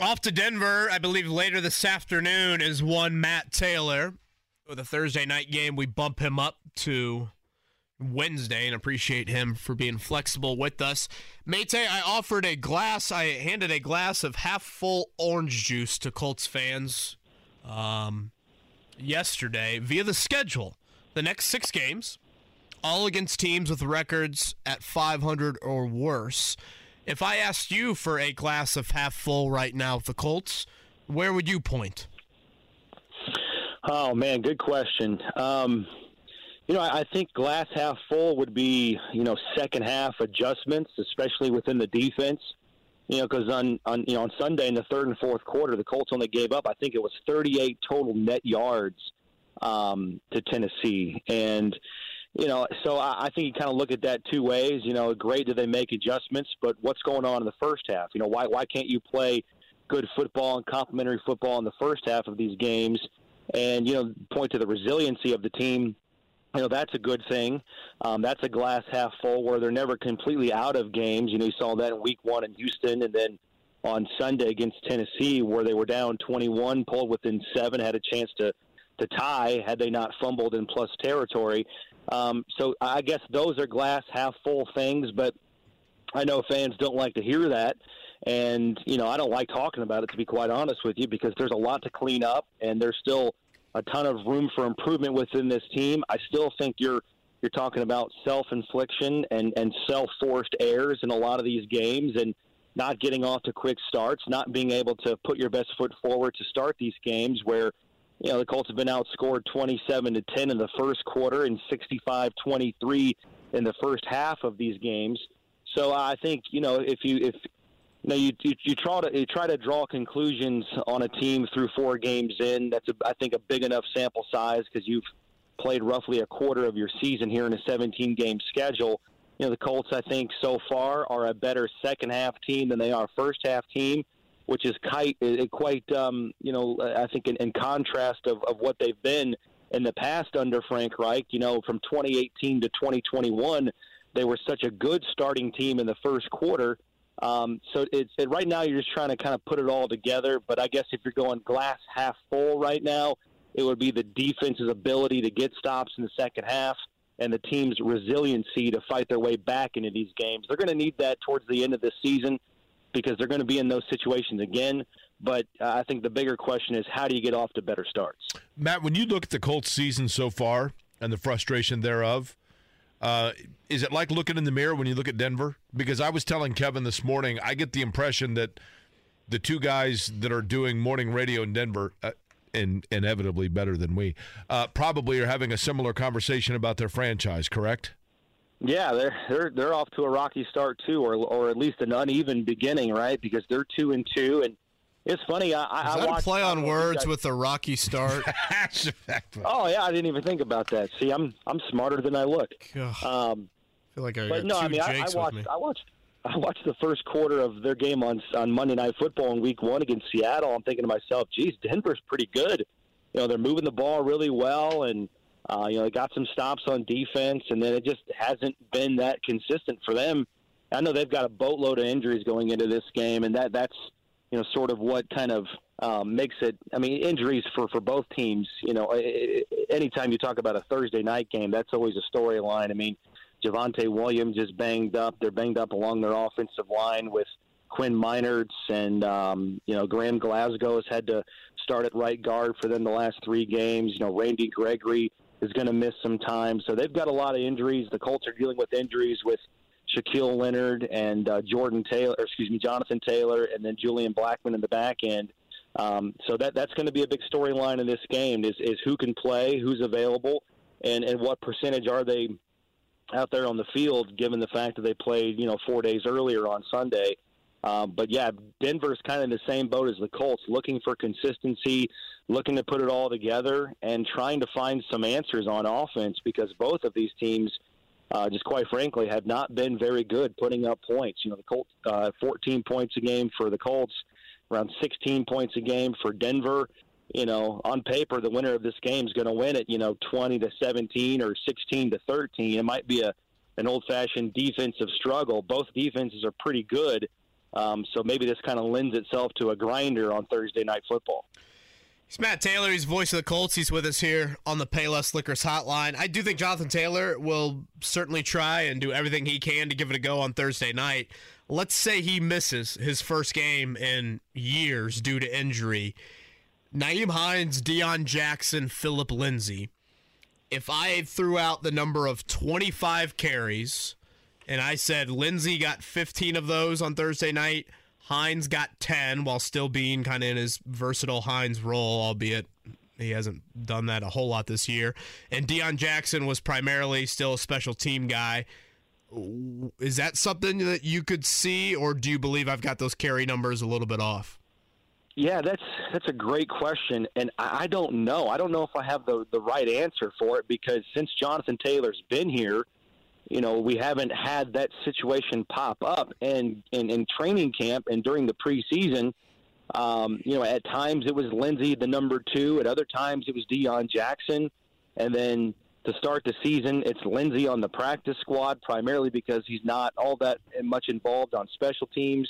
Off to Denver, I believe later this afternoon is one Matt Taylor. With a Thursday night game, we bump him up to Wednesday and appreciate him for being flexible with us. Mate, I offered a glass, I handed a glass of half full orange juice to Colts fans um, yesterday via the schedule. The next six games, all against teams with records at 500 or worse. If I asked you for a glass of half full right now with the Colts, where would you point? Oh man, good question. Um, you know, I, think glass half full would be you know second half adjustments, especially within the defense. You know, because on on you know on Sunday in the third and fourth quarter, the Colts only gave up I think it was 38 total net yards um, to Tennessee, and you know, so I, I think you kind of look at that two ways. You know, great that they make adjustments, but what's going on in the first half? You know, why why can't you play good football and complementary football in the first half of these games? And you know, point to the resiliency of the team. You know, that's a good thing. Um, that's a glass half full where they're never completely out of games. You know, you saw that in Week One in Houston, and then on Sunday against Tennessee, where they were down 21, pulled within seven, had a chance to to tie had they not fumbled in plus territory. Um, so I guess those are glass half full things, but I know fans don't like to hear that. And, you know, I don't like talking about it, to be quite honest with you, because there's a lot to clean up, and there's still a ton of room for improvement within this team. I still think you're you're talking about self-infliction and, and self-forced errors in a lot of these games and not getting off to quick starts, not being able to put your best foot forward to start these games where – you know, the Colts have been outscored 27 to 10 in the first quarter and 65-23 in the first half of these games. So I think you know if you if you know you you, you try to you try to draw conclusions on a team through four games in. That's a, I think a big enough sample size because you've played roughly a quarter of your season here in a 17 game schedule. You know the Colts I think so far are a better second half team than they are first half team which is quite, quite um, you know, I think in, in contrast of, of what they've been in the past under Frank Reich. You know, from 2018 to 2021, they were such a good starting team in the first quarter. Um, so it's it, right now you're just trying to kind of put it all together. But I guess if you're going glass half full right now, it would be the defense's ability to get stops in the second half and the team's resiliency to fight their way back into these games. They're going to need that towards the end of this season because they're going to be in those situations again. But uh, I think the bigger question is how do you get off to better starts? Matt, when you look at the Colts season so far and the frustration thereof, uh, is it like looking in the mirror when you look at Denver? Because I was telling Kevin this morning, I get the impression that the two guys that are doing morning radio in Denver, uh, inevitably better than we, uh, probably are having a similar conversation about their franchise. Correct? Yeah, they're they're they're off to a rocky start too, or or at least an uneven beginning, right? Because they're two and two, and it's funny. I, Is I that watched, a play on words guys, with a rocky start? oh yeah, I didn't even think about that. See, I'm I'm smarter than I look. God. Um, I feel like I but got no, two I mean, I, I watched me. I watched I watched the first quarter of their game on on Monday Night Football in Week One against Seattle. I'm thinking to myself, geez, Denver's pretty good. You know, they're moving the ball really well, and uh, you know, they got some stops on defense, and then it just hasn't been that consistent for them. I know they've got a boatload of injuries going into this game, and that that's you know sort of what kind of um, makes it. I mean, injuries for for both teams. You know, anytime you talk about a Thursday night game, that's always a storyline. I mean, Javonte Williams is banged up. They're banged up along their offensive line with Quinn Meinerz and um, you know Graham Glasgow has had to start at right guard for them the last three games. You know, Randy Gregory is going to miss some time. So they've got a lot of injuries. The Colts are dealing with injuries with Shaquille Leonard and uh, Jordan Taylor, or excuse me, Jonathan Taylor, and then Julian Blackmon in the back end. Um, so that that's going to be a big storyline in this game is is who can play, who's available, and and what percentage are they out there on the field, given the fact that they played you know four days earlier on Sunday. Um, but yeah, Denver's kind of in the same boat as the Colts, looking for consistency, looking to put it all together, and trying to find some answers on offense because both of these teams, uh, just quite frankly, have not been very good putting up points. You know, the Colts, uh, 14 points a game for the Colts, around 16 points a game for Denver. You know, on paper, the winner of this game is going to win it. You know, 20 to 17 or 16 to 13. It might be a an old-fashioned defensive struggle. Both defenses are pretty good. Um, so maybe this kind of lends itself to a grinder on Thursday night football. He's Matt Taylor. He's voice of the Colts. He's with us here on the Payless Liquors hotline. I do think Jonathan Taylor will certainly try and do everything he can to give it a go on Thursday night. Let's say he misses his first game in years due to injury. Nyheim Hines, Deon Jackson, Phillip Lindsay. If I threw out the number of 25 carries and I said Lindsay got 15 of those on Thursday night, Hines got 10 while still being kind of in his versatile Hines role, albeit he hasn't done that a whole lot this year. And Deon Jackson was primarily still a special team guy. Is that something that you could see, or do you believe I've got those carry numbers a little bit off? Yeah, that's that's a great question, and I don't know. I don't know if I have the the right answer for it because since Jonathan Taylor's been here, you know, we haven't had that situation pop up. And in, in training camp and during the preseason, um, you know, at times it was Lindsay, the number two. At other times it was Deon Jackson, and then to start the season, it's Lindsay on the practice squad primarily because he's not all that much involved on special teams.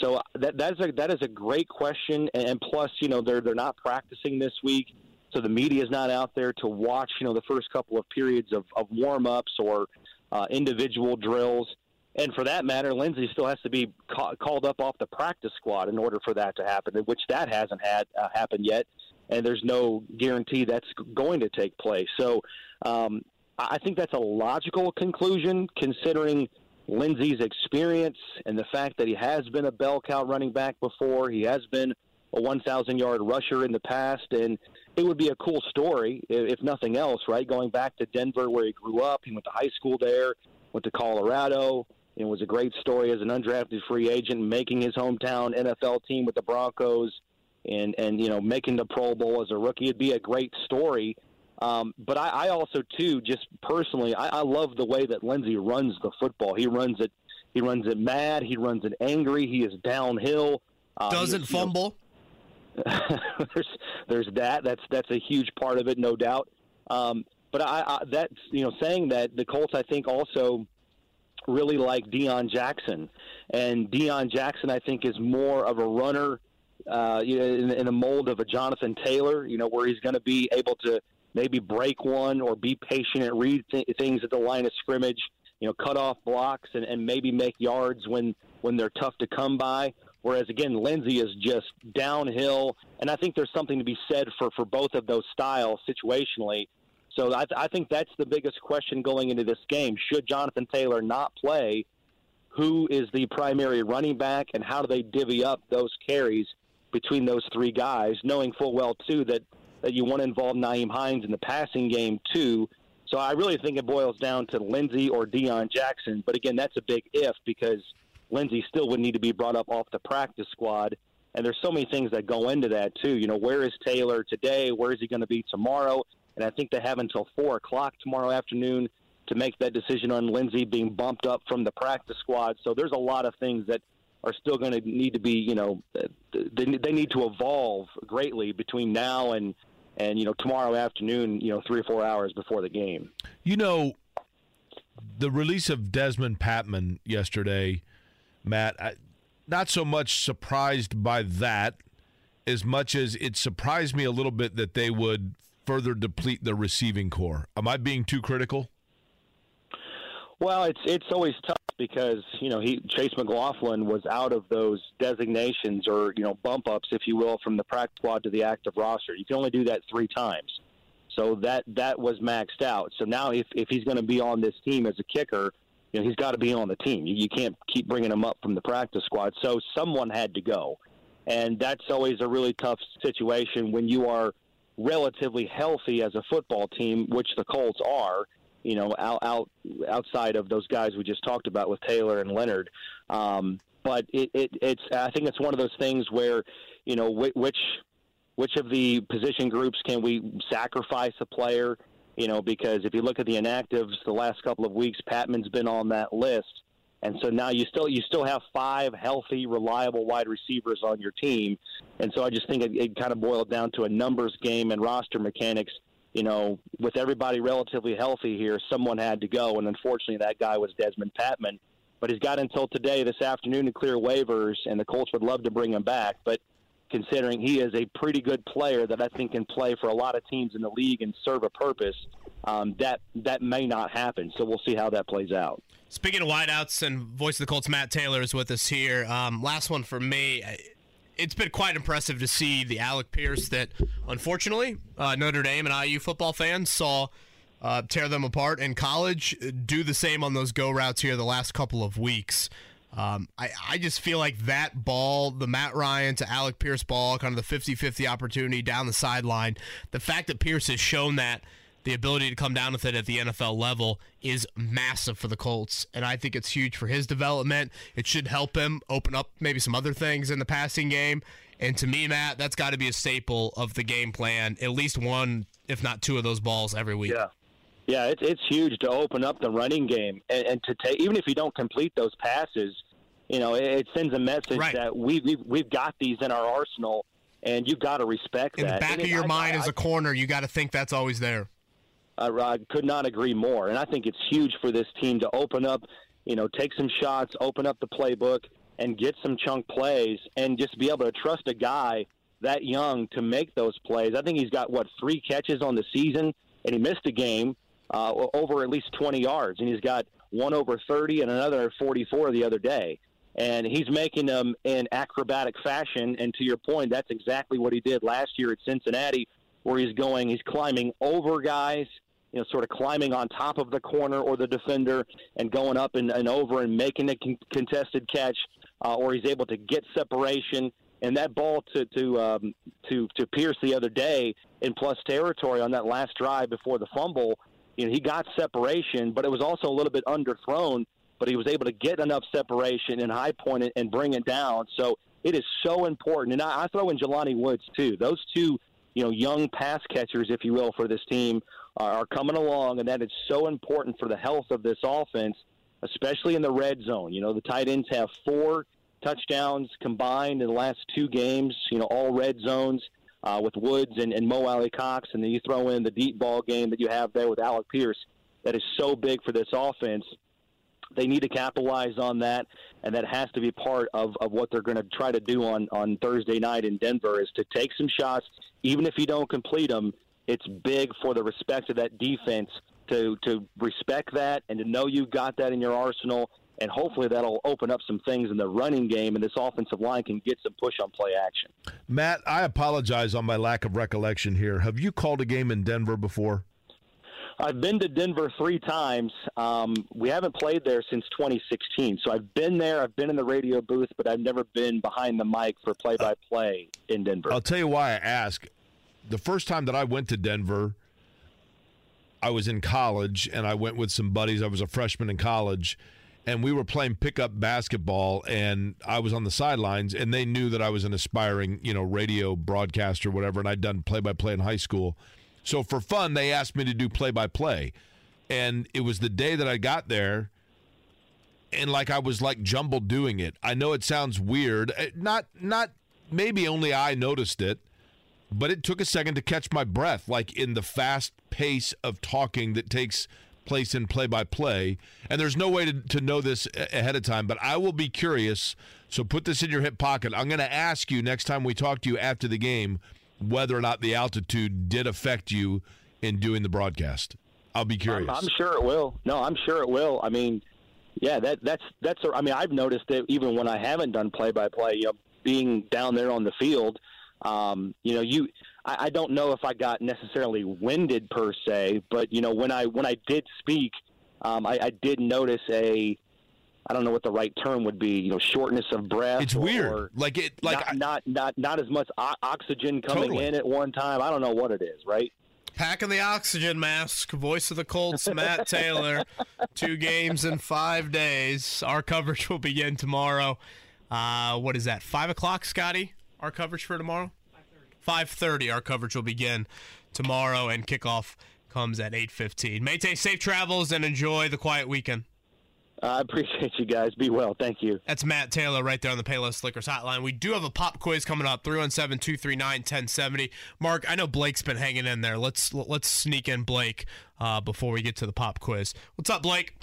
So that that is a that is a great question, and plus, you know, they're they're not practicing this week, so the media is not out there to watch, you know, the first couple of periods of, of warm ups or uh, individual drills. And for that matter, Lindsay still has to be ca- called up off the practice squad in order for that to happen, which that hasn't had uh, happened yet. And there's no guarantee that's going to take place. So um, I think that's a logical conclusion considering Lindsay's experience and the fact that he has been a bell cow running back before. He has been a 1,000 yard rusher in the past. And it would be a cool story, if nothing else, right? Going back to Denver where he grew up, he went to high school there, went to Colorado. It was a great story as an undrafted free agent, making his hometown NFL team with the Broncos, and and you know making the Pro Bowl as a rookie. It'd be a great story. Um, but I, I also too, just personally, I, I love the way that Lindsay runs the football. He runs it. He runs it mad. He runs it angry. He is downhill. Uh, Doesn't is, fumble. There's there's that. That's that's a huge part of it, no doubt. Um, but I, I that's you know saying that the Colts I think also really like Deon Jackson, and Deon Jackson I think is more of a runner, uh, in, in the mold of a Jonathan Taylor. You know where he's going to be able to maybe break one or be patient and read th- things at the line of scrimmage. You know, cut off blocks and, and maybe make yards when when they're tough to come by. Whereas again, Lindsay is just downhill, and I think there's something to be said for for both of those styles situationally. So I, I think that's the biggest question going into this game. Should Jonathan Taylor not play? Who is the primary running back, and how do they divvy up those carries between those three guys, knowing full well too that that you want to involve Nyheim Hines in the passing game too. So I really think it boils down to Lindsay or Deon Jackson. But again, that's a big if because Lindsay still would need to be brought up off the practice squad. And there's so many things that go into that too. You know, where is Taylor today? Where is he going to be tomorrow? And I think they have until four o'clock tomorrow afternoon to make that decision on Lindsay being bumped up from the practice squad. So there's a lot of things that are still going to need to be, you know, they, they need to evolve greatly between now and and you know tomorrow afternoon, you know, three or four hours before the game. You know, the release of Dezmon Patmon yesterday Matt. I, not so much surprised by that as much as it surprised me a little bit that they would further deplete the receiving core. Am I being too critical? Well, it's it's always tough because you know he Chase McLaughlin was out of those designations or you know bump ups, if you will, from the practice squad to the active roster. You can only do that three times, so that that was maxed out. So now, if if he's going to be on this team as a kicker, you know, he's got to be on the team. You, you can't keep bringing him up from the practice squad. So someone had to go. And that's always a really tough situation when you are relatively healthy as a football team, which the Colts are, you know, out, out outside of those guys we just talked about with Taylor and Leonard. Um, but it, it, it's I think it's one of those things where, you know, which which of the position groups can we sacrifice a player? You know, because if you look at the inactives the last couple of weeks, Patmon's been on that list. And so now you still you still have five healthy, reliable wide receivers on your team, and so I just think it, it kind of boiled down to a numbers game and roster mechanics. You know, with everybody relatively healthy here, someone had to go, and unfortunately, that guy was Dezmon Patmon. But he's got until today, this afternoon, to clear waivers, and the Colts would love to bring him back. But considering he is a pretty good player that I think can play for a lot of teams in the league and serve a purpose. Um, that that may not happen, so we'll see how that plays out. Speaking of wideouts and voice of the Colts, Matt Taylor is with us here. Um, last one for me. It's been quite impressive to see the Alec Pierce that, unfortunately, uh, Notre Dame and IU football fans saw uh, tear them apart in college. Do the same on those go routes here the last couple of weeks. Um, I, I just feel like that ball, the Matt Ryan to Alec Pierce ball, kind of the 50 50 opportunity down the sideline, the fact that Pierce has shown that the ability to come down with it at the NFL level is massive for the Colts. And I think it's huge for his development. It should help him open up maybe some other things in the passing game. And to me, Matt, that's got to be a staple of the game plan. At least one, if not two, of those balls every week. Yeah. Yeah, it's it's huge to open up the running game and, and to take even if you don't complete those passes, you know, it, it sends a message Right. that we we've, we've got these in our arsenal, and you've got to respect In that. the back And of it- your I- mind I- as a corner, you got to think that's always there. I, I could not agree more. And I think it's huge for this team to open up, you know, take some shots, open up the playbook, and get some chunk plays, and just be able to trust a guy that young to make those plays. I think he's got what three catches on the season, and he missed a game uh, over at least 20 yards, and he's got one over 30 and another 44 the other day. And he's making them in acrobatic fashion. And to your point, that's exactly what he did last year at Cincinnati, where he's going, he's climbing over guys, you know, sort of climbing on top of the corner or the defender and going up and, and over and making a con- contested catch, uh, or he's able to get separation. And that ball to to um, to to Pierce the other day in plus territory on that last drive before the fumble, you know, he got separation, but it was also a little bit underthrown. But he was able to get enough separation and high point it and bring it down. So it is so important. And I, I throw in Jelani Woods too. Those two, you know, young pass catchers, if you will, for this team are, are coming along, and that is so important for the health of this offense, especially in the red zone. You know, the tight ends have four touchdowns combined in the last two games. You know, all red zones uh, with Woods and, and Mo Alie-Cox, and then you throw in the deep ball game that you have there with Alec Pierce. That is so big for this offense. They need to capitalize on that, and that has to be part of, of what they're going to try to do on, on Thursday night in Denver is to take some shots, even if you don't complete them. It's big for the respect of that defense to to respect that and to know you've got that in your arsenal, and hopefully that'll open up some things in the running game, and this offensive line can get some push on play action. Matt, I apologize on my lack of recollection here. Have you called a game in Denver before? I've been to Denver three times. Um, we haven't played there since 2016, so I've been there. I've been in the radio booth, but I've never been behind the mic for play-by-play in Denver. I'll tell you why I ask. The first time that I went to Denver, I was in college and I went with some buddies. I was a freshman in college and we were playing pickup basketball and I was on the sidelines and they knew that I was an aspiring, you know, radio broadcaster whatever and I'd done play-by-play in high school. So for fun, they asked me to do play-by-play. And it was the day that I got there and like I was like jumbled doing it. I know it sounds weird. Eh, Not not maybe only I noticed it, but it took a second to catch my breath like in the fast pace of talking that takes place in play by play. And there's no way to, to know this ahead of time, but I will be curious. So put this in your hip pocket. I'm going to ask you next time we talk to you after the game whether or not the altitude did affect you in doing the broadcast. I'll be curious. I'm, I'm sure it will. No, I'm sure it will. I mean, yeah, that that's that's. I mean, I've noticed it even when I haven't done play-by-play. You know, being down there on the field, um, you know, you. I, I don't know if I got necessarily winded per se, but you know, when I when I did speak, um, I, I did notice a. I don't know what the right term would be. You know, shortness of breath. It's or- weird. or Like it like not, I- not not not as much o- oxygen coming Totally. in at one time. I don't know what it is. Right. Packing the oxygen mask, voice of the Colts, Matt Taylor. Two games in five days. Our coverage will begin tomorrow. Uh, what is that? Five o'clock, Scotty. Our coverage for tomorrow. Five thirty. Our coverage will begin tomorrow, and kickoff comes at eight fifteen. Mayte, safe travels and enjoy the quiet weekend. I appreciate you guys. Be well. Thank you. That's Matt Taylor right there on the Payless Liquors hotline. We do have a pop quiz coming up 317 239 1070. Mark, I know Blake's been hanging in there. Let's let's sneak in Blake uh, before we get to the pop quiz. What's up, Blake?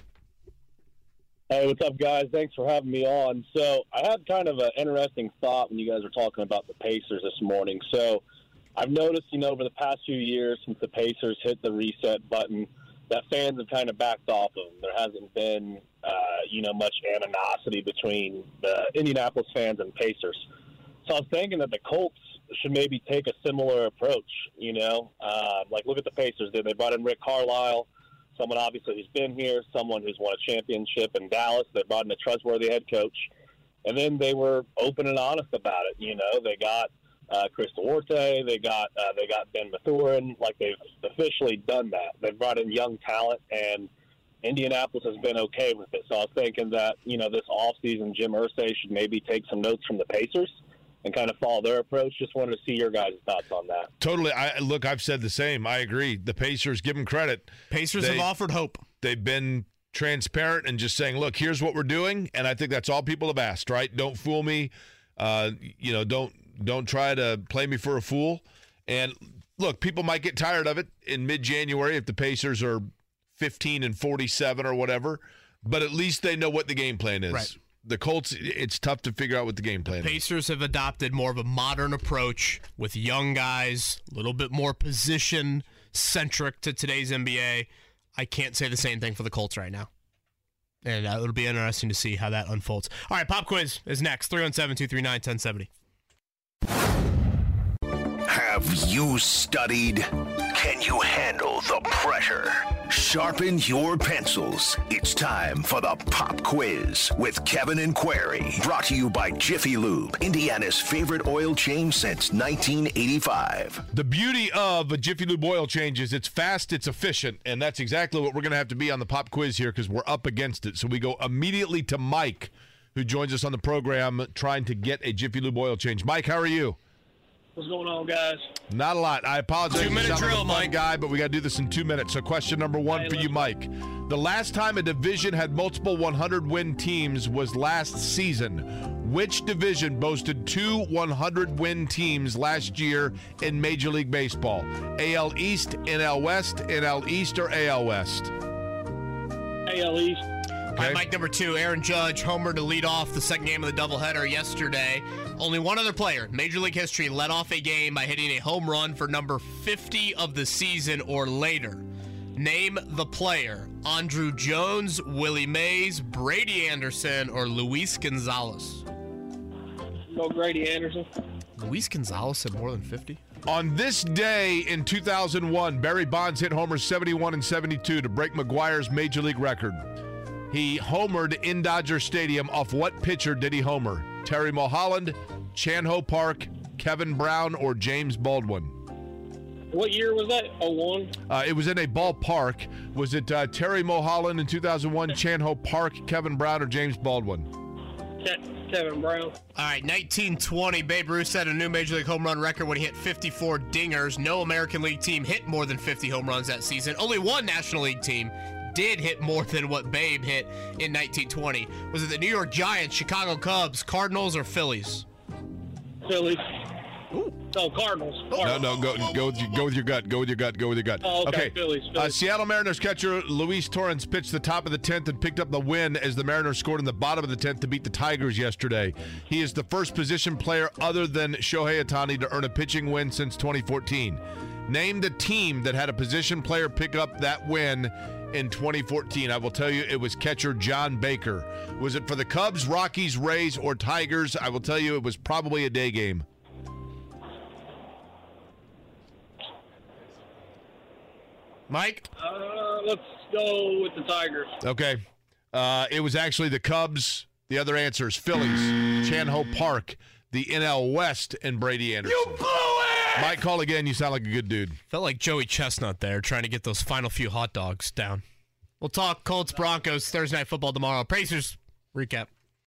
Hey, what's up, guys? Thanks for having me on. So, I had kind of an interesting thought when you guys were talking about the Pacers this morning. So, I've noticed, you know, over the past few years since the Pacers hit the reset button, that fans have kind of backed off of. There hasn't been, uh, you know, much animosity between the Indianapolis fans and Pacers. So, I was thinking that the Colts should maybe take a similar approach. You know, uh, like look at the Pacers. They brought in Rick Carlisle someone obviously who's been here, someone who's won a championship in Dallas. They brought in a trustworthy head coach, and then they were open and honest about it. You know, they got uh, Chris Duarte, they got uh, they got Ben Mathurin. Like they've officially done that. They've brought in young talent, and Indianapolis has been okay with it. So I was thinking that you know this offseason, Jim Irsay should maybe take some notes from the Pacers and kind of follow their approach. Just wanted to see your guys' thoughts on that. Totally. I look. I've said the same. I agree. The Pacers give them credit. Pacers They- have offered hope. They've been transparent and just saying, "Look, here's what we're doing," and I think that's all people have asked. Right? Don't fool me. Uh, you know, don't don't try to play me for a fool. And look, people might get tired of it in mid-January if the Pacers are 15 and 47 or whatever. But at least they know what the game plan is. Right. The Colts, it's tough to figure out what the game plan is. Pacers have adopted more of a modern approach with young guys, a little bit more position centric to today's NBA. I can't say the same thing for the Colts right now. And uh, it'll be interesting to see how that unfolds. All right, pop quiz is next 317 239 1070. Have you studied? Can you handle the pressure? Sharpen your pencils. It's time for the pop quiz with Kevin and Query. Brought to you by Jiffy Lube, Indiana's favorite oil change since 1985. The beauty of a Jiffy Lube oil change is it's fast, it's efficient, and that's exactly what we're going to have to be on the pop quiz here because we're up against it. So we go immediately to Mike, who joins us on the program trying to get a Jiffy Lube oil change. Mike, how are you? What's going on, guys? Not a lot. I apologize. Two-minute You sound like a drill, fun Mike. guy, but we got to do this in two minutes. So, question number one Hey, for you, Mike. The last time a division had multiple 100 win teams was last season. Which division boasted two 100 win teams last year in Major League Baseball? AL East, NL West, NL East, or AL West? AL East. All right, Mike number two, Aaron Judge, homer to lead off the second game of the doubleheader yesterday. Only one other player, Major League history, led off a game by hitting a home run for number 50 of the season or later. Name the player. Andruw Jones, Willie Mays, Brady Anderson, or Luis Gonzalez. Go Grady Anderson. Luis Gonzalez had more than 50? On this day in 2001, Barry Bonds hit homers 71 and 72 to break McGwire's Major League record. He homered in Dodger Stadium. Off what pitcher did he homer? Terry Mulholland, Chan-Ho Park, Kevin Brown, or James Baldwin? What year was that? 01? Uh, it was in a ballpark. Was it uh, Terry Mulholland in 2001, Chan-Ho Park, Kevin Brown, or James Baldwin? Ke- Kevin Brown. All right, 1920, Babe Ruth set a new Major League home run record when he hit 54 dingers. No American League team hit more than 50 home runs that season. Only one National League team did hit more than what Babe hit in 1920. Was it the New York Giants, Chicago Cubs, Cardinals, or Phillies? Phillies. No, Cardinals. No, Cardinals. no, go go with your, go with your gut. Go with your gut. Go with your gut. Oh, okay, Phillies, Uh, Phillies. Seattle Mariners catcher Luis Torrens pitched the top of the tenth and picked up the win as the Mariners scored in the bottom of the tenth to beat the Tigers yesterday. He is the first position player other than Shohei Ohtani to earn a pitching win since 2014. Name the team that had a position player pick up that win in 2014. I will tell you, it was catcher John Baker. Was it for the Cubs, Rockies, Rays, or Tigers? I will tell you, it was probably a day game. Mike? Uh, let's go with the Tigers. Okay. Uh, it was actually the Cubs. The other answer is Phillies, Chan-Ho Park, the NL West, and Brady Anderson. You blew it! Mike, call again. You sound like a good dude. Felt like Joey Chestnut there trying to get those final few hot dogs down. We'll talk Colts Broncos Thursday night football tomorrow. Pacers recap.